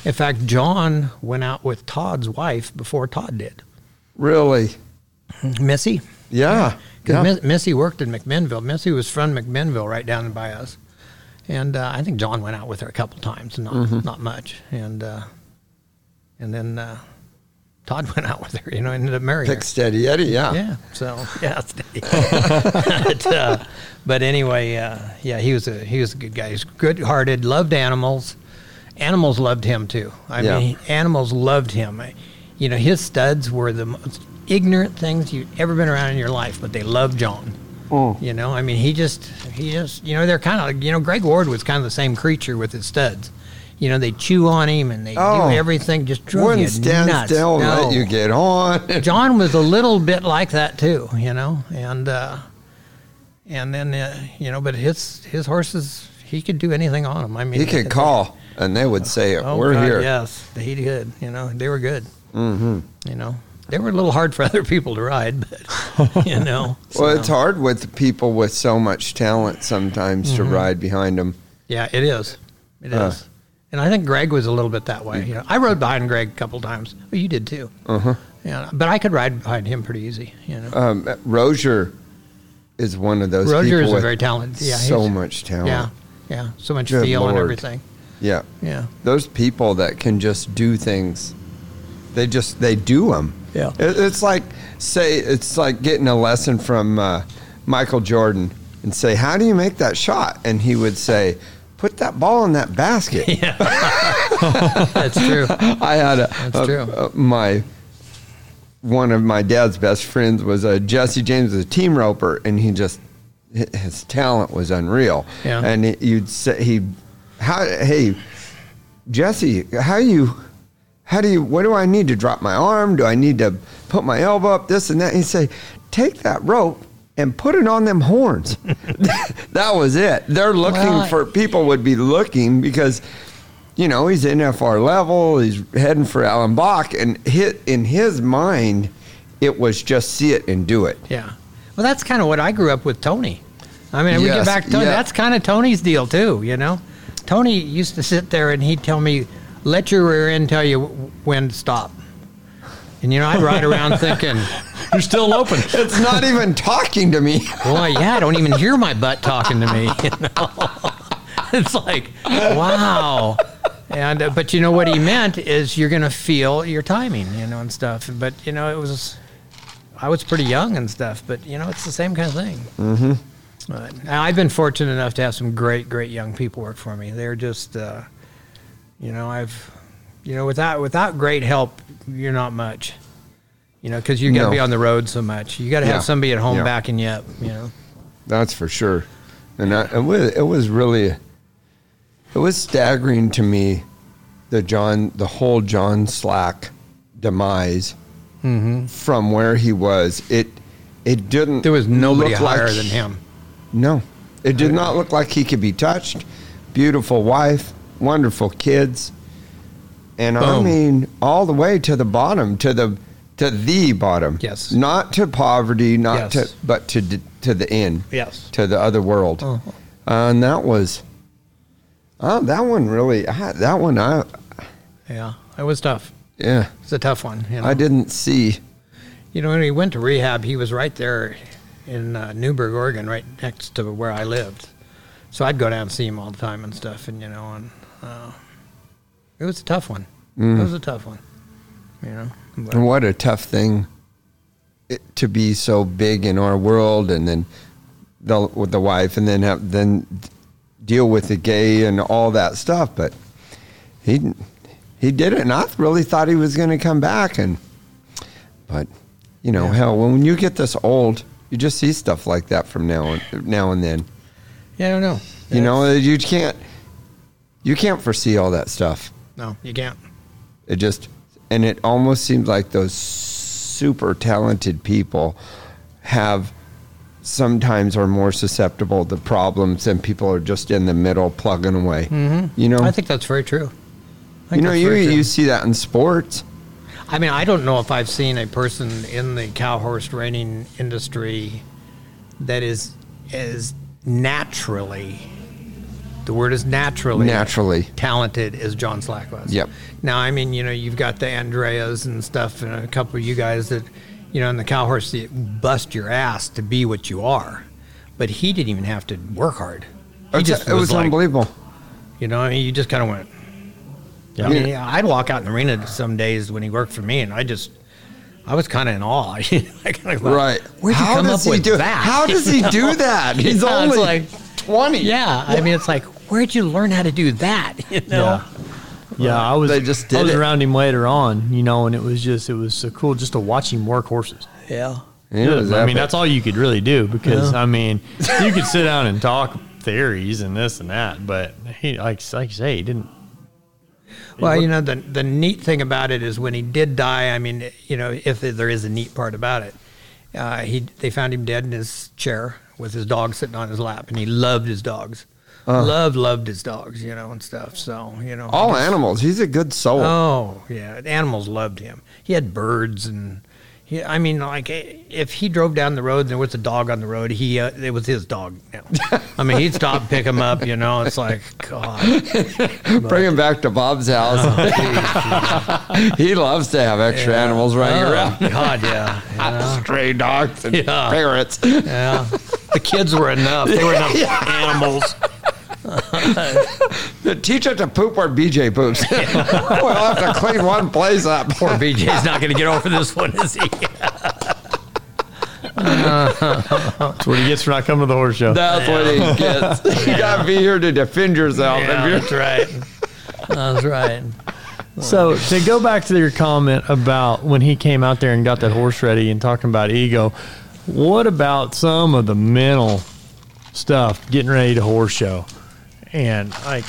In fact, John went out with Todd's wife before Todd did. Really? Missy. Yeah. yeah. Miss- Missy worked in McMinnville. Missy was from McMinnville, right down by us. And uh, I think John went out with her a couple times, not Mm-hmm. not much. And uh, and then uh, Todd went out with her, you know, ended up marrying her. Steady Eddie. Yeah. Yeah. So yeah, steady. but, uh, but anyway, uh, yeah, he was a he was a good guy. He's good-hearted, loved animals. Animals loved him too. I Yeah. mean, animals loved him. You know, his studs were the most ignorant things you've ever been around in your life, but they loved John. You know, I mean, he just he just you know they're kind of you know Greg Ward was kind of the same creature with his studs. You know, they chew on him and they Oh. do everything just drove Wouldn't stand nuts. still No. let you get on. John was a little bit like that too, you know, and uh, and then uh, you know, but his his horses, he could do anything on them. I mean, he could call and they would say, Oh, We're God, here. Yes, he did. You know, they were good. Mm-hmm. You know, they were a little hard for other people to ride, but you know. Well, it's hard with people with so much talent sometimes to Mm-hmm. ride behind them. Yeah, it is. It is. Uh. And I think Greg was a little bit that way. You know, I rode behind Greg a couple times. Well, you did too. Uh-huh. Yeah, but I could ride behind him pretty easy. You know, Um, Rozier is one of those Roger people is a very talented. Yeah, so much talent. Yeah, yeah, so much Good feel and everything. Yeah. Yeah. Those people that can just do things, they just they do them. Yeah. It, it's like say it's like getting a lesson from uh, Michael Jordan and say, "How do you make that shot?" And he would say, "Put that ball in that basket." That's true. I had a, That's a- true. a- my one of my dad's best friends was a Jesse James was a team roper, and he just his talent was unreal. Yeah. And it- you'd say he, how hey, Jesse, how you, how do you, what do I need to drop my arm? Do I need to put my elbow up? This and that. He'd say, take that rope. And put it on them horns. that was it. They're looking Well, for people would be looking because you know, he's NFR level, he's heading for Allen Bach, and hit in his mind, it was just see it and do it. Yeah. Well, that's kind of what I grew up with Tony. I mean, we get back to Tony. yeah. That's kind of Tony's deal too. You know, Tony used to sit there and he'd tell me, "Let your rear end tell you when to stop." And you know, I'd ride around thinking, You're still open. It's not even talking to me. "Boy, yeah, I don't even hear my butt talking to me." You know? it's like, wow. And uh, but you know what he meant is you're gonna feel your timing, you know, and stuff. But you know, it was I was pretty young and stuff, but you know, it's the same kind of thing. Mm-hmm. But I've been fortunate enough to have some great, great young people work for me. They're just, uh, you know, I've, you know, without without great help, you're not much. You know, because you got to No. be on the road so much. You got to have somebody at home Yeah. backing you up. You know. That's for sure. And I, it, was, it was really, it was staggering to me, the John, the whole John Slack demise mm-hmm. from where he was. It, it didn't. There was nobody higher like- than him. No, it did not look like he could be touched. Beautiful wife, wonderful kids, and I mean all the way to the bottom, to the to the bottom. Yes. not to poverty, not Yes. to but to to the end. Yes. to the other world, Uh-huh. uh, and that was. Oh, that one really. I, that one, I Yeah, it was tough. yeah, It's a tough one. You know? I didn't see. You know, when he went to rehab, he was right there in uh, Newberg, Oregon, right next to where I lived. So I'd go down and see him all the time and stuff, and you know, and uh, it was a tough one. It was a tough one. You know. But- And what a tough thing it, to be so big in our world, and then the, with the wife, and then have then deal with the gay and all that stuff. But he he did it, and I really thought he was going to come back. And but you know, Yeah. hell, when you get this old, you just see stuff like that from now on, now and then. yeah, I don't know. You know, you can't you can't foresee all that stuff. No, you can't. It just and it almost seems like those super talented people have sometimes are more susceptible to problems than people are just in the middle plugging away. Mm-hmm. You know, I think that's very true. You know you true. you see that in sports. I mean, I don't know if I've seen a person in the cow horse reining industry that is as naturally, the word is naturally, Naturally. talented as John Slack was. Yep. Now, I mean, you know, you've got the Andreas and stuff, and a couple of you guys that, you know, in the cow horse, you bust your ass to be what you are. But he didn't even have to work hard. He It's- just it was, like, unbelievable. You know, I mean, you just kind of went. Yeah. I mean, I'd walk out in the arena some days when he worked for me, and I just, I was kind of in awe. I kinda thought, Right. Where'd you How come does up he with do that? How does he do that? He's Yeah, only like- 20. Yeah, I mean, it's like, where'd you learn how to do that? You know? Yeah. Yeah, I was. They just I did was it. around him later on, you know, and it was just it was so cool just to watch him work horses. Yeah. It was I mean, that's all you could really do because I mean, you could sit down and talk theories and this and that, but he like like you say, he didn't. Well, you know, the the neat thing about it is when he did die. I mean, you know, if there is a neat part about it, uh, he they found him dead in his chair with his dog sitting on his lap, and he loved his dogs, loved loved his dogs, you know, and stuff. So you know, all guess- animals. He's a good soul. Oh yeah, animals loved him. He had birds and. He, I mean, like eh, if he drove down the road and there was a dog on the road, he uh, it was his dog. Now. I mean, he'd stop, and pick him up. You know, it's like God. Bring him back to Bob's house. he loves to have extra animals running Oh, around. God, yeah. you know? Stray dogs and Yeah. parrots. Yeah. The kids were enough. They were enough animals. Teach it to poop where BJ poops. we'll have to clean one place up. Poor BJ's not going to get over this one, is he? That's what he gets for not coming to the horse show. That's what he gets. You gotta be here to defend yourself. Yeah, If that's right. That's right. So to go back to your comment about when he came out there and got that horse ready and talking about ego, what about some of the mental stuff getting ready to horse show? And like,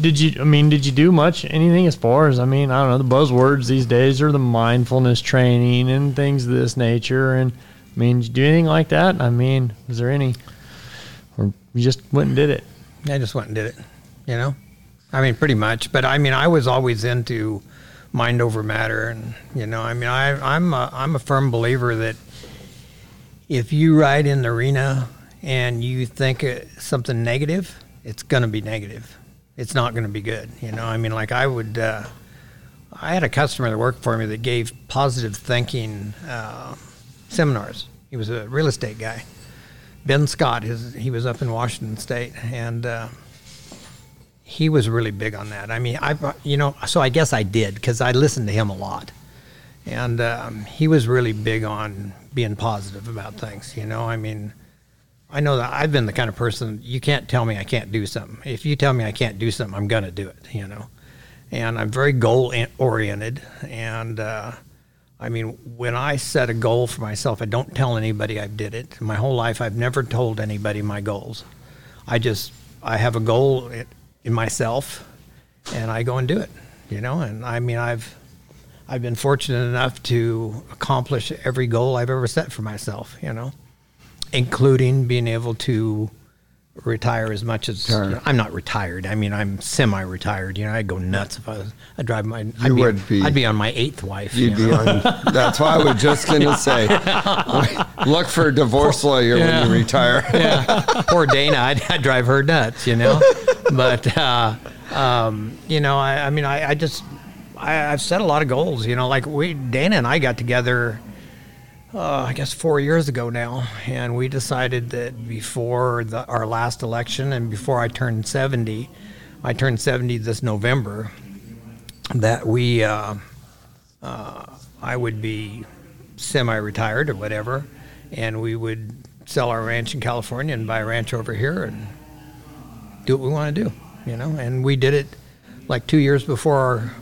did you? I mean, did you do much anything as far as I mean, I don't know. The buzzwords these days are the mindfulness training and things of this nature. And I mean, did you do anything like that? I mean, was there any? Or you just went and did it? I just went and did it, you know? I mean, pretty much. But I mean, I was always into mind over matter. And, you know, I mean, I, I'm, a, I'm a firm believer that if you ride in the arena and you think something negative, it's going to be negative. It's not going to be good. You know, I mean, like I would, uh, I had a customer that worked for me that gave positive thinking uh, seminars. He was a real estate guy. Ben Scott, his, he was up in Washington State, and uh, he was really big on that. I mean, I, you know, so I guess I did because I listened to him a lot, and um, he was really big on being positive about things. You know, I mean, I know that I've been the kind of person you can't tell me I can't do something. If you tell me I can't do something, I'm gonna do it. You know, and I'm very goal oriented, and uh, I mean, when I set a goal for myself, I don't tell anybody I did it. My whole life, I've never told anybody my goals. I just I have a goal in myself, and I go and do it. You know, and I mean, I've I've been fortunate enough to accomplish every goal I've ever set for myself. You know, including being able to retire as much as you know, I'm not retired. I mean, I'm semi-retired. You know, I'd go nuts if I was. I'd drive my. I'd You be, would be. I'd be on my eighth wife. You'd you be on. That's why I was just gonna say, look for a divorce lawyer when you retire. yeah, poor Dana. I'd, I'd drive her nuts, you know. But uh, um, you know, I, I mean, I, I just I, I've set a lot of goals. You know, like we Dana and I got together uh, I guess four years ago now, and we decided that before the, our last election and before I turned 70, I turned 70 this November, that we, uh, uh, I would be semi-retired or whatever, and we would sell our ranch in California and buy a ranch over here and do what we want to do, you know. And we did it like two years before our,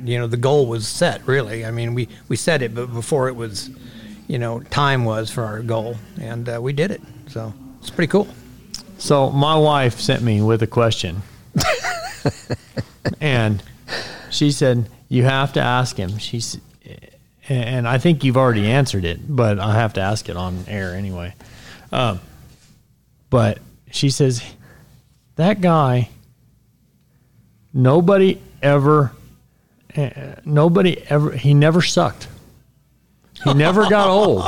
you know, the goal was set. Really, I mean, we we set it, but before it was, you know, time was for our goal, and uh, we did it. So it's pretty cool. So my wife sent me with a question, and she said you have to ask him. She's, and I think you've already answered it, but I have to ask it on air anyway. Um, but she says that guy. Nobody ever, uh, nobody ever. He never sucked. He never got old.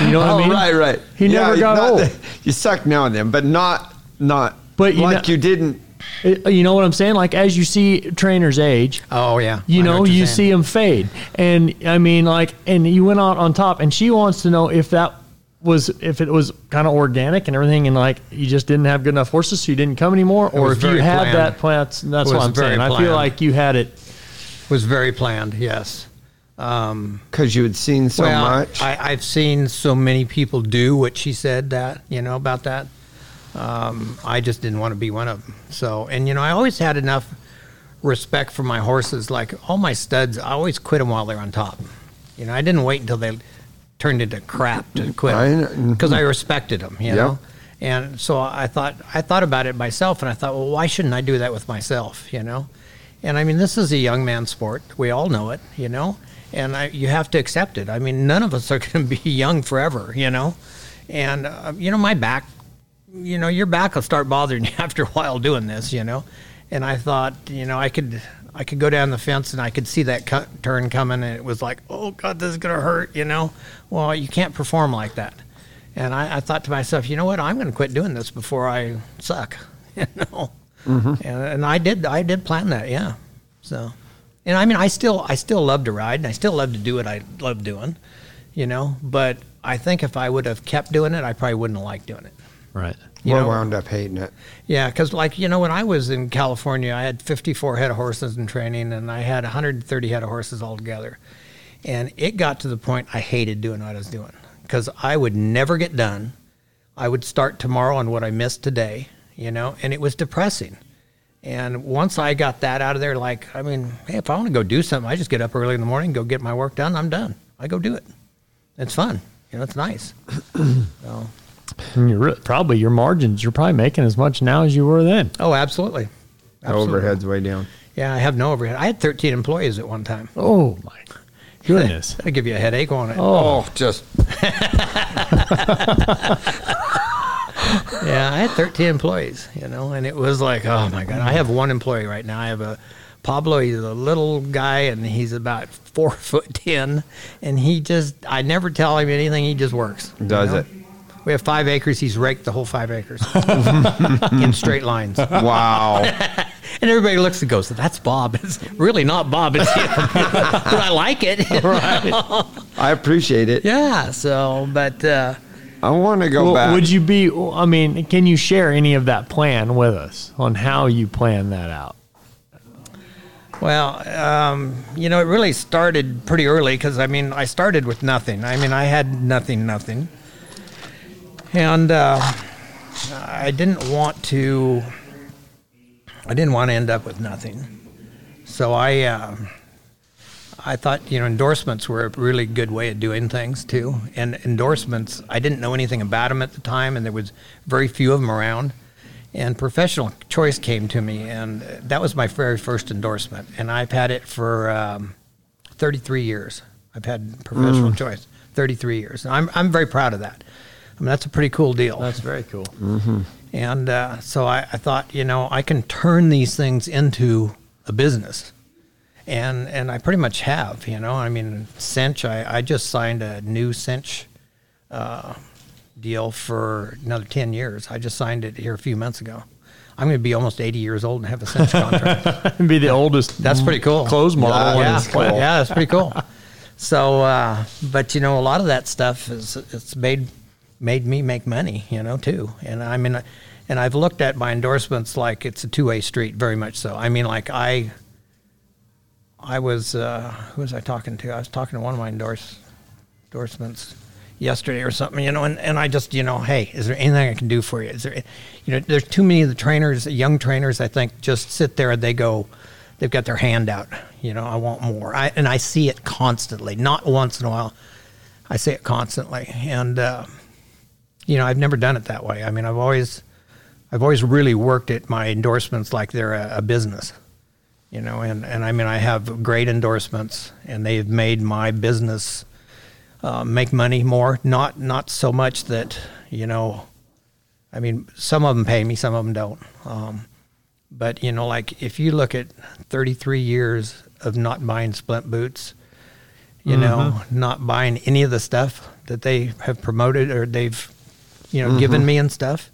You know what oh, I mean? right, right. He never got old. that- you suck now and then, but not not. But you like know- you didn't. Uh, You know what I'm saying? Like as you see trainers age, Oh yeah, you I know, you're saying. see them fade, and I mean, like, and you went out on top, and she wants to know if that was if it was kind of organic and everything, and like you just didn't have good enough horses, so you didn't come anymore, or if you had planned. that plan. That's, that's what I'm very saying. I feel like you had it. was very planned. Yes. Um, Because you had seen so well, much. I, I've seen so many people do what she said that you know about that. Um, I just didn't want to be one of them. So, and you know, I always had enough respect for my horses. Like all my studs, I always quit them while they're on top. You know, I didn't wait until they turned into crap to quit I because I respected them. You Yep. know. And so I thought I thought about it myself, and I thought, well, why shouldn't I do that with myself? You know, and I mean, this is a young man's sport. We all know it. You know, and I, you have to accept it. I mean, none of us are going to be young forever. You know, and uh, you know, my back, you know, your back will start bothering you after a while doing this. You know, and I thought, you know, I could. I could go down the fence and I could see that cut, turn coming, and it was like, oh God, this is gonna hurt, you know. Well, you can't perform like that. And I, I thought to myself, you know what? I'm going to quit doing this before I suck. You know, and, and I did. I did plan that. Yeah. So, and I mean, I still, I still love to ride, and I still love to do what I love doing. You know, but I think if I would have kept doing it, I probably wouldn't have liked doing it. Right. You we know, wound up hating it. yeah, because like you know, when I was in California, I had 54 head of horses in training, and I had 130 head of horses altogether. And it got to the point I hated doing what I was doing because I would never get done. I would start tomorrow on what I missed today, you know, and it was depressing. And once I got that out of there, like, I mean, hey, if I want to go do something, I just get up early in the morning, go get my work done. I'm done. I go do it. It's fun. You know, it's nice. so, And you're re- probably your margins. You're probably making as much now as you were then. oh, absolutely. The Absolutely. overhead's way down. Yeah, I have no overhead. I had 13 employees at one time. Oh my goodness. That'll give you a headache, won't it? Oh, oh just Yeah, I had 13 employees, you know, and it was like, oh my God. I have one employee right now. I have a Pablo, he's a little guy and he's about four foot 10. And he just, I never tell him anything. He just works. you does know? it. We have five acres. He's raked the whole five acres in straight lines. Wow. And everybody looks and goes, that's Bob. It's really not Bob. It's him. but I like it. I appreciate it. yeah. So, but, uh, I want to go Well, back. would you be? I mean, can you share any of that plan with us on how you plan that out? Well, um, you know, it really started pretty early because I mean, I started with nothing. I mean, I had nothing, nothing, and uh, I didn't want to. I didn't want to end up with nothing, so I. Uh, I thought you know endorsements were a really good way of doing things too. And endorsements, I didn't know anything about them at the time, and there was very few of them around. And professional choice came to me, and that was my very first endorsement. And I've had it for um, 33 years. I've had professional choice 33 years. And I'm I'm very proud of that. I mean that's a pretty cool deal. That's very cool. And uh, so I, I thought, you know, I can turn these things into a business. And and I pretty much have, you know. I mean, Cinch, I, I just signed a new Cinch uh, deal for another 10 years. I just signed it here a few months ago. I'm going to be almost 80 years old and have a Cinch contract. and be the oldest. That's pretty cool. Clothes model. Yeah, planet. yeah, that's pretty cool. So, uh, but you know, a lot of that stuff is it's made made me make money, you know, too. And I mean, and I've looked at my endorsements like it's a two way street, very much so. I mean, like I, I was uh, who was I talking to? I was talking to one of my endorse endorsements yesterday or something, you know, and, and I just, you know, hey, is there anything I can do for you? Is there, you know, there's too many of the trainers, young trainers, I think, just sit there and they go, they've got their hand out, you know, I want more. I, and I see it constantly, not once in a while. I see it constantly. And, uh, you know, I've never done it that way. I mean, I've always, I've always really worked at my endorsements like they're a, a business, you know, and, and I mean, I have great endorsements and they've made my business uh, make money more. Not not so much that you know. I mean, some of them pay me, some of them don't. Um, but you know, like if you look at 33 years of not buying splint boots, you mm-hmm. know, not buying any of the stuff that they have promoted or they've, you know, mm-hmm. given me and stuff.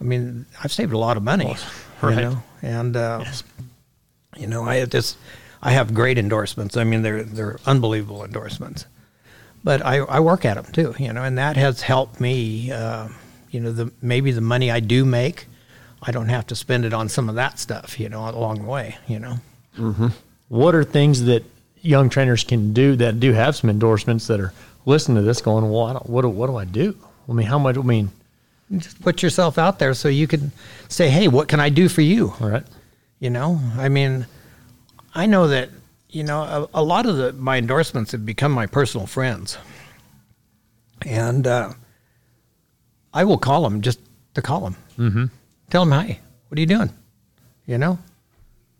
I mean, I've saved a lot of money, right. you know, and uh, yes. You know, I have this, I have great endorsements. I mean, they're they're unbelievable endorsements but I, I work at them too, you know, and that has helped me. Uh, you know, the maybe the money I do make, I don't have to spend it on some of that stuff, you know, along the way, you know. Mm-hmm. What are things that young trainers can do that do have some endorsements that are listening to this, going, "Well, what do, what do I do? I mean, how much? I mean." Just put yourself out there so you can say, "Hey, what can I do for you?" All right. You know, I mean, I know that you know, a, a lot of the, my endorsements have become my personal friends. And uh, I will call them just to call them. Mm-hmm. Tell them, hi. what are you doing? You know,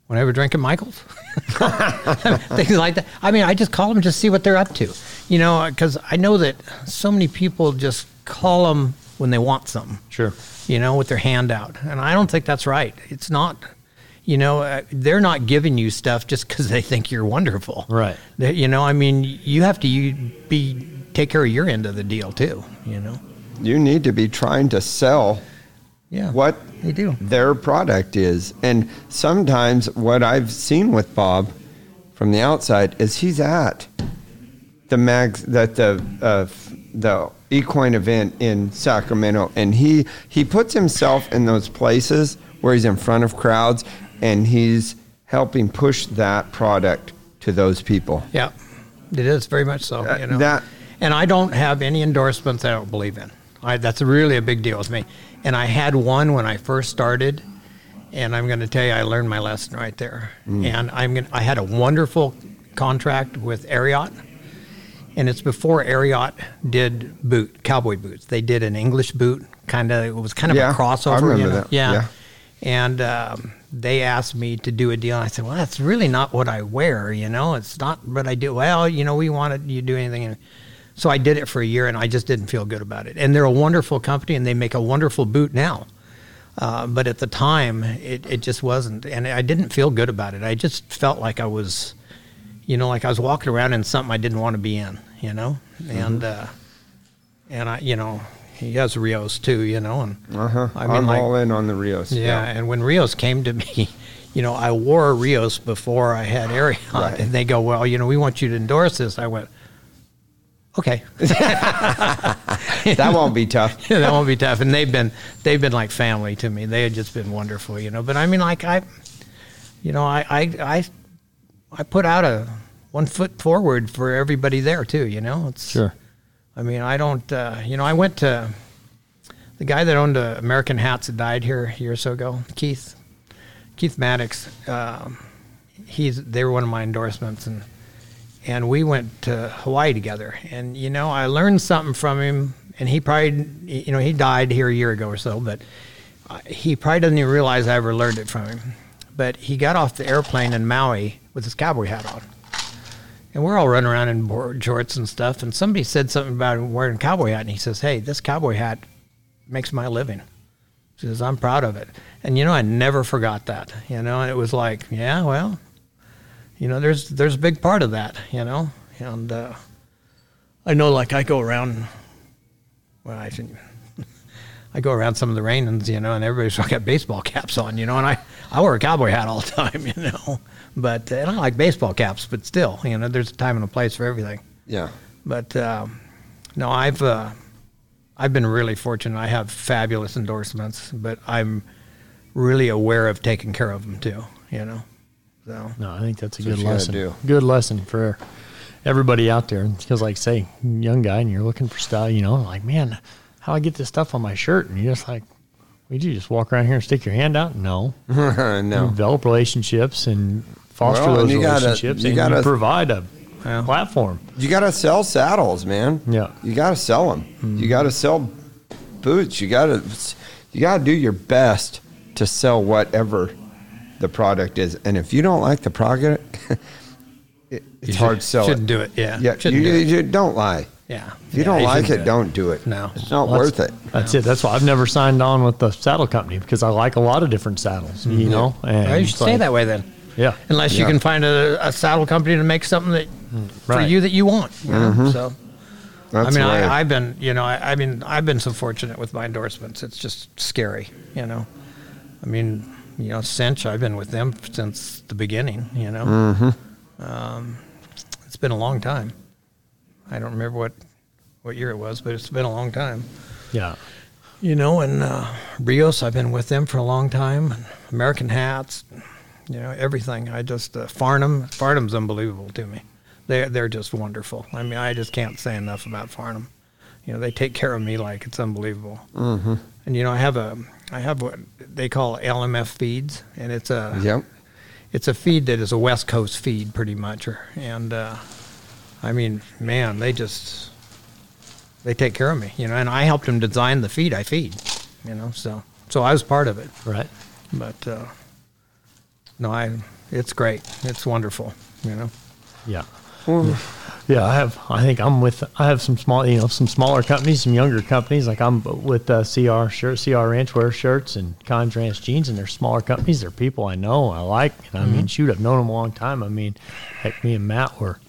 whenever drinking Michael's, things like that. I mean, I just call them just see what they're up to. You know, because I know that so many people just call them when they want something. Sure. You know, with their hand out. And I don't think that's right. It's not you know, uh, they're not giving you stuff just because they think you're wonderful. Right. They, you know, I mean, you have to you be take care of your end of the deal too. You know. You need to be trying to sell. Yeah. What they do. Their product is, and sometimes what I've seen with Bob from the outside is he's at the mags that the uh, the equine event in Sacramento, and he he puts himself in those places where he's in front of crowds and he's helping push that product to those people. Yeah, it is very much so. Uh, you know? That, and I don't have any endorsements I don't believe in. I, that's really a big deal with me. And I had one when I first started, and I'm going to tell you, I learned my lesson right there. Mm. And I'm gonna, I had a wonderful contract with Ariat, and it's before Ariat did boot cowboy boots. They did an English boot, kind of. It was kind of yeah, a crossover. I remember you know? that. Yeah. yeah. And um, they asked me to do a deal. And I said, well, that's really not what I wear, you know. It's not what I do. Well, you know, we wanted you to do anything. So I did it for a year, and I just didn't feel good about it. And they're a wonderful company, and they make a wonderful boot now. Uh, but at the time, it, it just wasn't. And I didn't feel good about it. I just felt like I was, you know, like I was walking around in something I didn't want to be in, you know. Mm-hmm. And, uh, and I, you know, he has Rios too, you know. And uh-huh. I mean, I'm like, all in on the Rios. Yeah, yeah, and when Rios came to me, you know, I wore Rios before I had Ariat, right. and they go, "Well, you know, we want you to endorse this." I went, "Okay." that won't be tough. yeah, that won't be tough. And they've been they've been like family to me. They had just been wonderful, you know. But I mean, like I, you know, I I I, I put out a one foot forward for everybody there too. You know, it's sure I mean, I don't, uh, you know, I went to the guy that owned uh, American Hats that died here a year or so ago, Keith, Keith Maddox. Um, he's they were one of my endorsements, and and we went to Hawaii together. And you know, I learned something from him. And he probably, you know, he died here a year ago or so, but uh, he probably doesn't even realize I ever learned it from him. But he got off the airplane in Maui with his cowboy hat on and we're all running around in board shorts and stuff. And somebody said something about wearing a cowboy hat, and he says, "Hey, this cowboy hat makes my living." He says, "I'm proud of it." And you know, I never forgot that. You know, and it was like, yeah, well, you know, there's there's a big part of that. You know, and uh, I know, like I go around. Well, I shouldn't. I go around some of the Rainans, you know, and everybody's got baseball caps on, you know, and I, I wear a cowboy hat all the time, you know. But uh, and I like baseball caps, but still, you know, there's a time and a place for everything. Yeah. But um, no, I've uh, I've been really fortunate. I have fabulous endorsements, but I'm really aware of taking care of them too. You know, so No, I think that's a That's good lesson. do. Good lesson for everybody out there. Because, like, say, young guy, and you're looking for style, you know, like, man, how I get this stuff on my shirt? And you're just like, would you just walk around here and stick your hand out? No. You no. develop relationships and foster Well, and those you gotta- relationships, you and gotta- you provide a Yeah. platform. You got to sell saddles, man. Yeah. You got to sell them. You hmm. got to sell boots. You got to you got to do your best to sell whatever the product is. And if you don't like the product, it, it's hard to sell shouldn't it. do it. Yeah, Yeah, you, shouldn't do it. you don't lie. Yeah, If you Yeah, don't like it, do don't do it. No. it's not Well, worth it. That's it. That's why I've never signed on with the saddle company because I like a lot of different saddles, you know? And Well, you should it's stay like- that way then. Yeah. Unless you can find a, a saddle company to make something that for you that you want. you know? So That's I mean. I, I've been, you know, I, I mean, I've been so fortunate with my endorsements. It's just scary, you know. I mean, you know, Cinch, I've been with them since the beginning, you know. Mm-hmm. Um, it's been a long time. I don't remember what what year it was, but it's been a long time. Yeah. You know, and uh, Rios, I've been with them for a long time. American Hats, you know, everything. I just uh, Farnam. Farnam's unbelievable to me. They they're just wonderful. I mean, I just can't say enough about Farnam. You know, they take care of me like it's unbelievable. Mm-hmm. And you know, I have a I have what they call LMF feeds, and it's a yep. it's a feed that is a West Coast feed, pretty much. And uh, I mean, man, they just they take care of me, you know. And I helped them design the feed I feed, you know. So so I was part of it. Right. But uh, no, I it's great. It's wonderful, you know. Yeah. Yeah, I have. I think I'm with. I have some small, you know, some smaller companies, some younger companies. Like I'm with uh, CR shirt, CR Ranchwear shirts, and Kimes Ranch jeans, and they're smaller companies. They're people I know, I like, and I mean, shoot, I've known them a long time. I mean, heck, me and Matt were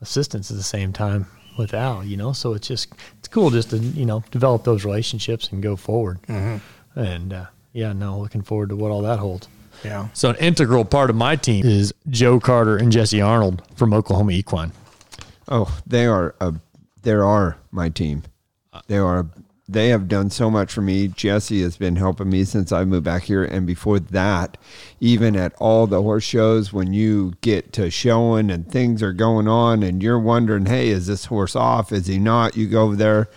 assistants at the same time with Al. You know, so it's just it's cool just to you know develop those relationships and go forward. And uh, yeah, no, looking forward to what all that holds. Yeah. So an integral part of my team is Joe Carter and Jesse Arnold from Oklahoma Equine. Oh, they are a, they are my team. They are they have done so much for me. Jesse has been helping me since I moved back here, and before that, even at all the horse shows, when you get to showing and things are going on, and you're wondering, hey, is this horse off? Is he not? You go over there,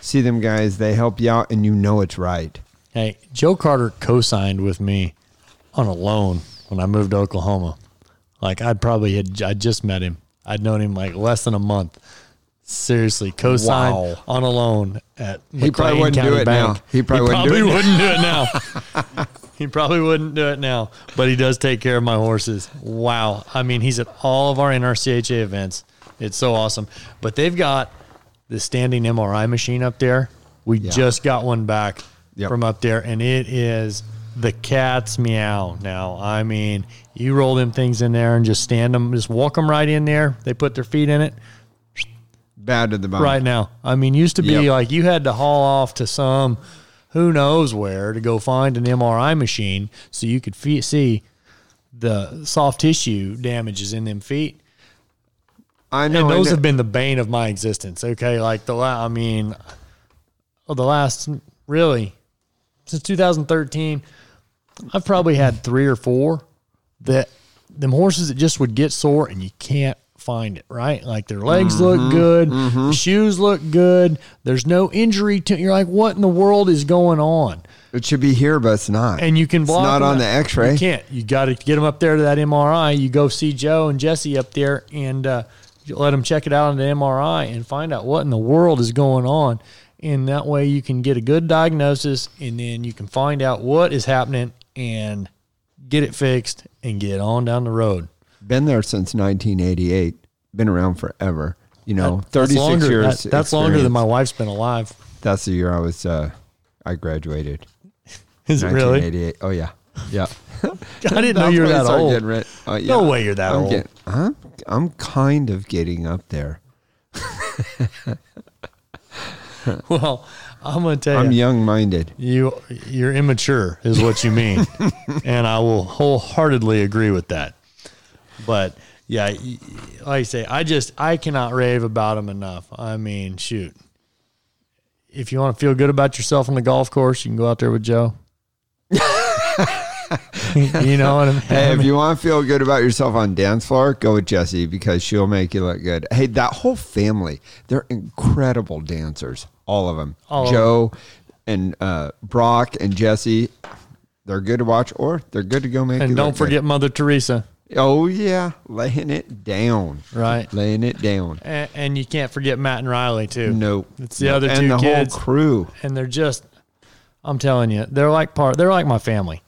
see them guys. They help you out, and you know it's right. Hey, Joe Carter co-signed with me on a loan when I moved to Oklahoma. Like I'd probably had I just met him. I'd known him like less than a month. Seriously, co-signed Wow. on a loan at He probably McLean wouldn't do County it Bank. now. He probably wouldn't do it now. wouldn't do it now. he probably wouldn't do it now, but he does take care of my horses. Wow. I mean, he's at all of our NRCHA events. It's so awesome. But they've got the standing MRI machine up there. We just got one back Yep. from up there, and it is the cat's meow. Now, I mean, you roll them things in there and just stand them, just walk them right in there. They put their feet in it Bad to the bone. right now. I mean, used to be Yep. like you had to haul off to some who knows where to go find an MRI machine so you could fe- see the soft tissue damages in them feet. I know. And those and have been the bane of my existence. Okay, like the la- I mean, well, the last really since 2013, I've probably had three or four that them horses that just would get sore and you can't find it right. Like their legs Mm-hmm. look good, the shoes look good. There's no injury to. You're like, what in the world is going on? it should be here, but it's not. And you can block. It's not on the X-ray. You can't. You got to get them up there to that MRI. You go see Joe and Jesse up there and uh, let them check it out on the MRI and find out what in the world is going on. And that way you can get a good diagnosis and then you can find out what is happening and get it fixed and get on down the road. Been there since 1988. Been around forever. You know, That- that's 36 longer, years. that- that's longer than my wife's been alive. That's the year I was. Uh, I graduated. Is it really? 1988. Oh yeah, yeah. I didn't know you were that old. uh, No way you're that I'm old. Getting, I'm, I'm kind of getting up there. Well, I'm going to tell I'm you. young-minded. You you're immature is what you mean. and I will wholeheartedly agree with that. But yeah, like I say, I just I cannot rave about them enough. I mean, shoot. If you want to feel good about yourself on the golf course, you can go out there with Joe. you know what I mean? Hey, if you want to feel good about yourself on dance floor, go with Jessie because she'll make you look good. Hey, that whole family, they're incredible dancers. All of them. All of Joe and uh, Brock and Jesse, they're good to watch or they're good to go make and don't good. forget Mother Teresa, Oh, yeah. Laying it down. right? Laying it down. And, and you can't forget Matt and Riley too. Nope. It's the Nope. other and two the kids. whole crew. and they're just I'm telling you, they're like part they're like my family.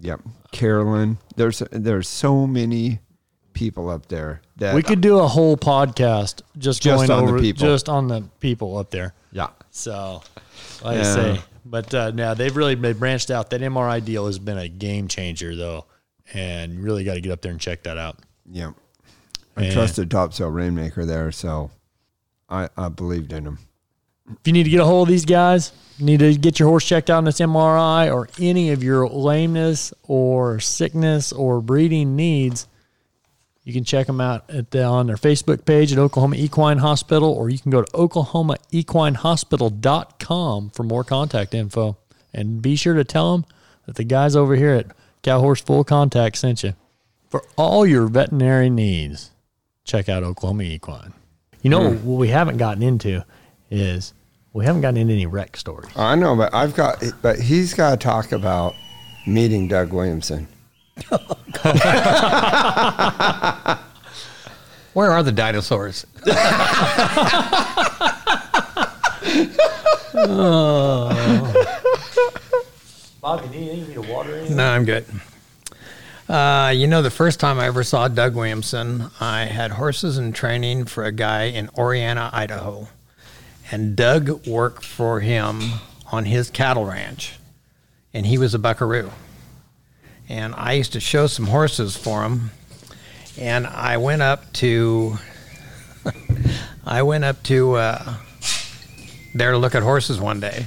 Yep. Carolyn. There's there's so many people up there that We could do a whole podcast just, Just going on the over people. just on the people up there. Yeah. So, like I say, but uh, now they've really they branched out. That MRI deal has been a game changer, though, and you really got to get up there and check that out. Yeah. I And- trusted Topsail Rainmaker there, so I, I believed in him. If you need to get a hold of these guys, you need to get your horse checked out in this MRI or any of your lameness or sickness or breeding needs, you can check them out at the, on their Facebook page at Oklahoma Equine Hospital, or you can go to oklahomaequinehospital.com for more contact info. And be sure to tell them that the guys over here at Cow Horse Full Contact sent you. For all your veterinary needs, check out Oklahoma Equine. You know hmm. what we haven't gotten into is we haven't gotten into any wreck stories. I know, but I've got, but he's got to talk about meeting Doug Williamson. Where are the dinosaurs? Bobby, oh. Do you need a water No, I'm good. Uh, you know, the first time I ever saw Doug Williamson, I had horses in training for a guy in Oreana, Idaho. And Doug worked for him on his cattle ranch. And he was a buckaroo. And I used to show some horses for him. And I went up to, I went up to uh, there to look at horses one day.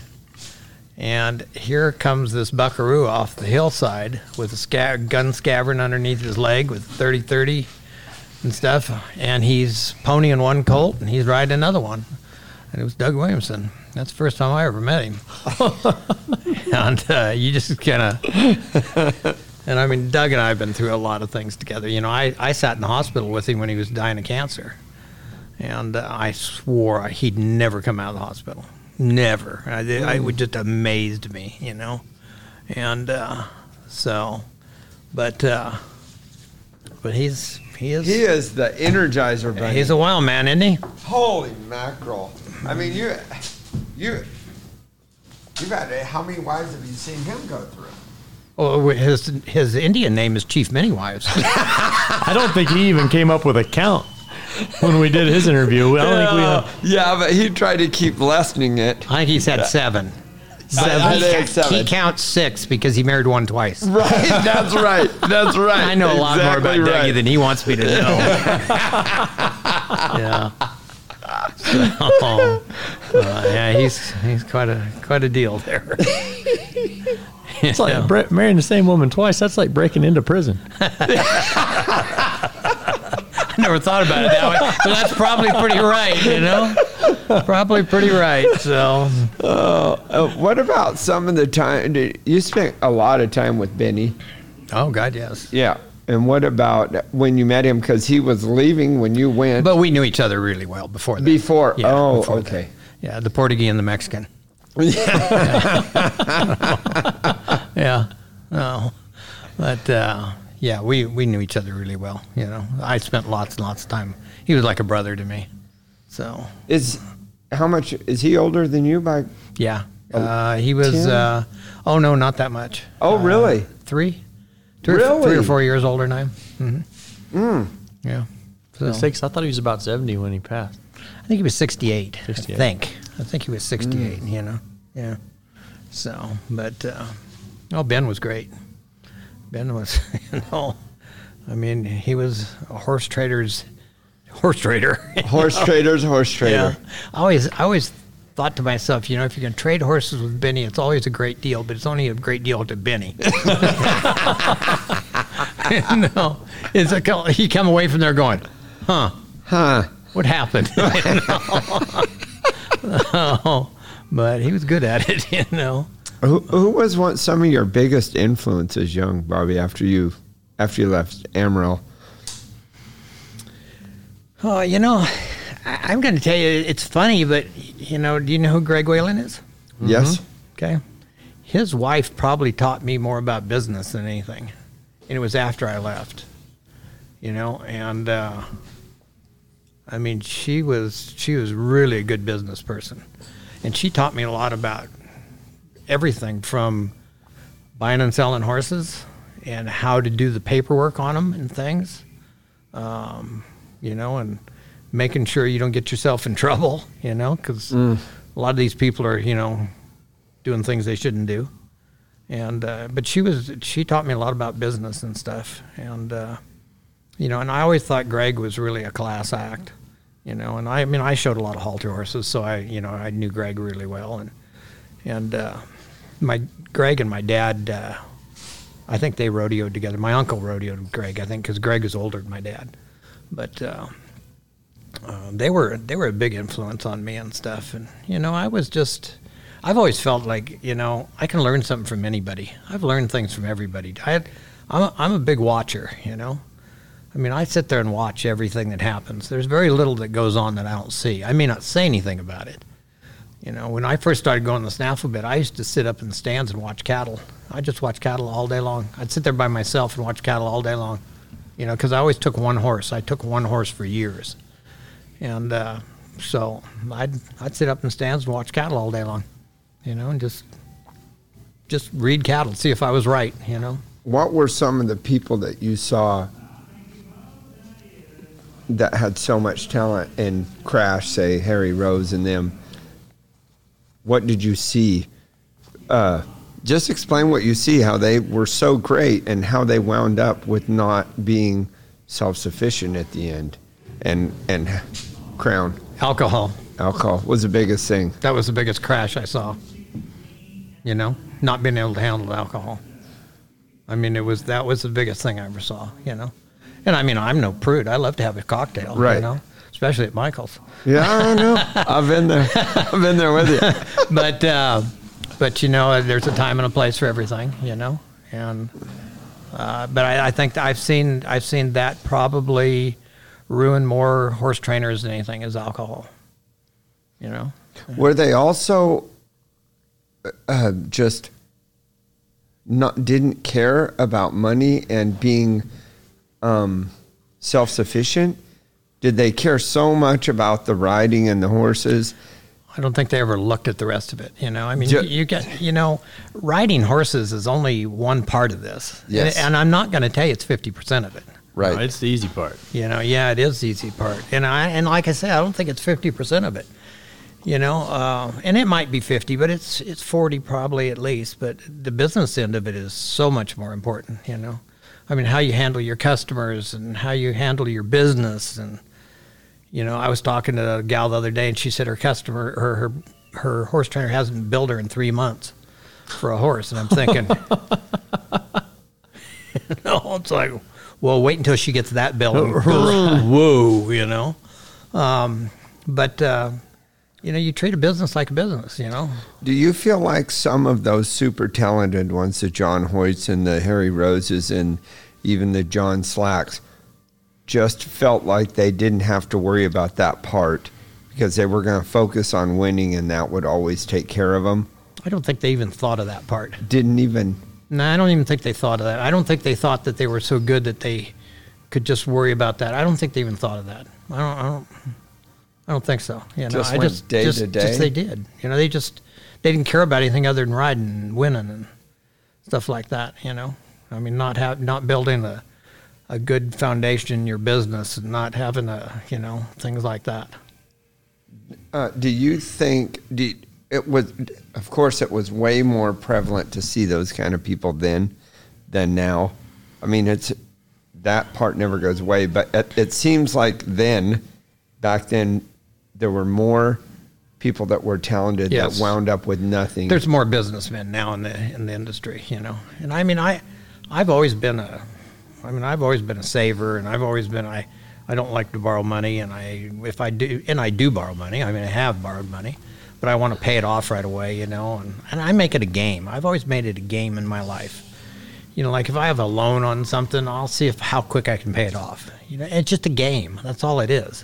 And here comes this buckaroo off the hillside with a sca- gun scabbard underneath his leg with 30 30 and stuff. And he's ponying one colt and he's riding another one. And it was Doug Williamson. That's the first time I ever met him. and uh, you just kind of. And I mean, Doug and I have been through a lot of things together. You know, I, I sat in the hospital with him when he was dying of cancer. And uh, I swore he'd never come out of the hospital. Never. I, I, it would just amazed me, you know. And uh, so, but uh, but he's he is He is the energizer bunny. he's a wild man, isn't he? Holy mackerel! I mean, you, you, you've had how many wives have you seen him go through? Oh, his his Indian name is Chief Many Wives. I don't think he even came up with a count when we did his interview. I don't think we had. yeah, but he tried to keep lessening it. I think he's had seven. I- I he, think seven. he counts six because he married one twice. Right, that's right. That's right. I know a lot more about Exactly Dougie than he wants me to know. yeah. So, uh, yeah, he's he's quite a quite a deal there. It's like bre- marrying the same woman twice. That's like breaking into prison. I never thought about it that way, but that's probably pretty right. You know, probably pretty right. So Uh, what about some of the time? did- You spent a lot of time with Benny. Oh God, yes. Yeah. And what about when you met him? Because he was leaving when you went But we knew each other really well before that. before. Yeah, oh, before that. okay. Yeah, the Portuguese and the Mexican. yeah. No. But uh, yeah, we, we knew each other really well. You know, I spent lots and lots of time. He was like a brother to me. So Is how much is he older than you by? yeah, uh, he was. Uh, oh no, not that much. Oh, Uh, really? Three. Three, or, three or four years older than I am. Mm-hmm. Mm. Yeah. So, Six. I thought he was about seventy when he passed. I think he was 68, 68. I think. I think he was 68, Mm. you know. Yeah. So, but, uh, oh, Ben was great. Ben was, you know, I mean, he was a horse trader's horse trader. Horse traders, horse trader. Yeah. I always, I always thought to myself, you know, if you're going to trade horses with Benny, it's always a great deal, but it's only a great deal to Benny. no, it's a, he come away from there going, huh, Huh. what happened? oh, but he was good at it, you know. Who, who was one, some of your biggest influences, young Bobby, after you after you left Amarillo? Oh, you know, I, I'm going to tell you, it's funny, but you know, do you know who Greg Whalen is? Yes. Okay. His wife probably taught me more about business than anything. And it was after I left, you know, and uh, I mean, she was she was really a good business person, and she taught me a lot about everything from buying and selling horses and how to do the paperwork on them and things, um, you know, and making sure you don't get yourself in trouble, you know, because a lot of these people are, you know, doing things they shouldn't do. And uh, but she was she taught me a lot about business and stuff, and uh, you know, and I always thought Greg was really a class act, you know. And I, I mean, I showed a lot of halter horses, so I, you know, I knew Greg really well, and and uh, my Greg and my dad, uh, I think they rodeoed together. My uncle rodeoed Greg, I think, because Greg was older than my dad, but. Uh, uh, they were they were a big influence on me and stuff, and you know I was just I've always felt like you know I can learn something from anybody. I've learned things from everybody. I I'm a, I'm a big watcher, you know. I mean, I sit there and watch everything that happens. There's very little that goes on that I don't see. I may not say anything about it. You know, when I first started going to the snaffle bit, I used to sit up in the stands and watch cattle. I just watch cattle all day long. I'd sit there by myself and watch cattle all day long. You know, because I always took one horse. I took one horse for years, and uh, so I'd I'd sit up in the stands and watch cattle all day long. You know, and just just read cattle, see if I was right. You know. What were some of the people that you saw that had so much talent and Crash, say Harry Rose and them? What did you see? Uh, just explain what you see, how they were so great and how they wound up with not being self-sufficient at the end, and and Crown Alcohol. alcohol was the biggest thing. That was the biggest crash I saw. You know, not being able to handle alcohol. I mean, it was that was the biggest thing I ever saw. You know, and I mean, I'm no prude. I love to have a cocktail. Right. You know, especially at Michael's. Yeah, I know. I've been there. I've been there with you. but uh, but you know, there's a time and a place for everything. You know, and uh, but I, I think I've seen I've seen that probably ruin more horse trainers than anything is alcohol. You know. Were they also uh, just not didn't care about money and being um, self sufficient? Did they care so much about the riding and the horses? I don't think they ever looked at the rest of it. You know, I mean, Ju- you get, you know, riding horses is only one part of this. Yes. And, and I'm not going to tell you it's 50% of it. Right. No, it's the easy part. You know, yeah, it is the easy part. And I, and like I said, I don't think it's 50% of it. You know, uh, and it might be 50, but it's, it's 40 probably at least. But the business end of it is so much more important, you know. I mean, how you handle your customers and how you handle your business and, you know, I was talking to a gal the other day, and she said her customer, her her, her horse trainer hasn't billed her in three months for a horse, and I'm thinking, no, it's like, well, wait until she gets that bill. Whoa, you know. Um, but uh, you know, you treat a business like a business, you know. Do you feel like some of those super talented ones, the John Hoyts and the Harry Roses and even the John Slacks, just felt like they didn't have to worry about that part because they were going to focus on winning and that would always take care of them? I don't think they even thought of that part. Didn't even. No, I don't even think they thought of that. I don't think they thought that they were so good that they could just worry about that. I don't think they even thought of that. I don't. I don't. I don't think so. You know, Just I just day just, to just day? they did. You know, they just they didn't care about anything other than riding and winning and stuff like that. You know, I mean, not have not building a a good foundation in your business and not having a you know things like that. Uh, do you think do, it was? Of course, it was way more prevalent to see those kind of people then than now. I mean, it's that part never goes away, but it, it seems like then, back then, there were more people that were talented Yes. that wound up with nothing. There's more businessmen now in the in the industry, you know. And I mean, I I've always been a I mean, I've always been a saver, and I've always been I. I don't like to borrow money, and I if I do, and I do borrow money. I mean, I have borrowed money, but I want to pay it off right away, you know. And, and I make it a game. I've always made it a game in my life. You know, like if I have a loan on something, I'll see if how quick I can pay it off. You know, it's just a game. That's all it is.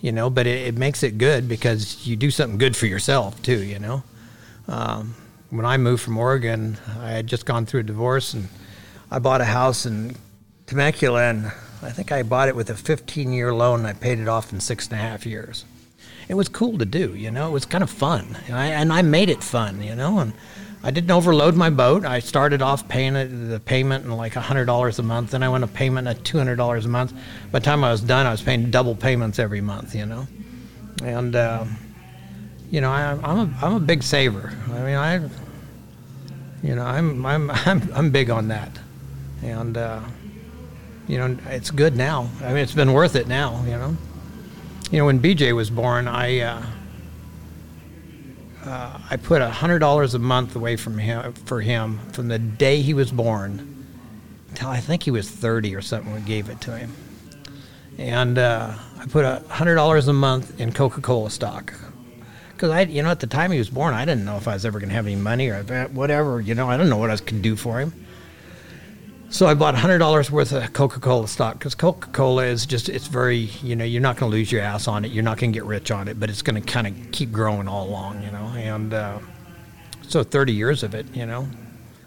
You know, but it, it makes it good because you do something good for yourself too. You know, um, when I moved from Oregon, I had just gone through a divorce and I bought a house in Temecula, and I think I bought it with a 15 year loan and I paid it off in six and a half years. It was cool to do, you know, it was kind of fun. And I, and I made it fun, you know, and I didn't overload my boat. I started off paying the payment in like $100 a month, then I went to payment at $200 a month. By the time I was done, I was paying double payments every month, you know. And, uh, you know, I, I'm a, I'm a big saver. I mean, I, you know, I'm, I'm, I'm, I'm big on that. And, uh, you know, it's good now. I mean, it's been worth it now, you know. You know, when BJ was born, I, uh, uh, I put $100 a month away from him, for him from the day he was born until I think he was 30 or something, we gave it to him. And uh, I put $100 a month in Coca Cola stock because I, you know, at the time he was born, I didn't know if I was ever going to have any money or whatever. You know, I don't know what I could do for him. So I bought hundred dollars worth of Coca-Cola stock because Coca-Cola is just—it's very, you know, you're not going to lose your ass on it. You're not going to get rich on it, but it's going to kind of keep growing all along, you know. And uh, so 30 years of it, you know,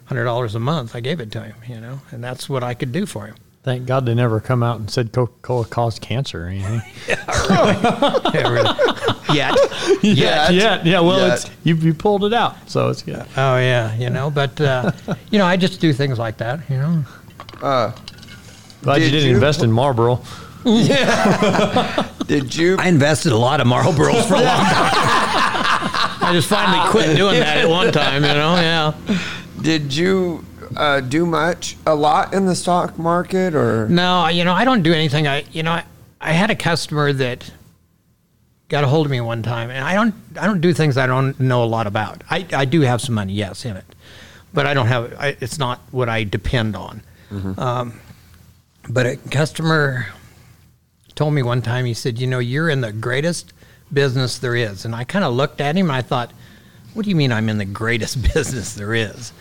hundred dollars a month, I gave it to him, you know, and that's what I could do for him. Thank God they never come out and said Coca Cola caused cancer or anything. yeah, really. Yet. Yeah, yeah, yeah. Well, Yet. it's you, you pulled it out, so it's good. Oh yeah, you know, but uh, you know, I just do things like that, you know. Uh, Glad you didn't you invest in Marlboro. Yeah. did you? I invested a lot of Marlboros for a long time. I just finally quit doing that at one time, you know. Yeah. Did you uh, do much, a lot in the stock market, or no? You know, I don't do anything. I, you know, I, I had a customer that got a hold of me one time, and I don't, I don't do things I don't know a lot about. I, I do have some money, yes, in it, but I don't have. I, it's not what I depend on. Mm-hmm. Um, but a customer told me one time. He said, "You know, you're in the greatest business there is," and I kind of looked at him. and I thought, "What do you mean I'm in the greatest business there is?"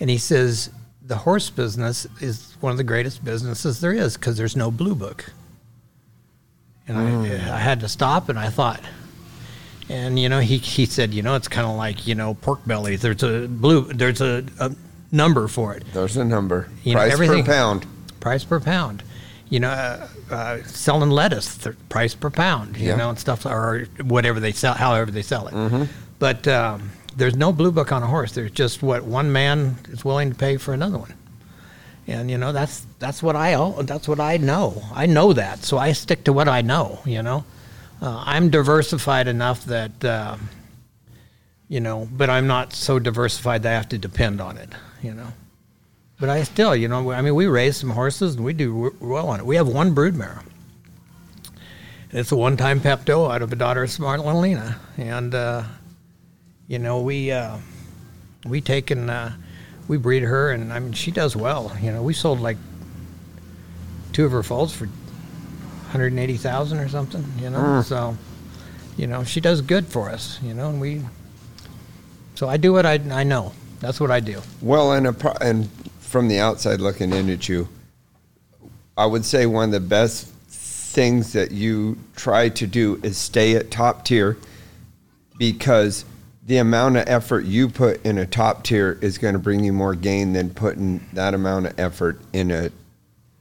And he says, the horse business is one of the greatest businesses there is because there's no blue book. And mm. I, I had to stop and I thought, and you know, he, he said, you know, it's kind of like, you know, pork bellies. There's a blue, there's a, a number for it. There's a number. You price know, per pound. Price per pound. You know, uh, uh, selling lettuce, th- price per pound, you yeah. know, and stuff, or whatever they sell, however they sell it. Mm-hmm. But, um, there's no blue book on a horse. There's just what one man is willing to pay for another one. And you know that's that's what I that's what I know. I know that, so I stick to what I know. You know, uh, I'm diversified enough that uh, you know, but I'm not so diversified that I have to depend on it. You know, but I still, you know, I mean, we raise some horses and we do well on it. We have one broodmare. It's a one-time Pepto out of a daughter of Smart Lina, and uh, you know, we uh, we take and uh, we breed her, and I mean, she does well. You know, we sold like two of her foals for 180,000 or something. You know, mm. so you know, she does good for us. You know, and we. So I do what I I know. That's what I do. Well, and a, and from the outside looking in at you, I would say one of the best things that you try to do is stay at top tier because the amount of effort you put in a top tier is going to bring you more gain than putting that amount of effort in a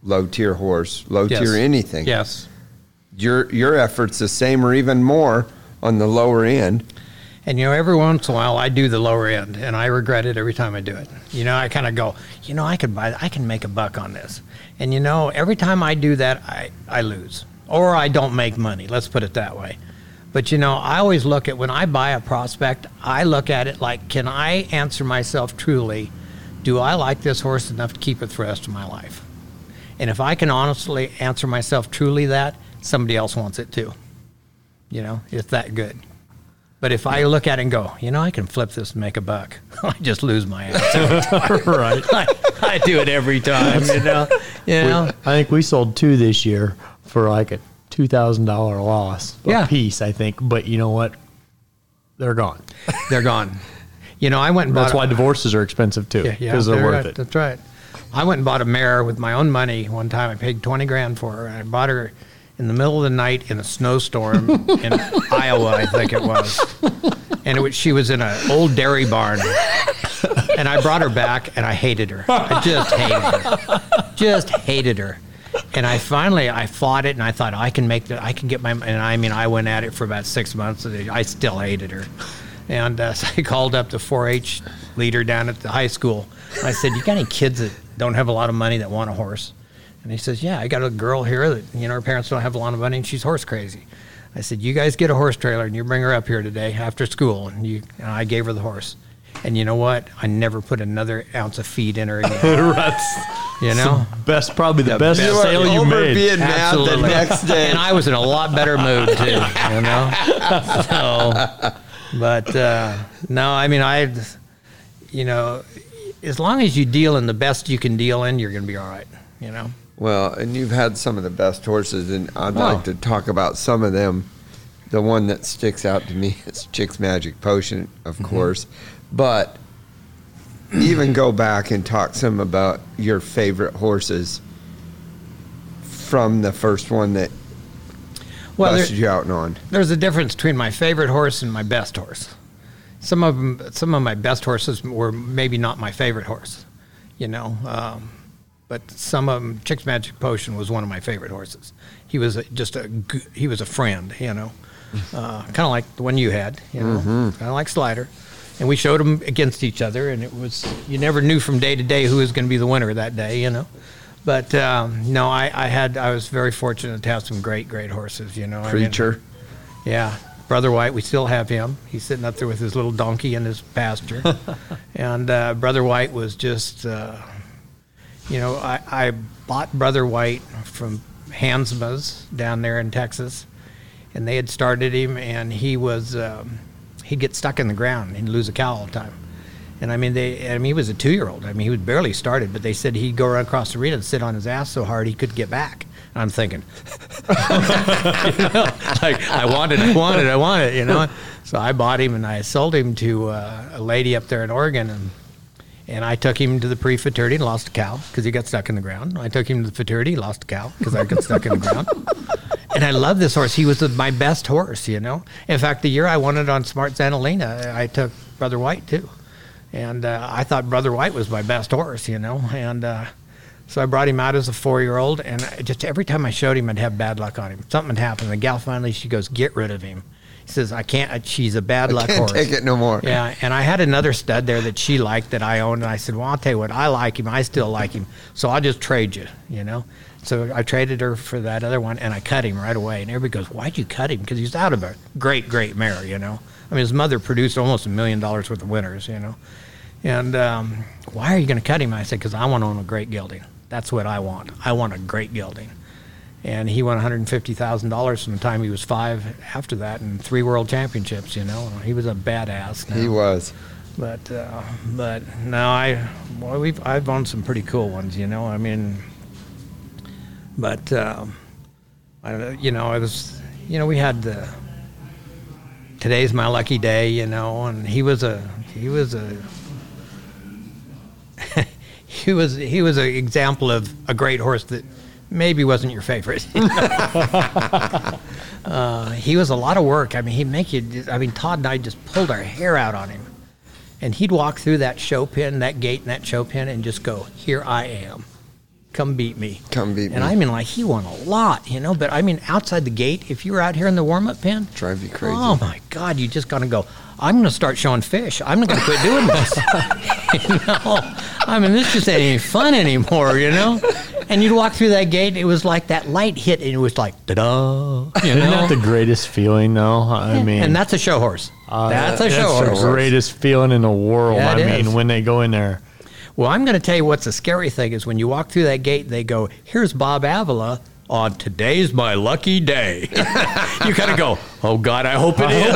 low tier horse, low yes. tier anything. Yes. Your your effort's the same or even more on the lower end. And you know, every once in a while, I do the lower end, and I regret it every time I do it. You know, I kind of go, you know, I could buy, I can make a buck on this, and you know, every time I do that, I I lose or I don't make money. Let's put it that way. But you know, I always look at when I buy a prospect, I look at it like, can I answer myself truly? Do I like this horse enough to keep it for the rest of my life? And if I can honestly answer myself truly that, somebody else wants it too. You know, it's that good. But if I look at it and go, you know, I can flip this and make a buck, I just lose my ass. right. I, I do it every time, you know. You know, I think we sold two this year for like a two thousand dollar loss Yeah. a piece. I think, but you know what? They're gone. they're gone. You know, I went and bought. That's a- why divorces are expensive too, Yeah, because yeah, they're worth right. it. That's right. I went and bought a mare with my own money one time. I paid twenty grand for her. I bought her in the middle of the night in a snowstorm in Iowa, I think it was. And it was, she was in an old dairy barn. And I brought her back, and I hated her. I just hated her. Just hated her. And I finally I fought it, and I thought I can make the I can get my and I mean I went at it for about six months, and I still hated her. And uh, so I called up the 4-H leader down at the high school. I said, "You got any kids that don't have a lot of money that want a horse?" And he says, "Yeah, I got a girl here that you know her parents don't have a lot of money, and she's horse crazy." I said, "You guys get a horse trailer, and you bring her up here today after school." And you, and I gave her the horse. And you know what? I never put another ounce of feed in her again. That's You know, best, probably the, best You are sale you over made. being mad the Absolutely. next day. and I was in a lot better mood too. You know, so, but uh, no, I mean, I, you know, as long as you deal in the best you can deal in, you're going to be all right. You know. Well, and you've had some of the best horses, and I'd Oh. like to talk about some of them. The one that sticks out to me is Chick's Magic Potion, of Mm-hmm. course, but even go back and talk some about your favorite horses from the first one that Well, there, busted you out and on. there's a difference between my favorite horse and my best horse. Some of them, some of my best horses were maybe not my favorite horse, you know. Um, but some of them, Chick's Magic Potion was one of my favorite horses. He was a, just a he was a friend, you know, uh, kind of like the one you had, you know, kind of like Slider. And we showed them against each other, and it was you never knew from day to day who was going to be the winner that day, you know. But um, no, I, I had I was very fortunate to have some great great horses, you know. I mean, yeah, Brother White, we still have him. He's sitting up there with his little donkey in his pasture. and uh, Brother White was just, uh, you know, I, I bought Brother White from Hansma's down there in Texas, and they had started him, and he was, um, he'd get stuck in the ground and lose a cow all the time. And I mean, they, I mean, he was a two-year-old. I mean, he was barely started, but they said he'd go around across the arena and sit on his ass so hard he couldn't get back. And I'm thinking, you know, like I wanted, I wanted, I wanted, you know. So I bought him and I sold him to uh, a lady up there in Oregon, and and I took him to the pre-futurity and lost a cow because he got stuck in the ground. I took him to the futurity, lost a cow because I got stuck in the ground. And I love this horse. He was the- my best horse, you know. In fact, the year I won it on Smart Zanalina, I took Brother White too, and uh, I thought Brother White was my best horse, you know, and. Uh, so I brought him out as a four-year-old, and I- just every time I showed him, I'd have bad luck on him. Something would happen. The gal finally, she goes, "Get rid of him." He says, "I can't. She's a bad luck horse. You Can't horse." take it no more. Yeah, and I had another stud there that she liked that I owned, and I said, "Well, I'll tell you what, I like him. I still like him, so I'll just trade you." You know. So I traded her for that other one, and I cut him right away. And everybody goes, "Why'd you cut him?" Because he's out of a great, great mare. You know. I mean, his mother produced almost a million dollars worth of winners. You know. And um, why are you going to cut him? I said, because I want to own a great gelding. That's what I want. I want a great gelding. And he won $150,000 from the time he was five after that and three world championships, you know. He was a badass. Now. He was. But, uh, but no, I, well, we've, I've owned some pretty cool ones, you know. I mean, but, um, I don't know, you know, it was, you know, we had the, today's my lucky day, you know, and he was a, he was a, he was he was an example of a great horse that maybe wasn't your favorite. uh, he was a lot of work. I mean, he'd make you. I mean, Todd and I just pulled our hair out on him, and he'd walk through that show pen, that gate, and that show pen, and just go, "Here I am, come beat me." Come beat me. and. I mean, like he won a lot, you know. But I mean, outside the gate, if you were out here in the warm up pen, Drive you crazy. Oh my God! You just gotta go. I'm gonna start showing fish. I'm not gonna quit doing this. you know, I mean, this just ain't any fun anymore. You know. And you'd walk through that gate. It was like that light hit, and it was like da da. You Isn't know. that the greatest feeling, though? I mean, and that's a show horse. uh, that's a show that's horse. the greatest feeling in the world. Yeah, I it mean, is. when they go in there, Well, I'm going to tell you what's a scary thing is when you walk through that gate, they go, "Here's Bob Avila, on today's my lucky day. you kind of go, oh God, I hope it is.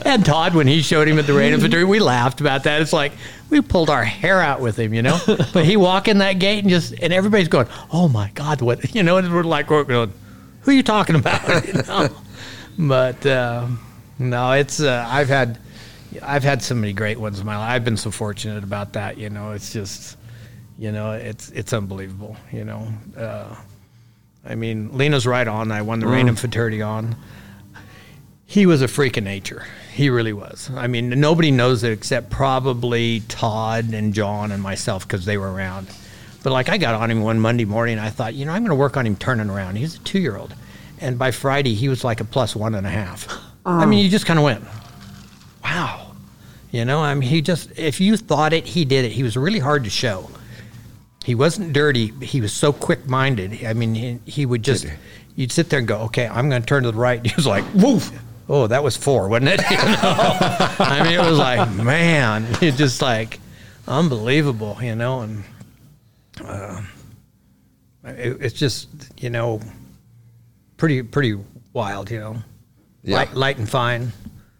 and Todd, when he showed him at the Reining Futurity, we laughed about that. It's like we pulled our hair out with him, you know. But he walk in that gate and just, and everybody's going, oh my God, what, you know, and we're like, we're going, who are you talking about? You know? But uh, no, it's uh, I've had I've had so many great ones in my life. I've been so fortunate about that. You know, it's just you know it's it's unbelievable. You know, uh, I mean, Lena's Wright On. I won the Reining Futurity on. He was a freak of nature. He really was. I mean, nobody knows it except probably Todd and John and myself because they were around. But like, I got on him one Monday morning. I thought, you know, I'm going to work on him turning around. He's a two year old and by Friday he was like a plus one and a half. I mean, you just kind of went, wow, you know. I mean, he just if you thought it, he did it. He was really hard to show. He wasn't dirty. He was so quick minded. I mean, he, he would just you'd sit there and go, okay, I'm going to turn to the right. He was like, woof. Oh, that was four, wasn't it? You know? I mean, it was like, man, it's just like unbelievable, you know, and uh, it, it's just, you know, pretty pretty wild, you know. Yeah. Light, light and fine.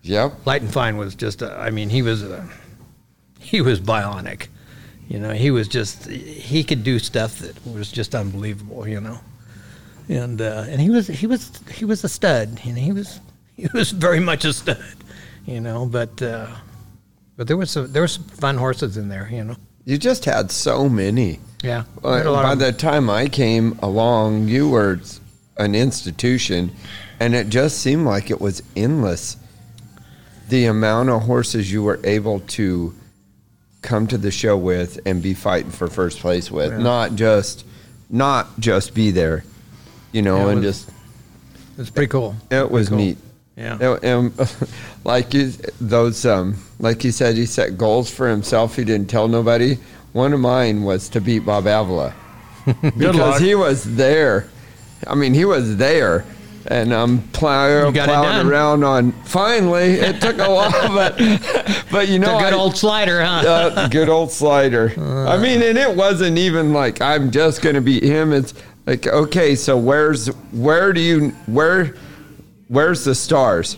Yep. Light and fine was just. A, I mean, he was a, he was bionic. You know, he was just he could do stuff that was just unbelievable. You know, and uh, and he was he was he was a stud. You know, he was he was very much a stud. You know, but uh, but there was some, there were some fun horses in there. You know. You just had so many. Yeah. Uh, Had a lot by the time I came along, you were an institution, and it just seemed like it was endless. The amount of horses you were able to come to the show with and be fighting for first place with, Yeah. not just, not just be there, you know, Yeah, it and was- just it's pretty cool. it was cool. neat. Yeah. It- um, like you, those, um, like he said, he set goals for himself. He didn't tell nobody. One of mine was to beat Bob Avila because luck. he was there. I mean, he was there, and I'm plow- You got it plowing around on. Finally, it took a while, but but you know, the good I- old slider, huh? uh, good old slider. I mean, and it wasn't even like I'm just going to beat him. It's like, okay, so where's where do you where where's the stars?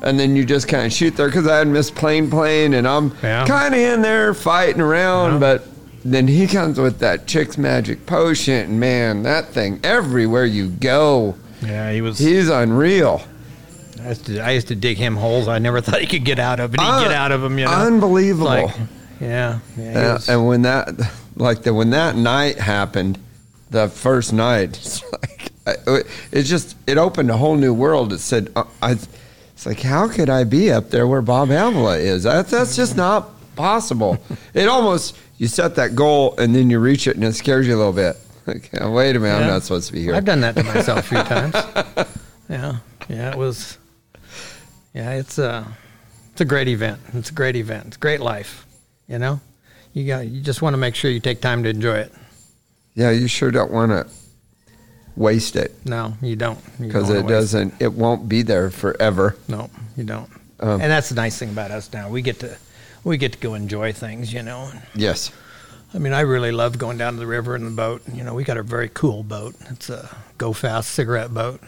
And then you just kind of shoot there because I had missed plane plane, and I'm Yeah. kind of in there fighting around, Yeah. but. Then he comes with that chick's magic potion, and man, that thing everywhere you go, yeah, he was. he's unreal. I used, to, I used to dig him holes I never thought he could get out of, but he'd get out of them, you know. Unbelievable. Like, yeah, yeah. was- and when that, like the when that night happened, the first night, it's like I- it just it opened a whole new world. It said, uh, I, it's like how could I be up there where Bob Avila is? That, that's just not possible. it almost you set that goal and then you reach it and it scares you a little bit. Oh, wait a minute, I'm not supposed to be here. I've done that to myself a few times. Yeah, yeah, it was. Yeah, it's a, it's a great event. It's a great event. It's a great life. You know, you got you just want to make sure you take time to enjoy it. yeah, you sure don't want to waste it No, you don't. Because it doesn't. It won't be there forever. No, you don't. Um, and that's the nice thing about us now. We get to we get to go enjoy things. You know. Yes. I mean, I really love going down to the river in the boat. You know, we got a very cool boat. It's a go fast cigarette boat,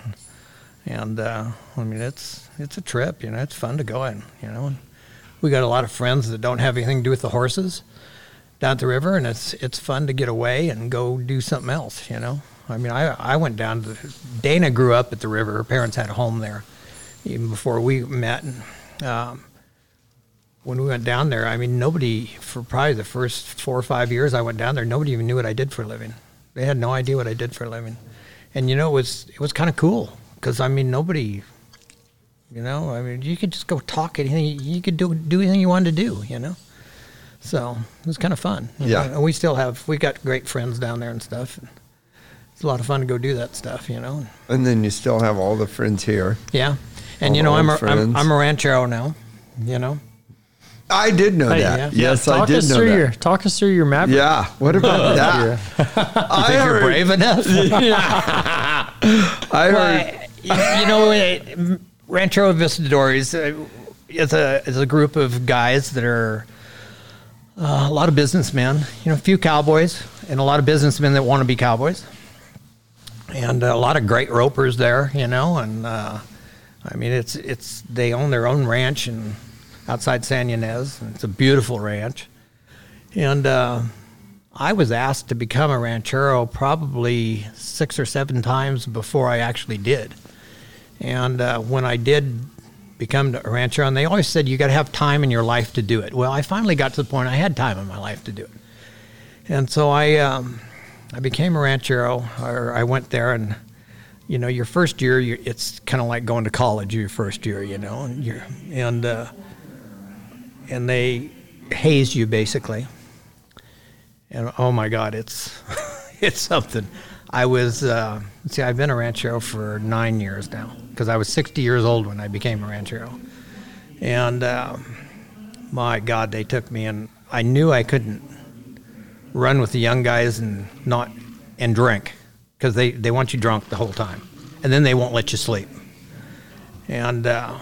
and uh, I mean, it's it's a trip. You know, it's fun to go in. You know, and we got a lot of friends that don't have anything to do with the horses down the river, and it's it's fun to get away and go do something else. You know, I mean, I I went down to Dana grew up at the river. Her parents had a home there even before we met. And, um, when we went down there, I mean, nobody for probably the first four or five years I went down there, nobody even knew what I did for a living. They had no idea what I did for a living, and you know, it was it was kind of cool because I mean, nobody, you know, I mean, you could just go talk anything, you could do do anything you wanted to do, you know. So it was kind of fun. Yeah. know, and we still have we got great friends down there and stuff. And it's a lot of fun to go do that stuff, you know. And then you still have all the friends here. Yeah, and All you know, I'm a, I'm. I'm a ranchero now, you know. I did know Hey, that. yeah. Yes, talk I did us know through that. your talk us through your Maverick. Yeah. What about that? I Think you're brave enough? I heard. Well, you know, uh, Rancho Visitadores uh, is a is a group of guys that are uh, a lot of businessmen. You know, a few cowboys and a lot of businessmen that want to be cowboys. and a lot of great ropers there, you know, and uh, I mean it's it's they own their own ranch and outside San Ynez. It's a beautiful ranch, and uh, I was asked to become a ranchero probably six or seven times before I actually did, and uh, when I did become a rancher, and they always said you got to have time in your life to do it. Well, I finally got to the point I had time in my life to do it, and so I um, I became a ranchero, or I went there, and you know, your first year, it's kind of like going to college. Your first year, you know, and and uh, and they haze you basically, and oh my God, it's it's something. I was uh, see, I've been a ranchero for nine years now because I was 60 years old when I became a ranchero, and uh, my God, they took me and I knew I couldn't run with the young guys and not and drink because they, they want you drunk the whole time, and then they won't let you sleep, and uh,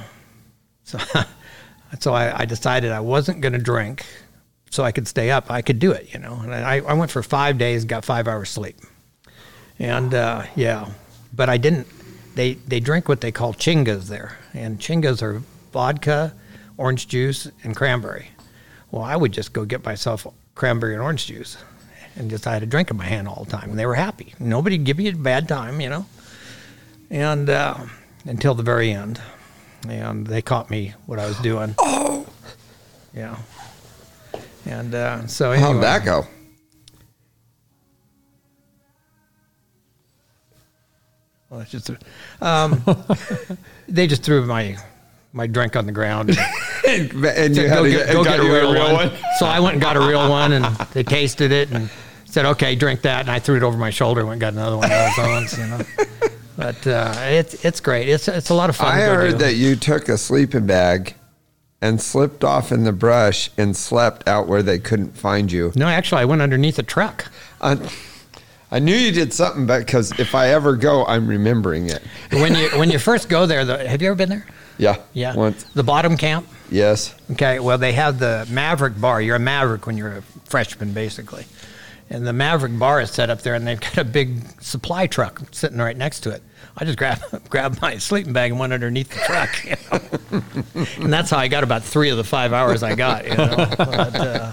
so so I, I decided I wasn't going to drink so I could stay up. I could do it, you know. And I, I went for five days, got five hours sleep. And uh, yeah, but I didn't. They they drink what they call chingas there, and chingas are vodka, orange juice, and cranberry. Well, I would just go get myself cranberry and orange juice, and just I had a drink in my hand all the time, and they were happy. Nobody'd give you a bad time, you know. And uh, until the very end, and they caught me what I was doing. Oh, yeah. And uh, so anyway, How'd that go? Well, it's just, um, they just threw my my drink on the ground. and you had go to get, get, go got get a you real, one. So I went and got a real one, and they tasted it and said, "Okay, drink that." And I threw it over my shoulder and went and got another one of those ones, you know. But uh, it's it's great. It's it's a lot of fun. I to heard do. that you took a sleeping bag and slipped off in the brush and slept out where they couldn't find you. No, actually, I went underneath a truck. I, I knew you did something, but because if I ever go, I'm remembering it. When you when you first go there, the, have you ever been there? Yeah. Yeah. Once. The bottom camp. Yes. Okay, well, they have the Maverick bar. You're a Maverick when you're a freshman, basically. And the Maverick bar is set up there, and they've got a big supply truck sitting right next to it. I just grabbed grabbed my sleeping bag and went underneath the truck, you know? and that's how I got about three of the five hours I got. You know, but, uh,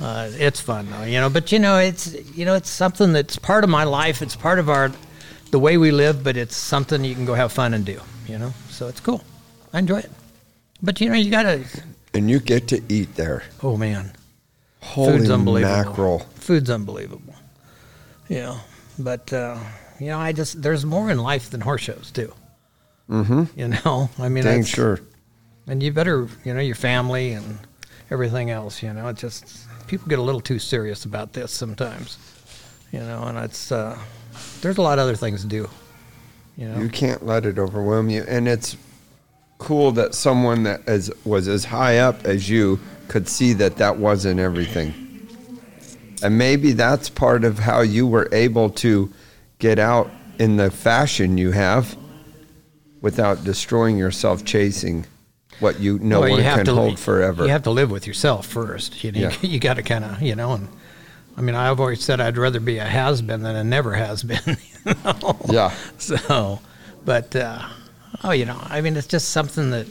uh, it's fun though, you know. But you know, it's you know, it's something that's part of my life. It's part of our the way we live, but it's something you can go have fun and do. You know, so it's cool. I enjoy it. But you know, you gotta. And you get to eat there. Oh man, Holy food's unbelievable. mackerel. Food's unbelievable. Yeah, but uh, you know, I just there's more in life than horse shows too. Mm-hmm. You know, I mean, Dang sure. And you better, you know, your family and everything else. You know, it just people get a little too serious about this sometimes. You know, and it's uh, there's a lot of other things to do. You know, You can't let it overwhelm you. And it's cool that someone that is, was as high up as you could see that that wasn't everything. And maybe that's part of how you were able to get out in the fashion you have without destroying yourself chasing what you no Well, one you can to- hold forever. You have to live with yourself first. You know, Yeah. you, got to kind of, you know, and I mean, I've always said I'd rather be a has been than a never has been. You know? yeah. So, but uh, oh, you know, I mean, it's just something that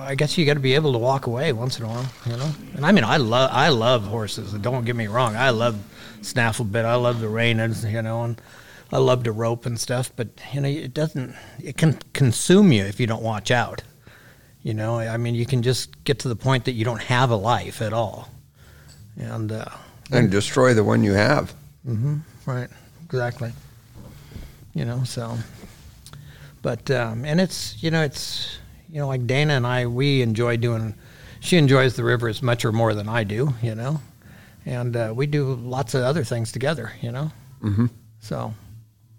I guess you got to be able to walk away once in a while, you know. And I mean, I love I love horses. Don't get me wrong, I love snaffle bit. I love the reiners, you know, and I love to rope and stuff. But you know, it doesn't. It can consume you if you don't watch out. You know, I mean, you can just get to the point that you don't have a life at all, and uh, And destroy the one you have. Mm-hmm, Right. Exactly. You know, so but um and it's you know, it's you know, like Dana and I we enjoy doing she enjoys the river as much or more than I do, you know. And uh, we do lots of other things together, you know. Mm-hmm. So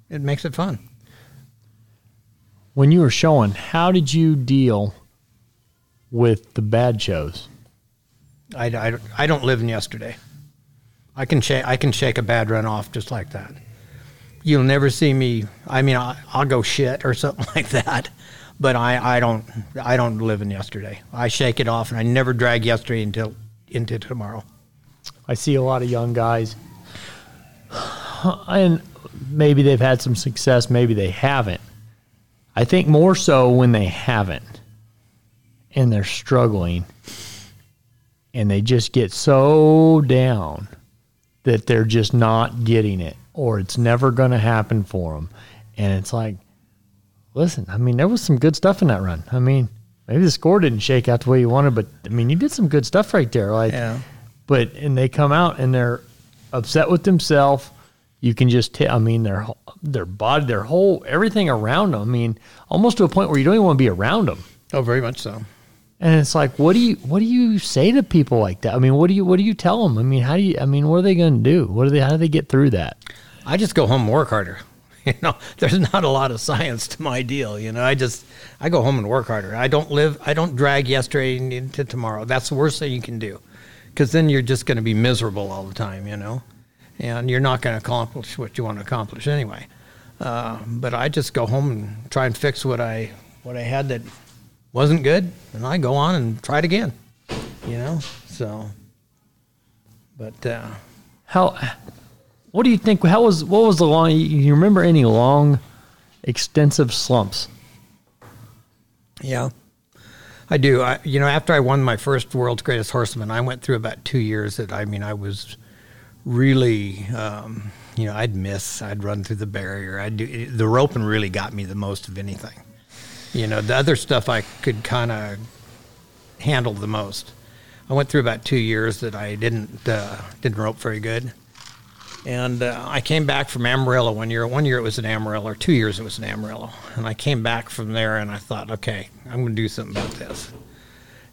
it makes it fun. When you were showing, how did you deal with the bad shows? I, I, I don't live in yesterday. I can shake I can shake a bad run off just like that. You'll never see me. I mean, I, I'll go shit or something like that, but I, I don't I don't live in yesterday. I shake it off and I never drag yesterday until into tomorrow. I see a lot of young guys. and maybe they've had some success, maybe they haven't. I think more so when they haven't and they're struggling and they just get so down that they're just not getting it or it's never going to happen for them. And it's like, listen, I mean, there was some good stuff in that run. I mean, maybe the score didn't shake out the way you wanted, but I mean, you did some good stuff right there. Like, Yeah. but and they come out and they're upset with themselves. You can just tell. I mean, their their body, their whole everything around them. I mean, almost to a point where you don't even want to be around them. Oh, very much so. And it's like, what do you what do you say to people like that? I mean, what do you what do you tell them? I mean, how do you? I mean, what are they going to do? What are they? How do they get through that? I just go home and work harder. You know, there's not a lot of science to my deal. You know, I just I go home and work harder. I don't live. I don't drag yesterday into tomorrow. That's the worst thing you can do, because then you're just going to be miserable all the time. You know, and you're not going to accomplish what you want to accomplish anyway. Uh, but I just go home and try and fix what I what I had that wasn't good, and I go on and try it again. You know, so. But uh, How? What do you think? How was what was the long? You remember any long, extensive slumps? Yeah, I do. I, you know, after I won my first World's Greatest Horseman, I went through about two years that I mean, I was really, um, you know, I'd miss, I'd run through the barrier. I'd do the roping really got me the most of anything. You know, the other stuff I could kind of handle the most. I went through about two years that I didn't uh, didn't rope very good. And uh, I came back from Amarillo one year. One year it was an Amarillo, or two years it was an Amarillo. And I came back from there and I thought, okay, I'm going to do something about this.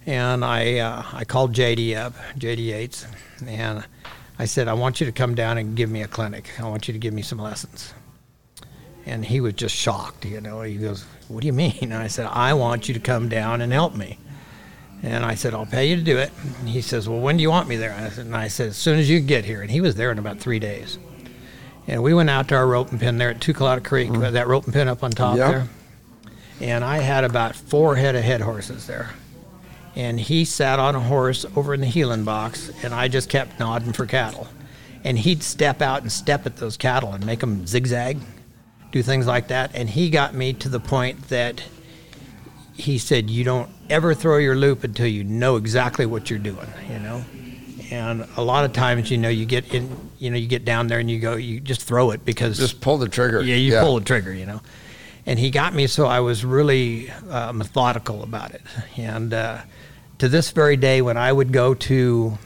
And I, uh, I called JD up, JD Yates, and I said, I want you to come down and give me a clinic. I want you to give me some lessons. And he was just shocked, you know. He goes, What do you mean? And I said, I want you to come down and help me. And I said, I'll pay you to do it. And he says, Well, when do you want me there? I said, and I said, As soon as you get here. And he was there in about three days. And we went out to our rope and pin there at Tucalata Creek, mm-hmm. that rope and pin up on top Yep. there. And I had about four head of head horses there. And he sat on a horse over in the heeling box, and I just kept nodding for cattle. And he'd step out and step at those cattle and make them zigzag, do things like that. And he got me to the point that he said, "You don't ever throw your loop until you know exactly what you're doing." You know, and a lot of times, you know, you get in, you know, you get down there and you go, you just throw it because Just pull the trigger. yeah, you pull the trigger, you know. And he got me so I was really uh, methodical about it. And uh, to this very day, when I would go to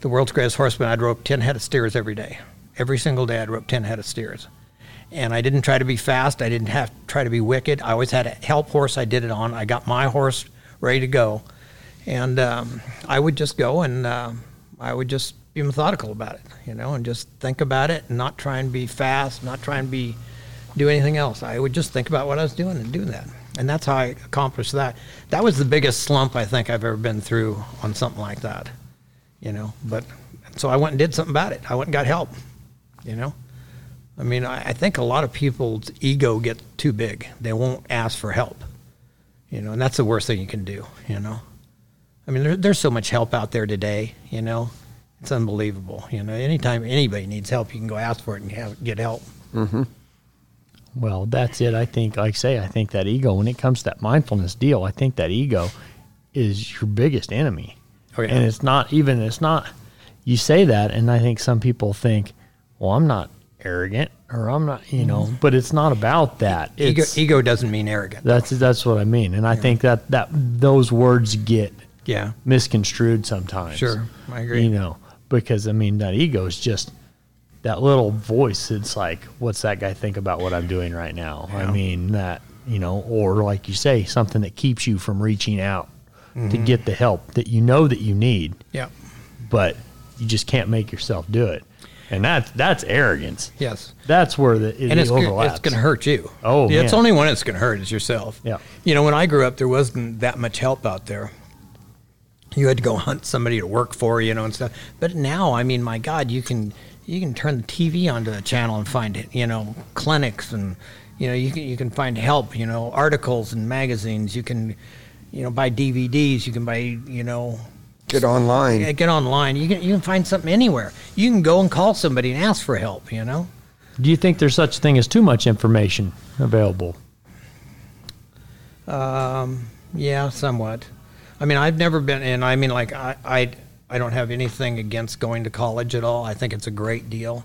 the world's greatest horseman, I'd rope 10 head of steers every day. Every single day, I'd rope 10 head of steers. And I didn't try to be fast. I didn't have to try to be wicked. I always had a help horse I did it on. I got my horse ready to go. And um, I would just go and um I would just be methodical about it, you know, and just think about it and not try and be fast, not try and be do anything else. I would just think about what I was doing and do that. And that's how I accomplished that. That was the biggest slump I think I've ever been through on something like that, you know. But so I went and did something about it. I went and got help, you know. I mean, I, I think a lot of people's ego gets too big. They won't ask for help, you know, and that's the worst thing you can do, you know. I mean, there, there's so much help out there today, you know. It's unbelievable, you know. Anytime anybody needs help, you can go ask for it and have, get help. Mm-hmm. Well, that's it. I think, like I say, I think that ego, when it comes to that mindfulness deal, I think that ego is your biggest enemy. Oh, yeah. And it's not even, it's not, you say that, and I think some people think, well, I'm not arrogant or I'm not, you know, but it's not about that. Ego, ego doesn't mean arrogant. that's, that's what I mean. And I think that, that those words get yeah, misconstrued sometimes. Sure, I agree. You know, because I mean, that ego is just that little voice. It's like, what's that guy think about what I'm doing right now? I mean, that, you know, or like you say, something that keeps you from reaching out to Mm-hmm. get the help that you know that you need, yeah, but you just can't make yourself do it. And that's, that's arrogance. yes. That's where the, it and it's, overlaps. it's going to hurt you. Oh, yeah, it's only one that's going to hurt is yourself. Yeah. You know, when I grew up, there wasn't that much help out there. You had to go hunt somebody to work for you know and stuff. But now, I mean, my God, you can you can turn the TV onto the channel and find it. you know clinics and you know you can you can find help. You know, articles and magazines. You can you know buy DVDs. You can buy you know Get online. Yeah, get online. You can you can find something anywhere. You can go and call somebody and ask for help. You know. Do you think there's such a thing as too much information available? Um, yeah, somewhat. I mean, I've never been, and I mean, like, I, I, I don't have anything against going to college at all. I think it's a great deal,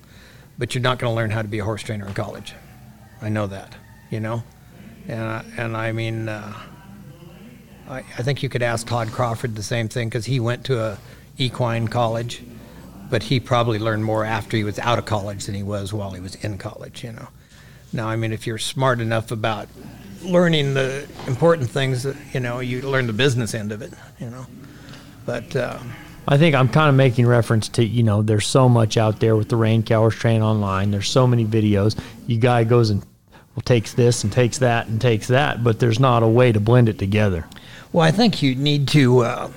but you're not going to learn how to be a horse trainer in college. I know that, you know, and I, and I mean, uh, I, I think you could ask Todd Crawford the same thing because he went to a equine college, but he probably learned more after he was out of college than he was while he was in college, you know. Now, I mean, if you're smart enough about learning the important things, you know, you learn the business end of it, you know. But uh, I think I'm kind of making reference to, you know, there's so much out there with the Rain Cowers Train online. There's so many videos. You guy goes and well, takes this and takes that and takes that, but there's not a way to blend it together. Well, I think you need to. Uh,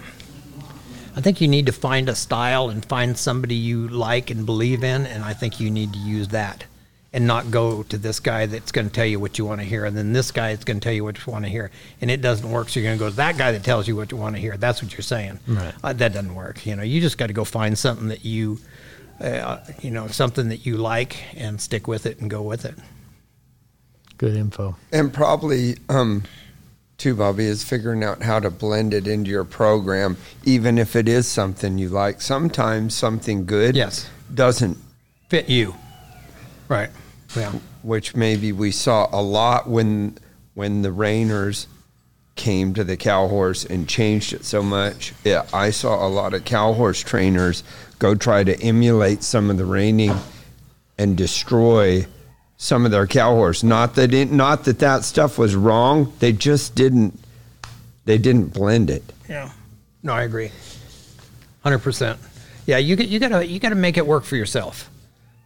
I think you need to find a style and find somebody you like and believe in, and I think you need to use that, and not go to this guy that's going to tell you what you want to hear, and then this guy that's going to tell you what you want to hear, and it doesn't work. So you're going to go to that guy that tells you what you want to hear. That's what you're saying. Right. Uh, that doesn't work. You know, you just got to go find something that you, uh, you know, something that you like, and stick with it and go with it. Good info. And probably, um, too, Bobby, is figuring out how to blend it into your program, even if it is something you like. Sometimes something good Yes. doesn't, Fit you. Right. Yeah. which maybe we saw a lot when when the Reiners came to the cow horse and changed it so much. Yeah, I saw a lot of cow horse trainers go try to emulate some of the reining and destroy some of their cow horse. Not that it, not that that stuff was wrong. They just didn't they didn't blend it. Yeah. No, I agree. Hundred percent. Yeah, you get you gotta you gotta make it work for yourself.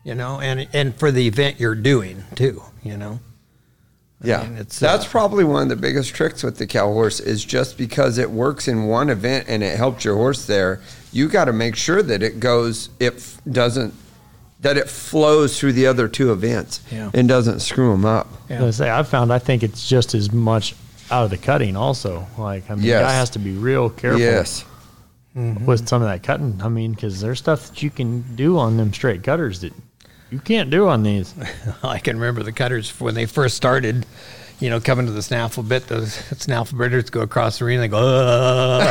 You know, and and for the event you're doing too, you know. I Yeah, mean, it's, that's uh, probably one of the biggest tricks with the cow horse is just because it works in one event and it helps your horse there. You got to make sure that it goes, it f- doesn't, that it flows through the other two events Yeah. and doesn't screw them up. Yeah. I say I found I think it's just as much out of the cutting also. Like I mean, Yes. the guy has to be real careful Yes, mm-hmm. with some of that cutting. I mean, because there's stuff that you can do on them straight cutters that you can't do on these. I can remember the cutters when they first started. You know, coming to the snaffle bit, those snaffle bitters go across the arena. They go, know?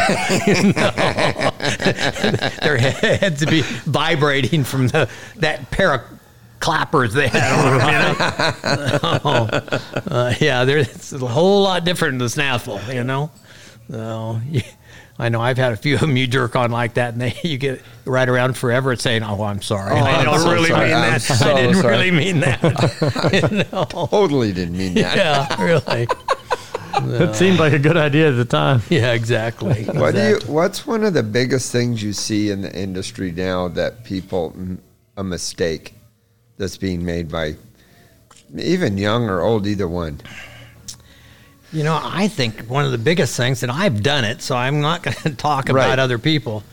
their heads would be vibrating from the that pair of clappers they had. You know? oh, uh, yeah, there- it's a whole lot different in the snaffle. You know, so yeah, I know I've had a few of them you jerk on like that, and they you get right around forever saying, "Oh, I'm sorry, Oh, I I'm don't so really sorry. mean I'm that. so I didn't sorry." really mean that." You totally didn't mean that. Yeah, really. It seemed like a good idea at the time. Yeah, exactly. What do you? What's one of the biggest things you see in the industry now that people a mistake that's being made by even young or old, either one? You know, I think one of the biggest things, and I've done it, so I'm not going to talk Right. about other people,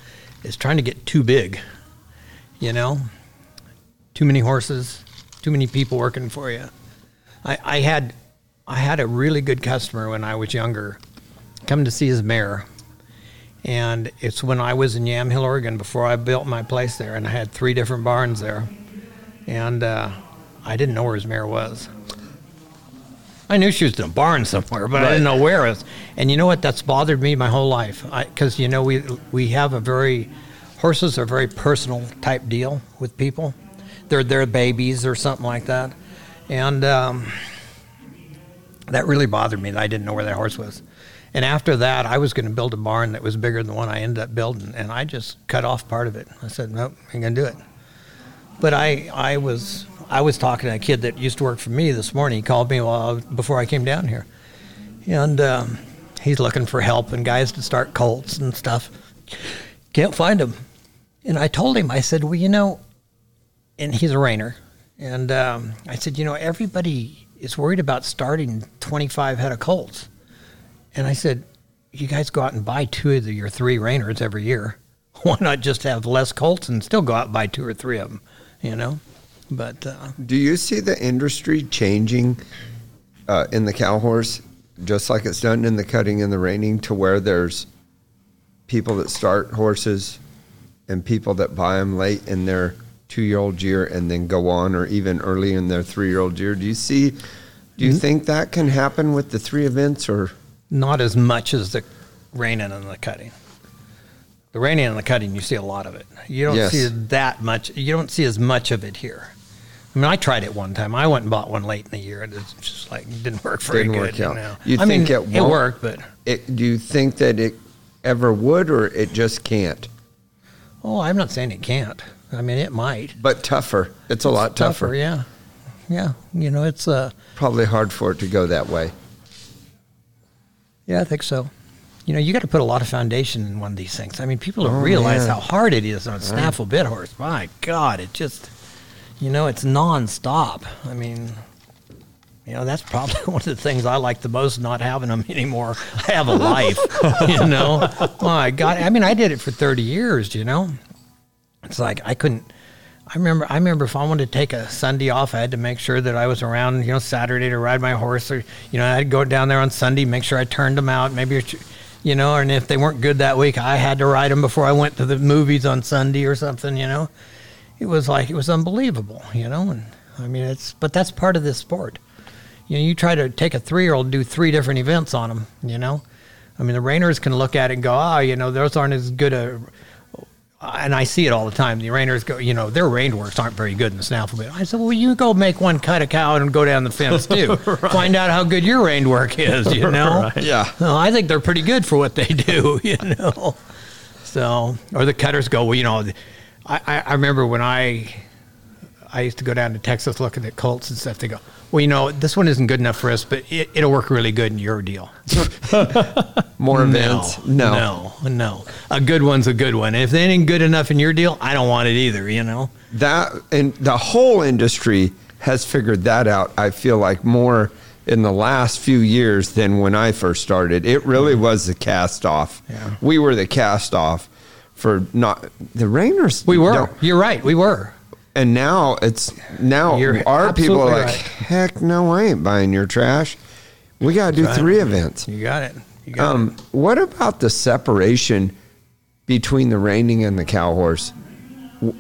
is trying to get too big. You know, too many horses, too many people working for you. I, I had, I had a really good customer when I was younger, come to see his mare, and it's when I was in Yamhill, Oregon, before I built my place there, and I had three different barns there, and uh, I didn't know where his mare was. I knew she was in a barn somewhere, but I didn't know where it was. And you know what? That's bothered me my whole life. Because you know we we have a very horses are a very personal type deal with people. They're their babies or something like that, and um, that really bothered me. That I didn't know where that horse was. And after that, I was going to build a barn that was bigger than the one I ended up building, and I just cut off part of it. I said, "Nope, ain't gonna do it." But I, I was, I was talking to a kid that used to work for me this morning. He called me while before I came down here, and um, he's looking for help and guys to start colts and stuff. Can't find them. And I told him, I said, well, you know, and he's a reiner, and um, I said, you know, everybody is worried about starting 25 head of colts, and I said, you guys go out and buy two of the, your three reiners every year. Why not just have less colts and still go out and buy two or three of them? You know, but uh, Do you see the industry changing uh, in the cow horse, just like it's done in the cutting and the reining, to where there's people that start horses and people that buy them late in their two year old year and then go on, or even early in their three year old year. Do you see? Do you think that can happen with the three events, or Not as much as the reining and the cutting. The reining and the cutting, you see a lot of it. You don't Yes. see that much. You don't see as much of it here. I mean, I tried it one time. I went and bought one late in the year, and it's just like it didn't work very Didn't good. work you out. know? You I think mean, it it worked, but it, do you think that it ever would, or it just can't? oh, I'm not saying it can't. I mean, it might. But tougher. It's a lot tougher. yeah, yeah. You know, it's uh, Probably hard for it to go that way. yeah, I think so. You know, you got to put a lot of foundation in one of these things. I mean, people don't Oh, realize yeah. how hard it is on a snaffle bit horse. My God, it just, you know, it's nonstop. I mean, you know, that's probably one of the things I like the most not having them anymore. I have a life, you know. My God, I mean, I did it for 30 years, you know. It's like I couldn't. I remember. I remember if I wanted to take a Sunday off, I had to make sure that I was around, you know, Saturday to ride my horse, or you know, I'd go down there on Sunday, make sure I turned them out, maybe, you know, and if they weren't good that week, I had to ride them before I went to the movies on Sunday or something, you know. It was like it was unbelievable, you know, and I mean, it's but that's part of this sport. You know, you try to take a three-year-old, do three different events on them, you know. I mean, the Reiners can look at it and go, oh, you know, those aren't as good a and I see it all the time. The Reiners go, you know, their rein works aren't very good in the snaffle bit. I said, well, you go make one cut a cow and go down the fence too. Find out how good your rein work is, you know? Yeah. No, I think they're pretty good for what they do, you know? So, or the cutters go, well, you know, I, I, remember when I, I used to go down to Texas looking at Colts and stuff. They go, well, you know, this one isn't good enough for us, but it, it'll work really good in your deal. More events? no, no, no. A good one's a good one. If they ain't good enough in your deal, I don't want it either. You know. That and the whole industry has figured that out. I feel like more in the last few years than when I first started. It really mm-hmm. was the cast off. Yeah. We were the cast off for not the Reiners. We were. don't- You're right. We were. and now it's now You're our people are like, right. heck no, I ain't buying your trash. We got to do right. three events. You got it. You got Um, what about the separation between the reining and the cow horse?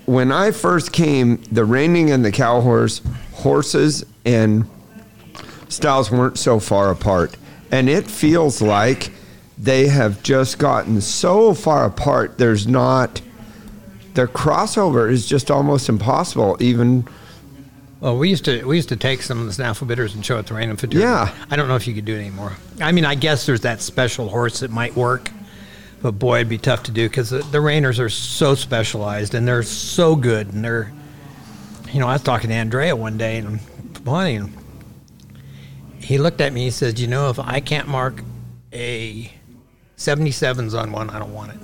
When I first came, the reining and the cow horse, horses and styles weren't so far apart. And it feels like they have just gotten so far apart, there's not, their crossover is just almost impossible, even. Well, we used to we used to take some of the snaffle bitters and show it to random for Yeah. I don't know if you could do it anymore. I mean, I guess there's that special horse that might work, but boy, it'd be tough to do because the, the Reiners are so specialized and they're so good and they're, you know, I was talking to Andrea one day and funny and he looked at me. And he said, "You know, if I can't mark a 77s on one, I don't want it."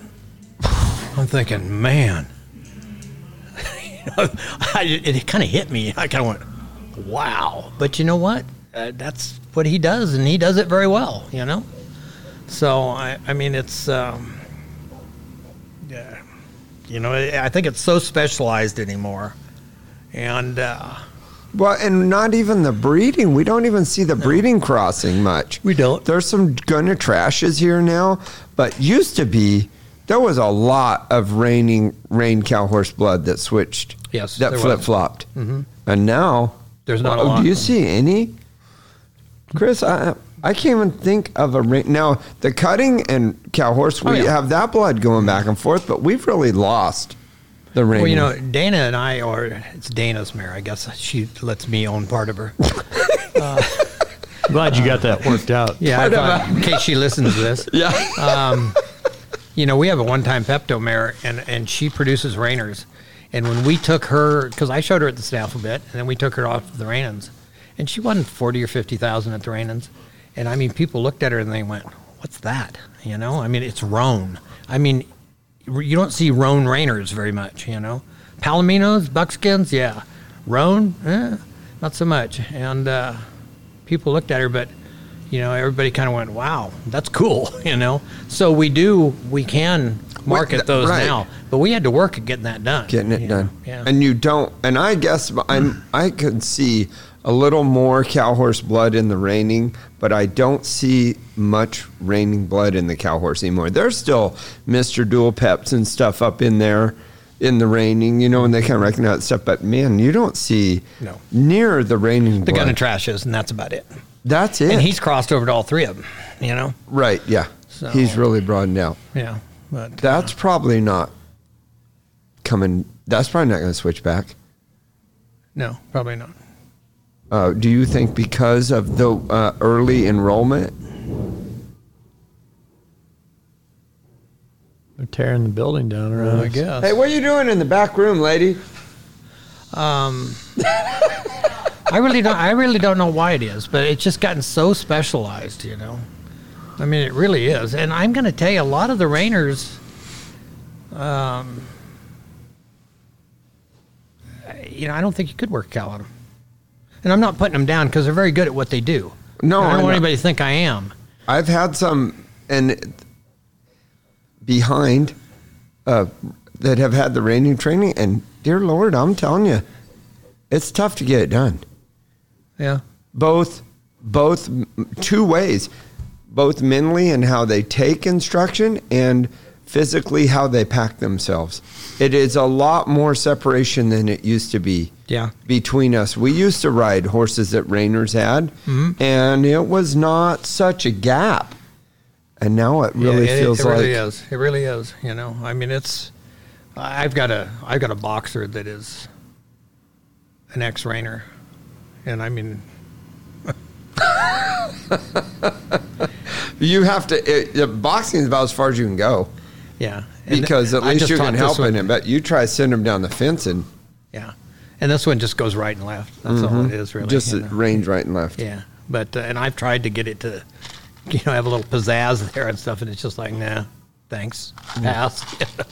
I'm thinking, man, it kind of hit me. I kind of went, "Wow!" But you know what? Uh, that's what he does, and he does it very well. You know. So I, I mean, it's, um, yeah, you know, I I think it's so specialized anymore, and. Uh, Well, and not even the breeding. We don't even see the breeding crossing much. We don't. There's some Gunnatrashyas here now, but used to be there was a lot of reining rain cow horse blood that switched. Yes, that flip flopped. Mm-hmm. And now There's not a Oh, lot. Do you see any, Chris? I I can't even think of a rain. Now the cutting and cow horse, we Oh, yeah. have that blood going back and forth, but we've really lost the rain. Well, you know, Dana and I, or it's Dana's mare, I guess. She lets me own part of her. Glad you got that worked out. Yeah, I thought- in case she listens to this. yeah. Um, you know, we have a one-time Pepto mare, and and she produces Reiners. And when we took her, because I showed her at the snaffle bit, and then we took her off the Rainans, and she won forty or fifty thousand at the Rainans. And I mean, people looked at her and they went, "What's that?" You know, I mean, it's roan. I mean, you don't see roan Reiners very much. You know, Palominos, buckskins, yeah. Roan, eh, not so much. And uh, people looked at her, but you know, everybody kind of went, "Wow, that's cool," you know. So we do, we can market th- those right. now, but we had to work at getting that done. getting it you know, done. Yeah. And you don't. And I guess I'm. I could see a little more cow horse blood in the reining, but I don't see much reining blood in the cow horse anymore. There's still Mr. Dual Peps and stuff up in there in the reining, you know, and they kind of recognize stuff, but man, you don't see No. near the reining The blood. gun and trashes, and that's about it. That's it. And he's crossed over to all three of them. You know. right, yeah. So- He's really broadened out. Yeah. But uh, That's probably not coming. That's probably not going to switch back. no, probably not. Uh, do you think because of the uh, early enrollment? They're tearing the building down around. I guess. Hey, what are you doing in the back room, lady? Um, I really don't. I really don't know why it is, but it's just gotten so specialized. You know, I mean, it really is. And I'm going to tell you, a lot of the Reiners, um, you know, I don't think you could work cow on them. And I'm not putting them down because they're very good at what they do. No, I I don't know. want anybody to think I am. I've had some and behind uh, that have had the reining training, and dear Lord, I'm telling you, it's tough to get it done. Yeah. both both two ways both mentally and how they take instruction and physically how they pack themselves it is a lot more separation than it used to be Yeah. between us we used to ride horses that reiners had Mm-hmm. and it was not such a gap and now it really yeah, it, feels it like really is. It really is. You know, I mean, it's. I've got a I've got a boxer that is an ex-reiner, and I mean, you have to it, the boxing is about as far as you can go yeah. Because at I least just you taught can this help one- it but you try to send them down the fence and Yeah, and this one just goes right and left. That's all it is, really. Mm-hmm. just you know. range right and left Yeah, but uh, and I've tried to get it to, you know, have a little pizzazz there and stuff, and it's just like, nah, thanks, pass. you know.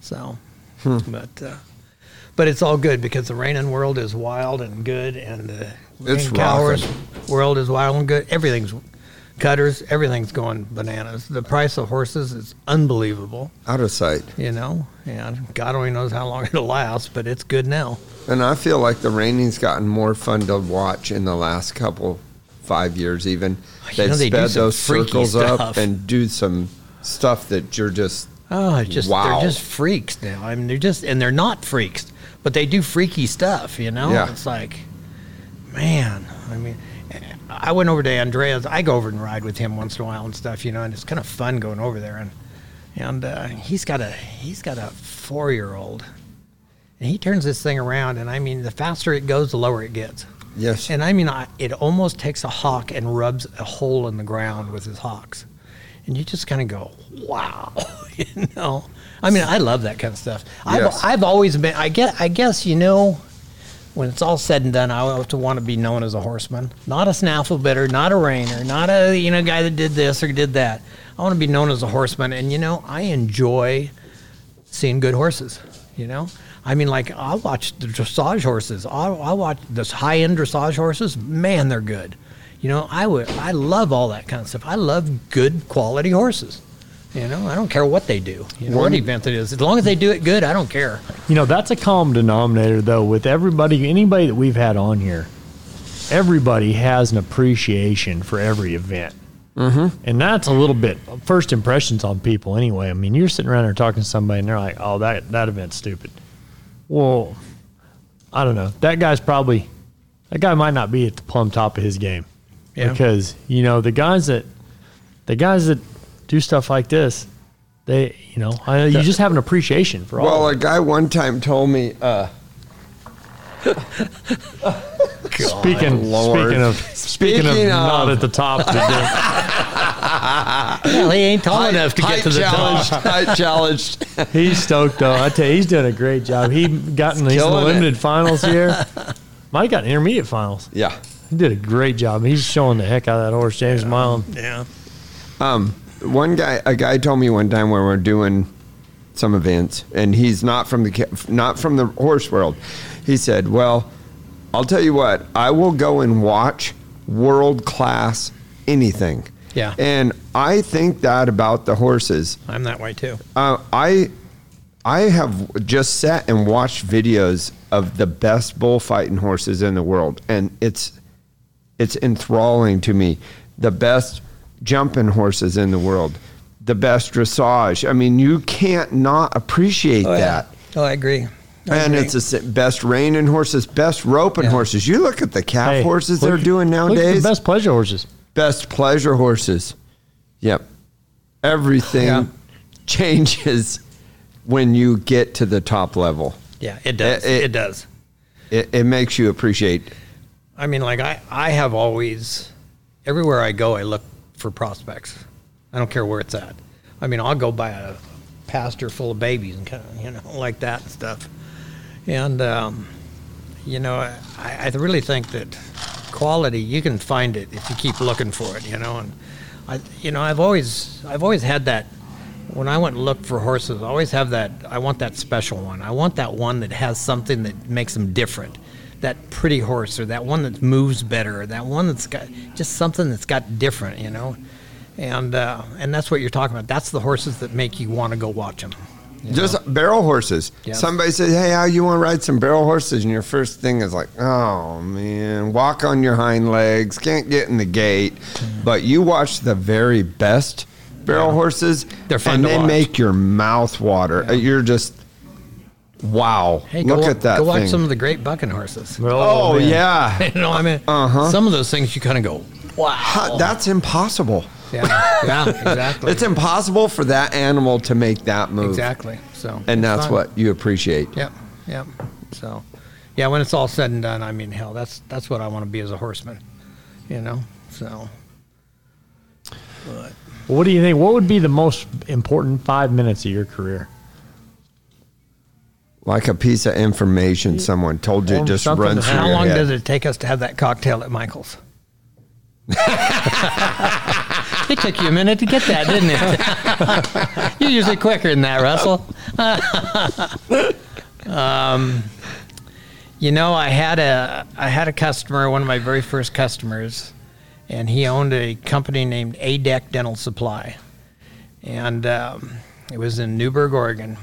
so, Hmm. but uh, but it's all good because the reining world is wild and good, and the It's reining cow world is wild and good. Everything's cutters, everything's going bananas. The price of horses is unbelievable, out of sight you know, and God only knows how long it'll last, but it's good now. And I feel like the reining's gotten more fun to watch in the last couple five years. Even they've know, they sped those circles up and do some stuff that you're just Oh, it's just Wow. they're just freaks now. I mean, they're just and they're not freaks, but they do freaky stuff. You know, Yeah. it's like, man. I mean, I went over to Andrea's. I go over and ride with him once in a while and stuff. You know, and it's kind of fun going over there. And and uh, he's got a he's got a four year old, and he turns this thing around. And I mean, the faster it goes, the lower it gets. yes. And I mean, I, it almost takes a hock and rubs a hole in the ground with his hocks. And you just kind of go, wow, you know. I mean, I love that kind of stuff. Yes. I've, I've always been. I guess. I guess you know, when it's all said and done, I have to want to be known as a horseman, not a snaffle bitter, not a reiner, not a you know guy that did this or did that. I want to be known as a horseman, and you know, I enjoy seeing good horses. You know, I mean, like I'll watch the dressage horses. I'll, I'll watch this high end dressage horses. Man, they're good. You know, I would. I love all that kind of stuff. I love good quality horses. You know, I don't care what they do. You know, what event it is, as long as they do it good, I don't care. You know, that's a common denominator, though, with everybody, anybody that we've had on here. Everybody has an appreciation for every event. Mm-hmm. And that's a little bit first impressions on people, anyway. I mean, you're sitting around there talking to somebody, and they're like, oh, that, that event's stupid. Well, I don't know. That guy's probably, that guy might not be at the plumb top of his game. Yeah. Because, you know, the guys that, the guys that do stuff like this, they, you know, I, you just have an appreciation for all. well, a guy one time told me, uh, Speaking, Lord. speaking of speaking, of, Speaking not at the top, of the Well, he ain't tall enough to get to the challenged, top. height challenged. he's stoked though. I tell you, he's doing a great job. He got in these killing it. limited finals here. Mike got intermediate finals. Yeah. He did a great job. He's showing the heck out of that horse, James Milam. Yeah. Um, one guy, a guy told me one time when we are doing some events, and he's not from the not from the horse world. He said, "Well, I'll tell you what, I will go and watch world class anything." Yeah. and I think that about the horses. I'm that way too. Uh, I I have just sat and watched videos of the best bullfighting horses in the world, and it's it's enthralling to me. The best jumping horses in the world, the best dressage. I mean, you can't not appreciate oh, that. Oh, I agree. I And agree. it's the sa- best reining horses, best roping Yeah. horses. You look at the calf Hey, horses look- they're doing look at nowadays. the best pleasure horses. best pleasure horses. Yep. Everything Yeah. changes when you get to the top level. yeah, it does. It- It, does. It, it makes you appreciate. I mean, like I, I have always, everywhere I go, I look for prospects. I don't care where it's at. I mean, I'll go buy a pasture full of babies and kind of, you know, like that and stuff. And, um, you know, I, I really think that quality, you can find it if you keep looking for it, you know. And I, you know, I've always, I've always had that. When I went and look for horses, I always have that. I want that special one. I want that one that has something that makes them different. That pretty horse, or that one that moves better, or that one that's got just something that's got different, you know. And uh, and that's what you're talking about. That's the horses that make you want to go watch them. Just barrel horses. Somebody says, "Hey, how you want to ride some barrel horses?" And your first thing is like, "Oh man, walk on your hind legs, can't get in the gate." Mm-hmm. But you watch the very best barrel Yeah. horses, They're fun and they watch. make your mouth water. Yeah. You're just, wow! Hey, go, Look wa- at that Go watch thing. some of the great bucking horses. oh man. yeah, you know, I mean, Uh-huh. some of those things you kind of go, wow. Ha- that's impossible. yeah, yeah, exactly. It's impossible for that animal to make that move. exactly. So, And that's fun. what you appreciate. Yep, yep. So, yeah, when it's all said and done, I mean, hell, that's that's what I want to be as a horseman. You know, so. But What do you think? What would be the most important five minutes of your career? Like a piece of information someone told you Or just something runs that- through how your long head. does it take us to have that cocktail at Michael's? it took you a minute to get that, didn't it? You're usually quicker than that, Russell. um, you know, I had a I had a customer, one of my very first customers, and he owned a company named ADEC Dental Supply, and um, it was in Newberg, Oregon.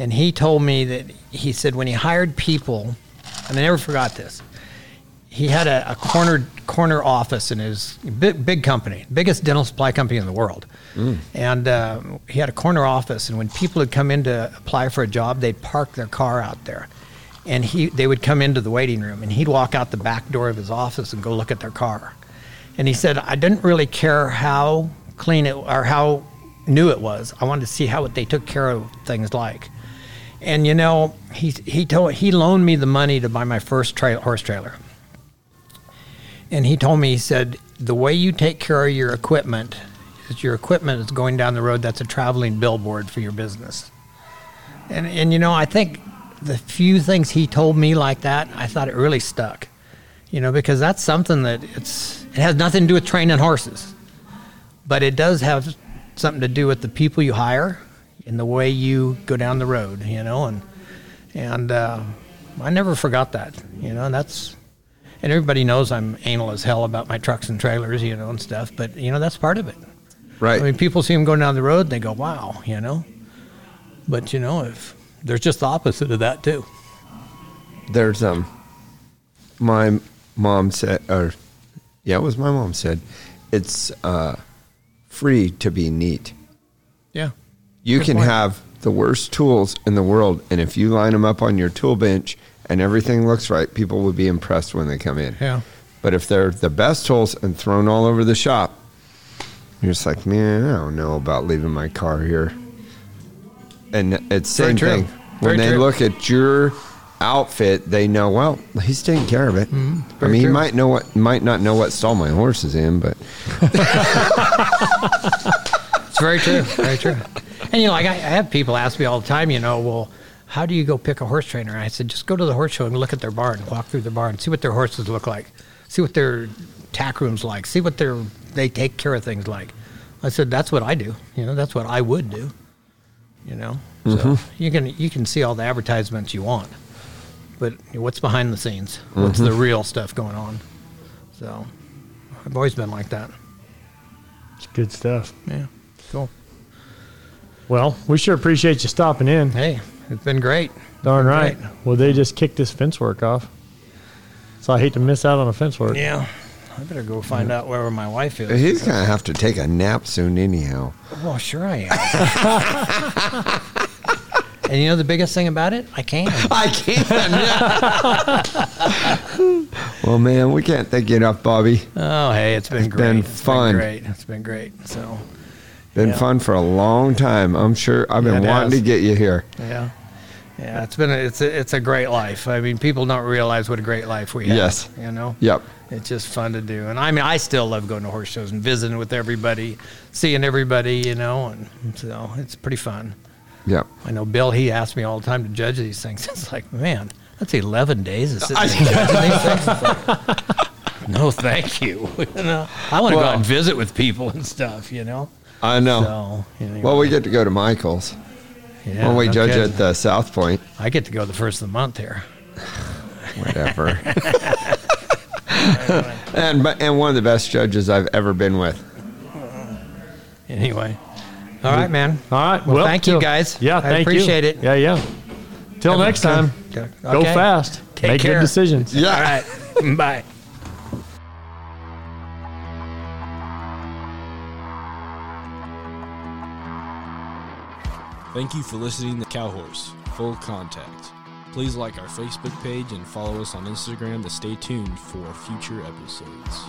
And he told me that he said when he hired people, and I never forgot this. He had a, a corner corner office in his big, big company, biggest dental supply company in the world, and uh, he had a corner office. And when people would come in to apply for a job, they'd park their car out there, and he they would come into the waiting room, and he'd walk out the back door of his office and go look at their car. And he said, I didn't really care how clean it or how new it was. I wanted to see how they took care of things like. And you know, he he told he loaned me the money to buy my first tra- horse trailer. And he told me he said the way you take care of your equipment is your equipment is going down the road. That's a traveling billboard for your business. And and you know, I think the few things he told me like that, I thought it really stuck. You know, because that's something that it's it has nothing to do with training horses, but it does have something to do with the people you hire and the way you go down the road. You know, and and uh, I never forgot that. You know, and that's and everybody knows I'm anal as hell about my trucks and trailers, you know, and stuff. But you know, that's part of it. Right. I mean, people see them going down the road, and they go, "Wow," you know. But you know, if there's just the opposite of that too. There's um, my mom said, or yeah, it was my mom said, it's uh, free to be neat. You Good can point. have the worst tools in the world, and if you line them up on your tool bench and everything looks right, people will be impressed when they come in. Yeah. But if they're the best tools and thrown all over the shop, you're just like, man, I don't know about leaving my car here. And it's Very same true. thing. When Very they true. look at your outfit, they know, well, he's taking care of it. I Mm-hmm. Very mean, he might know what might not know what stall my horse is in, but It's very true. Very true. And you know, like I, I have people ask me all the time, you know, well, how do you go pick a horse trainer? And I said, just go to the horse show and look at their barn, walk through their barn, see what their horses look like, see what their tack rooms like, see what their they take care of things like. I said, that's what I do. You know, that's what I would do. You know, so mm-hmm. you can you can see all the advertisements you want, but what's behind the scenes? Mm-hmm. What's the real stuff going on? So, I've always been like that. It's good stuff. Yeah, cool. Well, we sure appreciate you stopping in. Hey, it's been great. Darn right. great. Well, they just kicked this fence work off. So I hate to miss out on a fence work. Yeah. I better go find out where my wife is. He's gonna have to take a nap soon, anyhow. Well, sure I am. and you know the biggest thing about it? I can. I can't. well, man, we can't thank you enough, Bobby. Oh, hey, it's been It's great. been It's fun. great. It's been great. So, Been Yeah. fun for a long time. I'm sure. I've been Yeah, wanting has. to get you here. yeah. Yeah, it's been a, it's a, it's a great life. I mean, people don't realize what a great life we have. Yes. You know. Yep. It's just fun to do. And I mean, I still love going to horse shows and visiting with everybody, seeing everybody, you know, and so it's pretty fun. Yep. I know Bill, he asks me all the time to judge these things. It's like, man, that's 11 days of sitting there judging these things. Like, no, thank you. you know, I want to go out and visit with people and stuff, you know. I know. So, anyway, Well, we get to go to Michael's yeah, when we no judge kidding. at the South Point. I get to go the first of the month here. Whatever. and and one of the best judges I've ever been with. Anyway. All right, man. All right. Well, thank you, guys. Yeah, I thank you. appreciate it. Yeah, yeah. Till next time, Okay. go fast. Take Make care. good decisions. Yeah. All right. Bye. Thank you for listening to Cowhorse Full Contact. Please like our Facebook page and follow us on Instagram to stay tuned for future episodes.